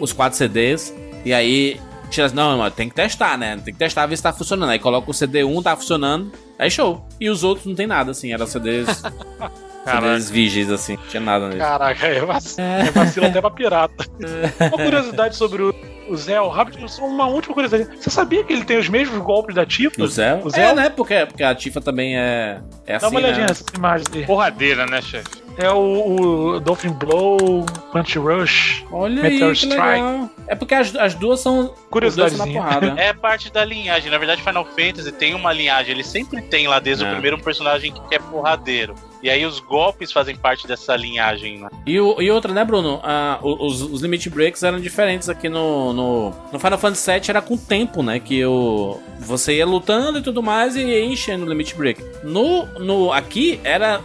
os quatro CDs, e aí. Tira, não, mano, tem que testar, né? Tem que testar, ver se tá funcionando. Aí coloca o CD1, tá funcionando, aí show. E os outros não tem nada, assim, eram CDs. CDs virgens, assim, não tinha nada neles. Caraca, é vacilo, é vacilo até pra pirata. Uma curiosidade sobre o, o Zé, o rápido, só uma última curiosidade. Você sabia que ele tem os mesmos golpes da Tifa? O Zé? O Zé? É, né? Porque, porque a Tifa também é. É assim. Dá uma olhadinha né? nessas imagens aí. Porradeira, né, chefe? É o, o Dolphin Blow, Punch Rush. Olha Meteor aí, Strike. legal. É porque as, as duas são. São na Curiosidadezinha. porrada. É parte da linhagem. Na verdade, Final Fantasy tem uma linhagem. Ele sempre tem lá desde É. o primeiro um personagem que é porradeiro. E aí os golpes fazem parte dessa linhagem, né? E, o- e outra, né, Bruno? Ah, o- os, os limit breaks eram diferentes aqui no, no, no Final Fantasy VII, era com tempo, né? Que o, você ia lutando e tudo mais e ia enchendo o limit break. No, no, aqui era.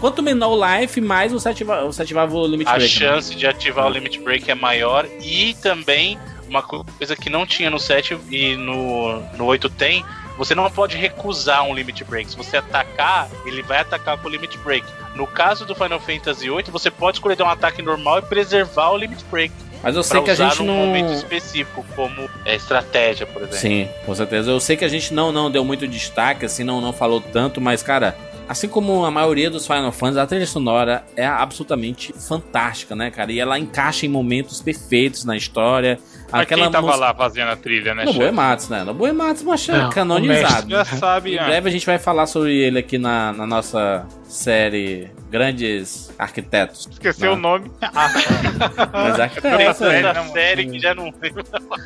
Quanto menor o life, mais você ativava, você ativava o limit A break. né? chance de ativar o Limit Break é maior. E também, uma coisa que não tinha no 7 e no, no 8 tem, você não pode recusar um Limit Break. Se você atacar, ele vai atacar com o Limit Break. No caso do Final Fantasy VIII, você pode escolher dar um ataque normal e preservar o Limit Break. Mas eu sei que a gente num não. momento específico, como é, estratégia, por exemplo. Sim, com certeza. Eu sei que a gente não, não deu muito destaque, assim, não, não falou tanto, mas, cara, assim como a maioria dos Final Fantasy, a trilha sonora é absolutamente fantástica, né, cara? E ela encaixa em momentos perfeitos na história. Mas Aquela quem tava música- lá fazendo a trilha, né, chefe? Ematsu, né? Nobuo Ematsu, mas é canonizado. Já sabe, Em ah, breve a gente vai falar sobre ele aqui na, na nossa série Grandes Arquitetos. esqueceu Não. o nome. Mas É arquitetos, série, né? né, série que já não veio.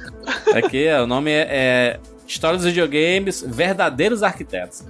Aqui, ó, o nome é, é História dos Videogames Verdadeiros Arquitetos.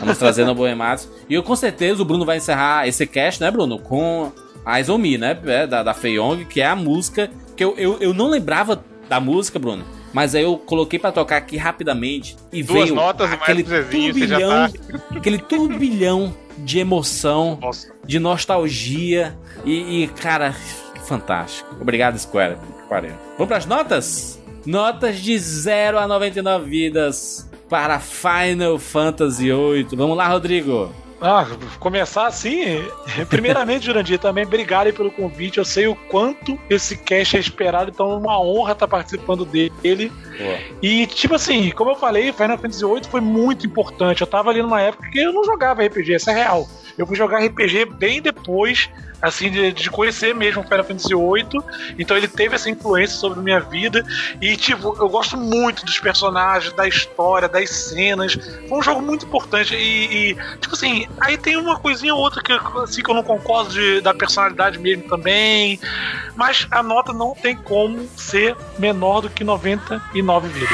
Vamos trazer no Boematsu. E eu, com certeza o Bruno vai encerrar esse cast, né, Bruno? Com a Isomi, né? é, Da, da Feyong, que é a música que eu, eu, eu não lembrava da música, Bruno. Mas aí eu coloquei pra tocar aqui rapidamente e Duas veio notas aquele turbilhão, tá. aquele turbilhão de emoção, Nossa. de nostalgia e, e, cara, fantástico. Obrigado, Square. Vamos pras notas? Notas de 0 a 99 vidas para Final Fantasy VIII. Vamos lá, Rodrigo. Ah, começar assim. Primeiramente, Jurandir, também obrigado pelo convite. Eu sei o quanto esse cast é esperado, então é uma honra estar participando dele. E, tipo assim, como eu falei, Final Fantasy VIII foi muito importante. Eu tava ali numa época que eu não jogava RPG, isso é real. Eu fui jogar RPG bem depois, assim, de, de conhecer mesmo Final Fantasy VIII. Então ele teve essa influência sobre a minha vida. E, tipo, eu gosto muito dos personagens, da história, das cenas. Foi um jogo muito importante. E, e, tipo assim, aí tem uma coisinha ou outra que, assim, que eu não concordo de- da personalidade mesmo também. Mas a nota não tem como ser menor do que 99 vidas.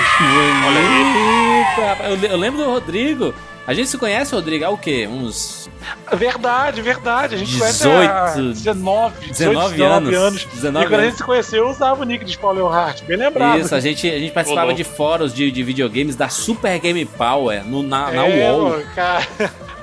Olha aí. Eu, le- eu lembro do Rodrigo. A gente se conhece, Rodrigo, há o quê? Uns Verdade, verdade. A gente 18, conhece há 19, 19 18, 19 anos. e 19 quando a anos. gente se conheceu, eu usava o nick de Spoiler Heart. Bem lembrado. Isso, a gente, a gente participava Ô, de fóruns de, de videogames da Super Game Power no, na, na É, UOL. mano, cara,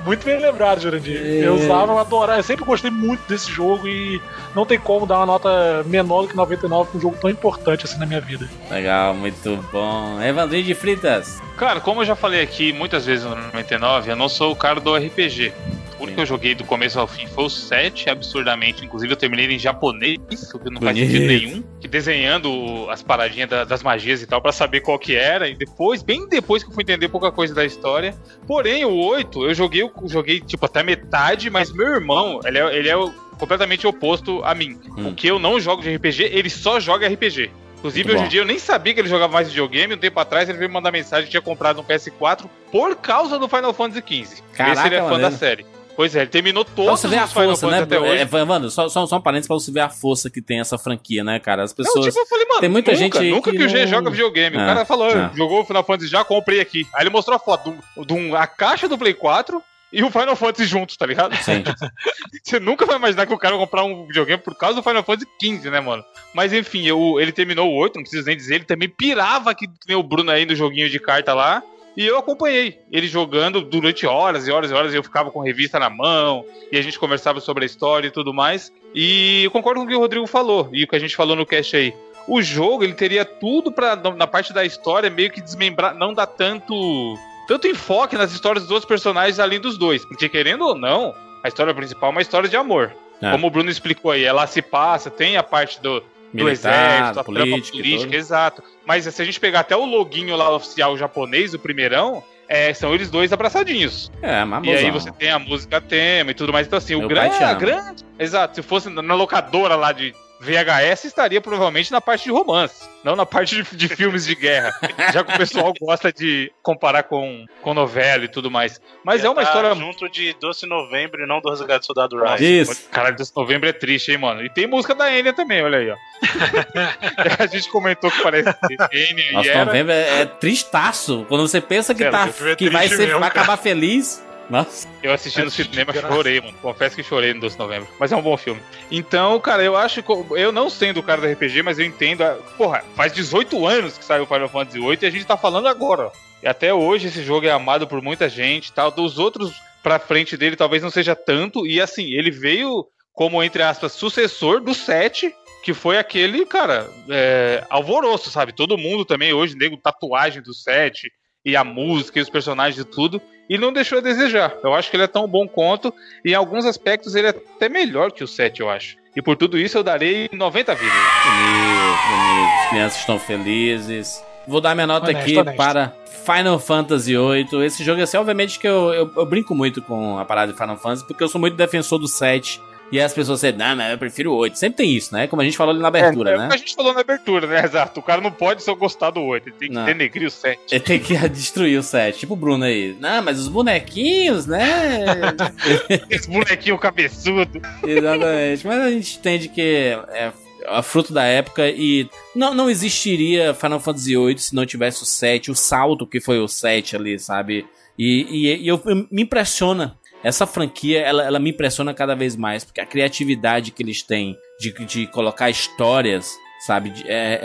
muito bem lembrado, Jurandir. É. Eu usava, eu adorava. Eu sempre gostei muito desse jogo e não tem como dar uma nota menor do que 99 pra um jogo tão importante assim na minha vida. Legal, muito bom. Evandrinho de Fritas. Cara, como eu já falei aqui muitas vezes no 99, eu não sou o cara do RPG. O único que eu joguei do começo ao fim foi o 7, absurdamente. Inclusive, eu terminei em japonês, o que não faz Bonito. sentido nenhum. Que desenhando as paradinhas da- das magias e tal, pra saber qual que era. E depois, bem depois que eu fui entender pouca coisa da história. Porém, o 8, eu joguei, eu joguei tipo, até metade, mas meu irmão, ele é, ele é completamente oposto a mim. Hum. O que eu não jogo de RPG, ele só joga RPG. Inclusive, Muito hoje em dia eu nem sabia que ele jogava mais videogame. Um tempo atrás ele veio me mandar mensagem que tinha comprado um PS4 por causa do Final Fantasy XV. Caraca, Esse ele é fã da série. Pois é, ele terminou Pra todos você ver a força, né? É, Evandro, só, só, só um parênteses pra você ver a força que tem essa franquia, né, cara? As Não, pessoas. tipo, eu falei, mano, tem muita nunca, gente nunca que que, o G não- joga videogame. É, o cara falou, é. jogou o Final Fantasy já, comprei aqui. Aí ele mostrou a foto de um- a caixa do Play 4 e o Final Fantasy juntos, tá ligado? Sim. Você nunca vai imaginar que o cara vai comprar um videogame por causa do Final Fantasy XV, né, mano? Mas enfim, eu- ele terminou o 8, não preciso nem dizer, ele também pirava que, que nem o Bruno aí no joguinho de carta lá. E eu acompanhei ele jogando durante horas e horas e horas. E eu ficava com revista na mão e a gente conversava sobre a história e tudo mais. E eu concordo com o que o Rodrigo falou e o que a gente falou no cast aí. O jogo ele teria tudo pra na parte da história meio que desmembrar, não dar tanto tanto enfoque nas histórias dos outros personagens além dos dois, porque querendo ou não, a história principal é uma história de amor. É. Como o Bruno explicou aí, ela se passa, tem a parte do, do Militar, exército, a política, política, exato. Mas se a gente pegar até o loginho lá oficial japonês, o primeirão, é, são eles dois abraçadinhos. É, mas E aí você tem a música tema e tudo mais. Então, assim, Meu o grande, a grande. Exato, se fosse na locadora lá de VHS, estaria provavelmente na parte de romance, não na parte de, de filmes de guerra. já que o pessoal gosta de comparar com, com novela e tudo mais. Mas Ia é uma tá história junto de Doce Novembro e não do Resgate do Soldado Ryan. Isso. Caralho, desse novembro é triste, hein, mano? E tem música da Enya também, olha aí, ó. a gente comentou que parece Enya e era. novembro é, é tristaço. Quando você pensa que, Sério, tá, filme é que vai, ser, mesmo, vai acabar feliz. Nossa. Eu assisti no cinema, de chorei, mano. Confesso que chorei no Doce Novembro. Mas é um bom filme. Então, cara, eu acho que. Eu não sendo o cara do RPG, mas eu entendo. A... Porra, faz 18 anos que saiu o Final Fantasy VIII e a gente tá falando agora, ó. E até hoje esse jogo é amado por muita gente tal. Dos outros pra frente dele talvez não seja tanto. E assim, ele veio como, entre aspas, sucessor do 7. Que foi aquele, cara, é, alvoroço, sabe? Todo mundo também hoje, nego, tatuagem do 7 e a música e os personagens e tudo e não deixou a desejar. Eu acho que ele é tão bom quanto, e em alguns aspectos ele é até melhor que o 7, eu acho. E por tudo isso eu darei 90 vidas. Bonito, bonito. As crianças estão felizes. Vou dar minha nota Honesto, aqui honesto. para Final Fantasy VIII. Esse jogo, assim, obviamente que eu, eu, eu brinco muito com a parada de Final Fantasy, porque eu sou muito defensor do 7. E as pessoas dizem, não, mas eu prefiro o 8. Sempre tem isso, né? Como a gente falou ali na abertura, é, é né? o que a gente falou na abertura, né? Exato. O cara não pode só gostar do 8, ele tem que Não. denegrir o 7. Ele tem que destruir o 7. Tipo o Bruno aí. Não, mas os bonequinhos, né? Esse bonequinho cabeçudo. Exatamente. Mas a gente entende que é a fruto da época e não, não existiria Final Fantasy VIII se não tivesse o 7, o salto que foi o 7 ali, sabe? E, e, e eu, me impressiona. Essa franquia, ela, ela me impressiona cada vez mais, porque a criatividade que eles têm de, de colocar histórias, sabe? De- é,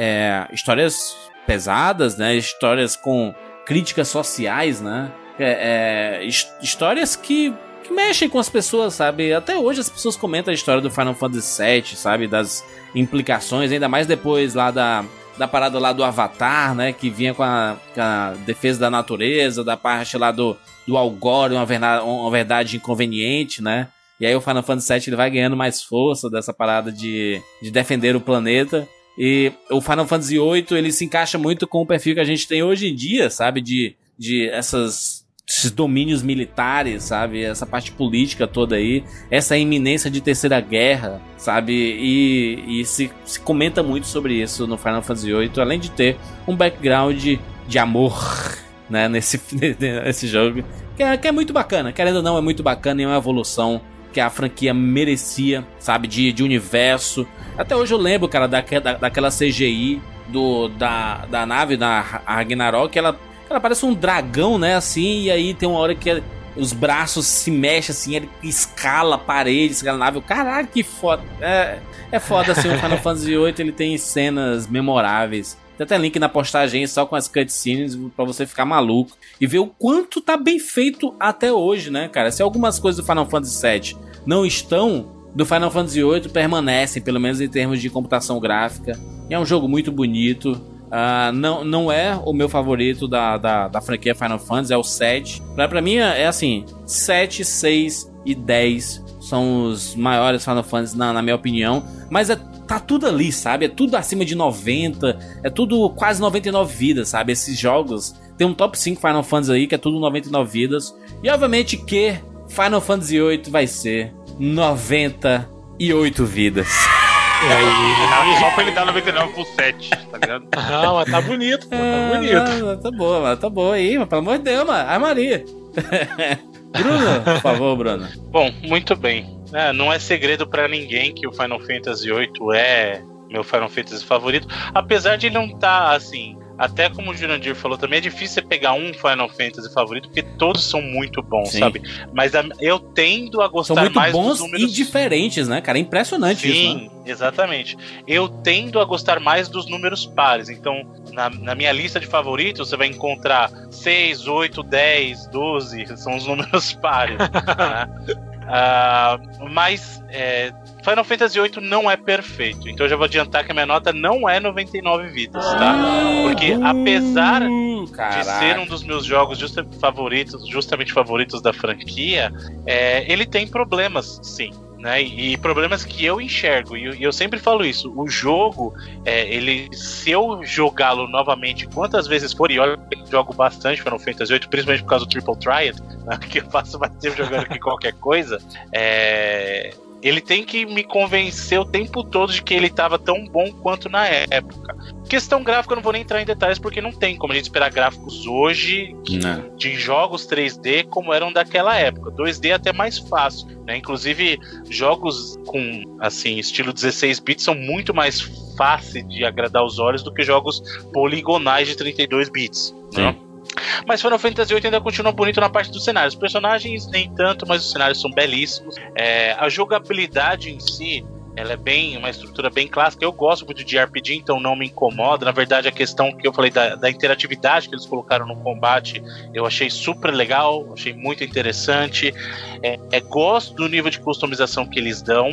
é, histórias pesadas, né? Histórias com críticas sociais, né? É, é, his- histórias que, que mexem com as pessoas, sabe? Até hoje as pessoas comentam a história do Final Fantasy VII, sabe? Das implicações, ainda mais depois lá da, da parada lá do Avatar, né? Que vinha com a, com a defesa da natureza, da parte lá do, do Algore, uma verdade, uma verdade inconveniente, né? E aí o Final Fantasy VII ele vai ganhando mais força dessa parada de, de defender o planeta. E o Final Fantasy VIII ele se encaixa muito com o perfil que a gente tem hoje em dia, sabe? De, de essas, esses domínios militares, sabe? Essa parte política toda aí. Essa iminência de terceira guerra, sabe? E, e se, se comenta muito sobre isso no Final Fantasy VIII, além de ter um background de amor, né? Nesse, nesse jogo. Que é, que é muito bacana. Querendo ou não, é muito bacana e é uma evolução que a franquia merecia, sabe? De, de universo. Até hoje eu lembro, cara, daque- da, daquela CGI do, da, da nave, da Ra- Ragnarok, ela, ela parece um dragão, né? Assim, e aí tem uma hora que os braços se mexem assim, ele escala paredes, escala a nave. Eu, Caralho, que foda. É, é foda, assim, o Final Fantasy VIII ele tem cenas memoráveis. Tem até link na postagem só com as cutscenes pra você ficar maluco e ver o quanto tá bem feito até hoje, né, cara? Se algumas coisas do Final Fantasy VII não estão, do Final Fantasy VIII permanecem, pelo menos em termos de computação gráfica. É um jogo muito bonito. Ah, não, não é o meu favorito da, da, da franquia Final Fantasy, é o 7. Pra, pra mim é, é assim: 7, 6 e 10 são os maiores Final Fantasy, na, na minha opinião. Mas é, tá tudo ali, sabe? É tudo acima de 90, é tudo quase 99 vidas, sabe? Esses jogos. Tem um top 5 Final Fantasy aí que é tudo 99 vidas. E obviamente que Final Fantasy VIII vai ser 98 vidas. Só pra ele dar 99 pro 7, tá ligado? Não, mas tá bonito, pô, tá Ah, bonito. não, tá boa, mano, tá boa aí, mas pelo amor de Deus, mano. Ai, Maria. Bruno, por favor, Bruno. Bom, muito bem. É, não é segredo pra ninguém que o Final Fantasy VIII é meu Final Fantasy favorito, apesar de não estar assim. Até como o Jurandir falou também, é difícil você pegar um Final Fantasy favorito, porque todos são muito bons, Sim. sabe? Mas a- eu tendo a gostar São muito mais bons dos números e diferentes, né, cara? É impressionante isso, né? Sim, exatamente. Eu tendo a gostar mais dos números pares. Então, na, na minha lista de favoritos, você vai encontrar 6, 8, 10, 12. São os números pares. Ah, mas é, Final Fantasy VIII não é perfeito. Então, eu já vou adiantar que a minha nota não é 99 vidas, tá? Porque apesar Uh, de ser um dos meus jogos justa- favoritos, justamente favoritos da franquia, é, ele tem problemas, sim. Né? E problemas que eu enxergo, e eu, sempre falo isso: o jogo, é, ele, se eu jogá-lo novamente quantas vezes for, e olha eu jogo bastante Final Fantasy VIII, principalmente por causa do Triple Triad, né, que eu passo mais tempo jogando que qualquer coisa, é, ele tem que me convencer o tempo todo de que ele estava tão bom quanto na época. Questão gráfica, eu não vou nem entrar em detalhes porque não tem como a gente esperar gráficos hoje que- Não. de jogos 3D como eram daquela época. 2D é até mais fácil, né? Inclusive jogos com assim estilo 16 bits são muito mais fáceis de agradar os olhos do que jogos poligonais de 32 bits. Né? Mas Final Fantasy VIII ainda continua bonito na parte dos cenários. Os personagens nem tanto, mas os cenários são belíssimos. É, a jogabilidade em si, ela é bem uma estrutura bem clássica. Eu gosto muito de RPG, então não me incomoda. Na verdade, a questão que eu falei da, da interatividade que eles colocaram no combate, eu achei super legal, achei muito interessante. É, é, gosto do nível de customização que eles dão.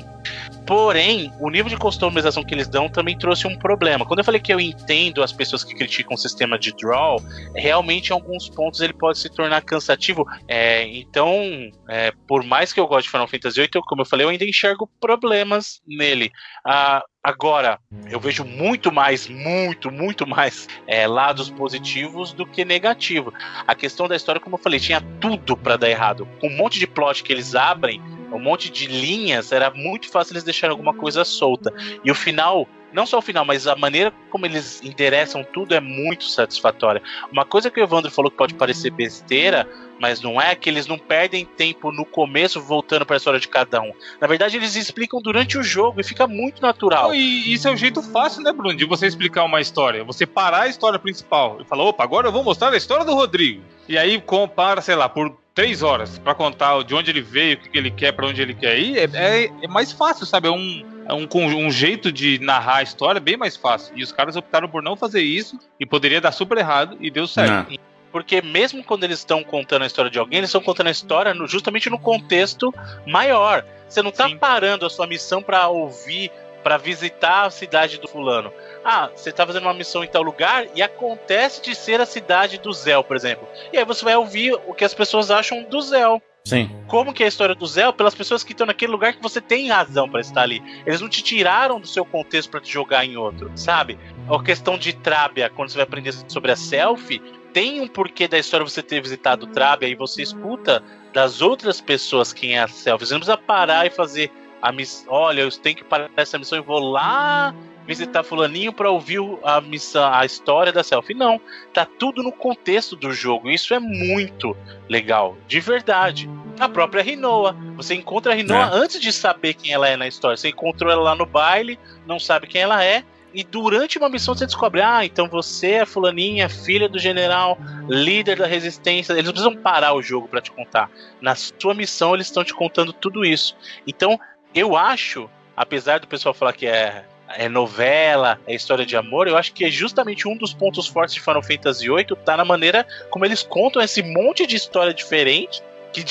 Porém, o nível de customização que eles dão também trouxe um problema. Quando eu falei que eu entendo as pessoas que criticam o sistema de draw, realmente em alguns pontos ele pode se tornar cansativo. É, então, é, por mais que eu goste de Final Fantasy VIII, como eu falei, eu ainda enxergo problemas nele. Ah, agora, eu vejo muito mais, muito, muito mais é, lados positivos do que negativos. A questão da história, como eu falei, tinha tudo para dar errado. Com um monte de plot que eles abrem, um monte de linhas, era muito fácil eles deixarem alguma coisa solta. E o final não só o final, mas a maneira como eles endereçam tudo é muito satisfatória. Uma coisa que o Evandro falou que pode parecer besteira, mas não é que eles não perdem tempo no começo voltando para a história de cada um. Na verdade, eles explicam durante o jogo e fica muito natural. E isso é um jeito fácil, né, Bruno, de você explicar uma história. Você parar a história principal e falar, opa, agora eu vou mostrar a história do Rodrigo. E aí compara, sei lá, por três horas para contar de onde ele veio, o que, ele quer, para onde ele quer ir, é, é, é, mais fácil, sabe? É um, é um, um jeito de narrar a história bem mais fácil. E os caras optaram por não fazer isso e poderia dar super errado e deu certo. Não. Porque mesmo quando eles estão contando a história de alguém, eles estão contando a história no, justamente no contexto maior. Você não está parando a sua missão para ouvir, para visitar a cidade do fulano. Ah, você tá fazendo uma missão em tal lugar e acontece de ser a cidade do Zéu, por exemplo. E aí você vai ouvir o que as pessoas acham do Zéu. Sim. Como que é a história do Zé pelas pessoas que estão naquele lugar que você tem razão para estar ali. Eles não te tiraram do seu contexto para te jogar em outro, sabe? A questão de Trábia, quando você vai aprender sobre a selfie, tem um porquê da história você ter visitado Trábia e você escuta das outras pessoas quem é a selfie. Você não precisa parar e fazer a missão. Olha, eu tenho que parar essa missão e vou lá visitar fulaninho para ouvir a missão, a história da selfie. Não, tá tudo no contexto do jogo. Isso é muito legal, de verdade. A própria Rinoa, você encontra a Rinoa é. antes de saber quem ela é na história. Você encontrou ela lá no baile, não sabe quem ela é. E durante uma missão você descobre, ah, então você é fulaninha, filha do general, líder da resistência. Eles não precisam parar o jogo para te contar. Na sua missão eles estão te contando tudo isso. Então, eu acho, apesar do pessoal falar que é é novela, é história de amor, eu acho que é justamente um dos pontos fortes de Final Fantasy VIII tá na maneira como eles contam esse monte de história diferente, que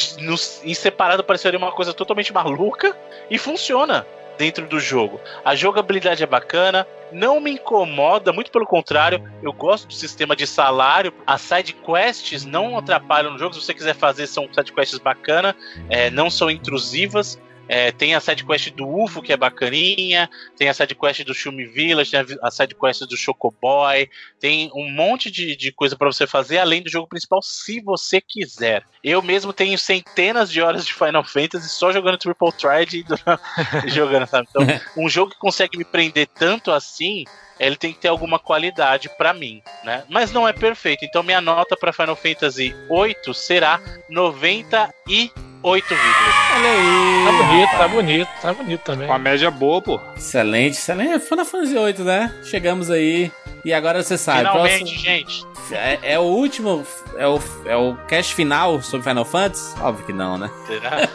em separado pareceria uma coisa totalmente maluca, e funciona dentro do jogo. A jogabilidade é bacana, não me incomoda, muito pelo contrário, eu gosto do sistema de salário. As side quests não atrapalham no jogo, se você quiser fazer, são side quests bacana, é, não são intrusivas. É, tem a sidequest do UFO, que é bacaninha, tem a sidequest do Shumi Village, tem a sidequest do Chocoboy, tem um monte de, de coisa para você fazer além do jogo principal, se você quiser. Eu mesmo tenho centenas de horas de Final Fantasy só jogando Triple Triad e jogando, sabe? Então, um jogo que consegue me prender tanto assim, ele tem que ter alguma qualidade para mim, né? Mas não é perfeito. Então minha nota para Final Fantasy 8 será 90 e 8 vídeos. Olha aí. Tá bonito, tá bonito, tá bonito também. Com a média boa, pô. Excelente, excelente. Final Fantasy 8, né? Chegamos aí. E agora você sabe. Finalmente, próximo... gente. É, é, o último. É o, é o cast final sobre Final Fantasy? Óbvio que não, né? Será?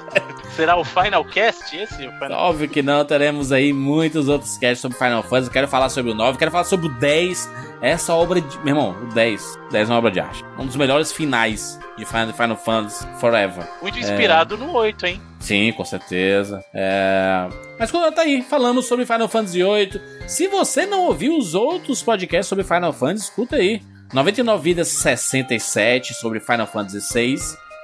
Será o Final Cast esse? O final... Óbvio que não. Teremos aí muitos outros casts sobre Final Fantasy. Quero falar sobre o 9, quero falar sobre o 10. Essa obra de. Meu irmão, o 10. 10 é uma obra de arte. Um dos melhores finais de Final, Final Fantasy Forever. Muito inspirado é... no 8, hein? Sim, com certeza. É... Mas tá aí, falamos sobre Final Fantasy VIII. Se você não ouviu os outros podcasts sobre Final Fantasy, escuta aí. 99 Vidas 67 sobre Final Fantasy VI,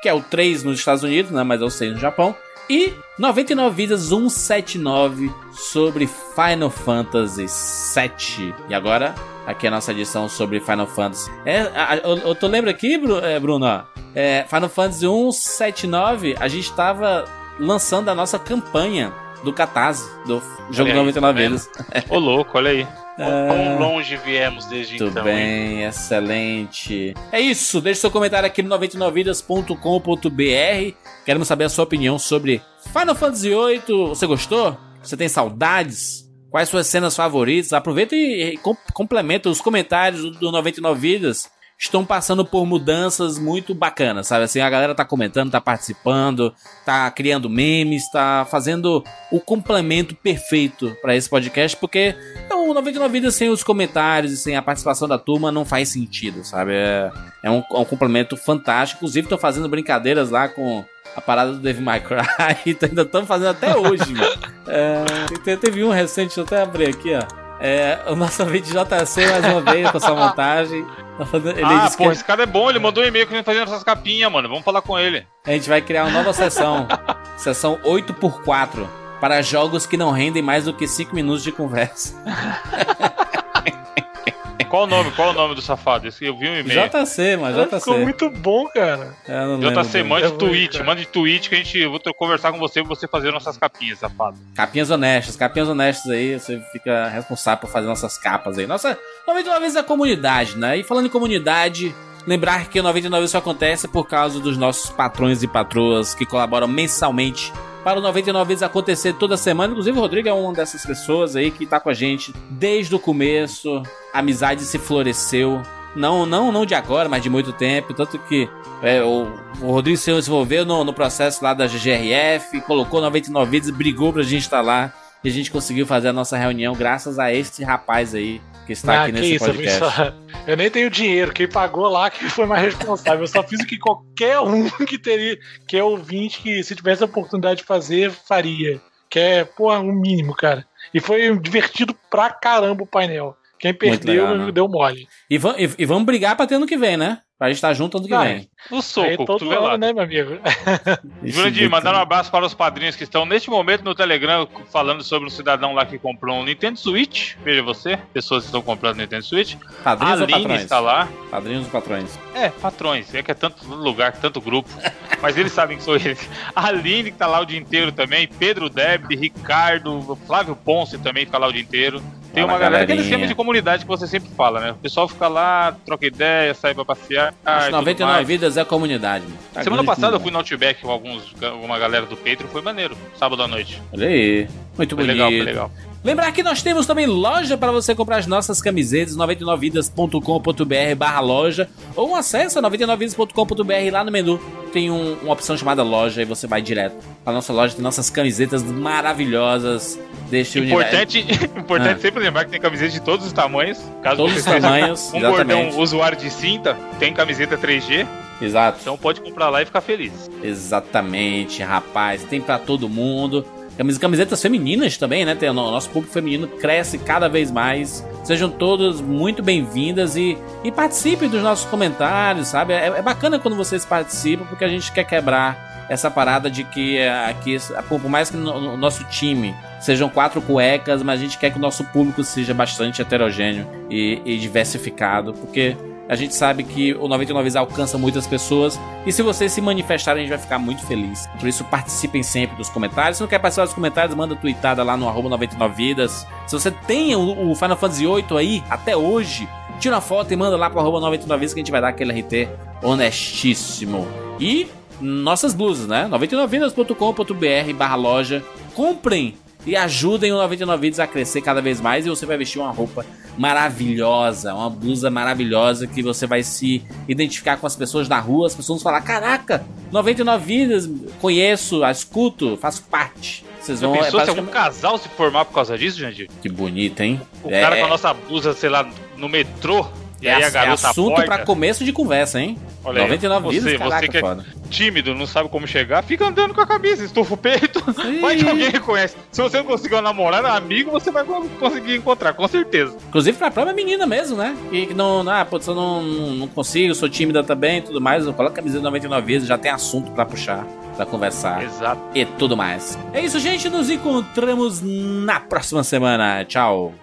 que é o 3 nos Estados Unidos, né, mas é o 6 no Japão. E 99 Vidas 179 sobre Final Fantasy VII. E agora, aqui é a nossa edição sobre Final Fantasy. É, eu, eu tô lembra aqui, é, Bruno? É, Final Fantasy 179, a gente tava lançando a nossa campanha do Catarse, do jogo aí, 99 tá Vidas. Ô louco, olha aí. Quão longe viemos desde Muito então. Muito bem, hein? excelente. É isso, deixe seu comentário aqui no 99vidas.com.br. Queremos saber a sua opinião sobre Final Fantasy VIII. Você gostou? Você tem saudades? Quais suas cenas favoritas? Aproveita e complementa os comentários do 99 Vidas estão passando por mudanças muito bacanas, sabe? Assim, a galera tá comentando, tá participando, tá criando memes, tá fazendo o complemento perfeito para esse podcast, porque o 99 Vidas sem os comentários e sem a participação da turma não faz sentido, sabe? É, é um, é um complemento fantástico. Inclusive, tô fazendo brincadeiras lá com a parada do Devil May Cry, ainda estamos fazendo até hoje, mano. É, teve um recente, deixa eu até abrir aqui, ó. É, o nosso vídeo JC mais uma vez com sua montagem. Ele ah, pô, que... esse cara é bom, ele mandou um e-mail que a gente fazendo essas capinhas, mano. Vamos falar com ele. A gente vai criar uma nova sessão. sessão 8x4. para jogos que não rendem mais do que 5 minutos de conversa. Qual o nome? Qual o nome do safado? Esse eu vi um e-mail. JC, mas Ficou JC. muito bom, cara. Eu não JC, mande É tweet, mande tweet que a gente eu vou conversar com você e você fazer nossas capinhas, safado. Capinhas honestas, capinhas honestas aí, você fica responsável por fazer nossas capas aí. Nossa, 99 vezes a comunidade, né? E falando em comunidade, lembrar que o 99 vezes só acontece por causa dos nossos patrões e patroas que colaboram mensalmente para o 99 vezes acontecer toda semana. Inclusive, o Rodrigo é uma dessas pessoas aí que tá com a gente desde o começo. A amizade se floresceu. Não, não, não de agora, mas de muito tempo. Tanto que é, o, o Rodrigo se envolveu no, no processo lá da GGRF, colocou 99 vídeos, brigou pra gente estar lá. E a gente conseguiu fazer a nossa reunião graças a este rapaz aí que está Ah, aqui que nesse isso, eu, podcast. só- eu nem tenho dinheiro. Quem pagou lá que foi mais responsável. Eu só fiz o que qualquer um que teria, que é ouvinte, que se tivesse a oportunidade de fazer, faria. Que é, pô, um mínimo, cara. E foi divertido pra caramba o painel. Quem perdeu legal, né? deu mole. E, e- e vamos brigar pra ter ano que vem, né? Pra gente estar junto ano que vem. O Aí soco, todo cotovelado. ano, né, meu amigo? Jurandir, mandar um abraço para os padrinhos que estão neste momento no Telegram falando sobre um cidadão lá que comprou um Nintendo Switch. Veja você, pessoas que estão comprando Nintendo Switch. Padrinhos ou Aline patrões? está lá. Padrinhos ou patrões? É, patrões. É que é tanto lugar, tanto grupo. Mas eles sabem que sou eles. A Aline que tá lá o dia inteiro também. Pedro Debit, Ricardo, Flávio Ponce também fica lá o dia inteiro. Tem uma galera, aquele galerinha. esquema de comunidade que você sempre fala, né? O pessoal fica lá, troca ideia, sai pra passear. As e tudo 99 mais. vidas é comunidade. mano. Tá Semana passada eu fui no Outback com alguns, alguma galera do Patreon, foi maneiro. Sábado à noite. Olha aí. Muito Foi bonito. legal, foi legal. Lembrar que nós temos também loja para você comprar as nossas camisetas, 99vidas.com.br barra loja, ou um acesso a 99vidas.com.br lá no menu. Tem um- uma opção chamada loja e você vai direto. A nossa loja tem nossas camisetas maravilhosas deste universo. Importante, importante Ah. sempre lembrar que tem camiseta de todos os tamanhos. Caso Todos você os tamanhos, um gordão usuário de cinta, tem camiseta 3G, Exato. então pode comprar lá e ficar feliz. Exatamente, rapaz. Tem pra todo mundo. Camis- Camisetas femininas também, né? Tem, o no- nosso público feminino cresce cada vez mais. Sejam todas muito bem-vindas e, e participem dos nossos comentários, sabe? É, é bacana quando vocês participam, porque a gente quer quebrar essa parada de que é, aqui, por mais que no, no nosso time sejam quatro cuecas, mas a gente quer que o nosso público seja bastante heterogêneo e, e diversificado, porque a gente sabe que o 99 Vezes alcança muitas pessoas e se vocês se manifestarem, a gente vai ficar muito feliz. Por isso, participem sempre dos comentários. Se não quer participar dos comentários, manda tweetada lá no arroba 99vidas. Se você tem o, Final Fantasy VIII aí, até hoje, tira uma foto e manda lá pro arroba 99vidas que a gente vai dar aquele RT honestíssimo. E nossas blusas, né? 99vidas.com.br barra loja. Comprem e ajudem o 99 Vidas a crescer cada vez mais e você vai vestir uma roupa maravilhosa, uma blusa maravilhosa que você vai se identificar com as pessoas da rua, as pessoas vão falar: "Caraca, 99 Vidas, conheço, escuto, faço parte". Vocês Já vão é pensou se algum basicamente- casal se formar por causa disso, Jandir? Que bonito, hein? O É- cara com a nossa blusa, sei lá, no metrô, e é, aí a é garota assunto aborda. pra começo de conversa, hein? Olha aí, 99 você, Vidas, caraca, você que é foda. tímido, não sabe como chegar, fica andando com a camisa, estufa o peito, vai que alguém reconhece. Se você não conseguir um namorado, amigo, você vai conseguir encontrar, com certeza. Inclusive pra própria menina mesmo, né? Que que não, ah, putz, eu não, não, não consigo, sou tímida também e tudo mais. Eu coloco a camiseta 99 vezes, já tem assunto pra puxar, pra conversar Exato. e tudo mais. É isso, gente. Nos encontramos na próxima semana. Tchau.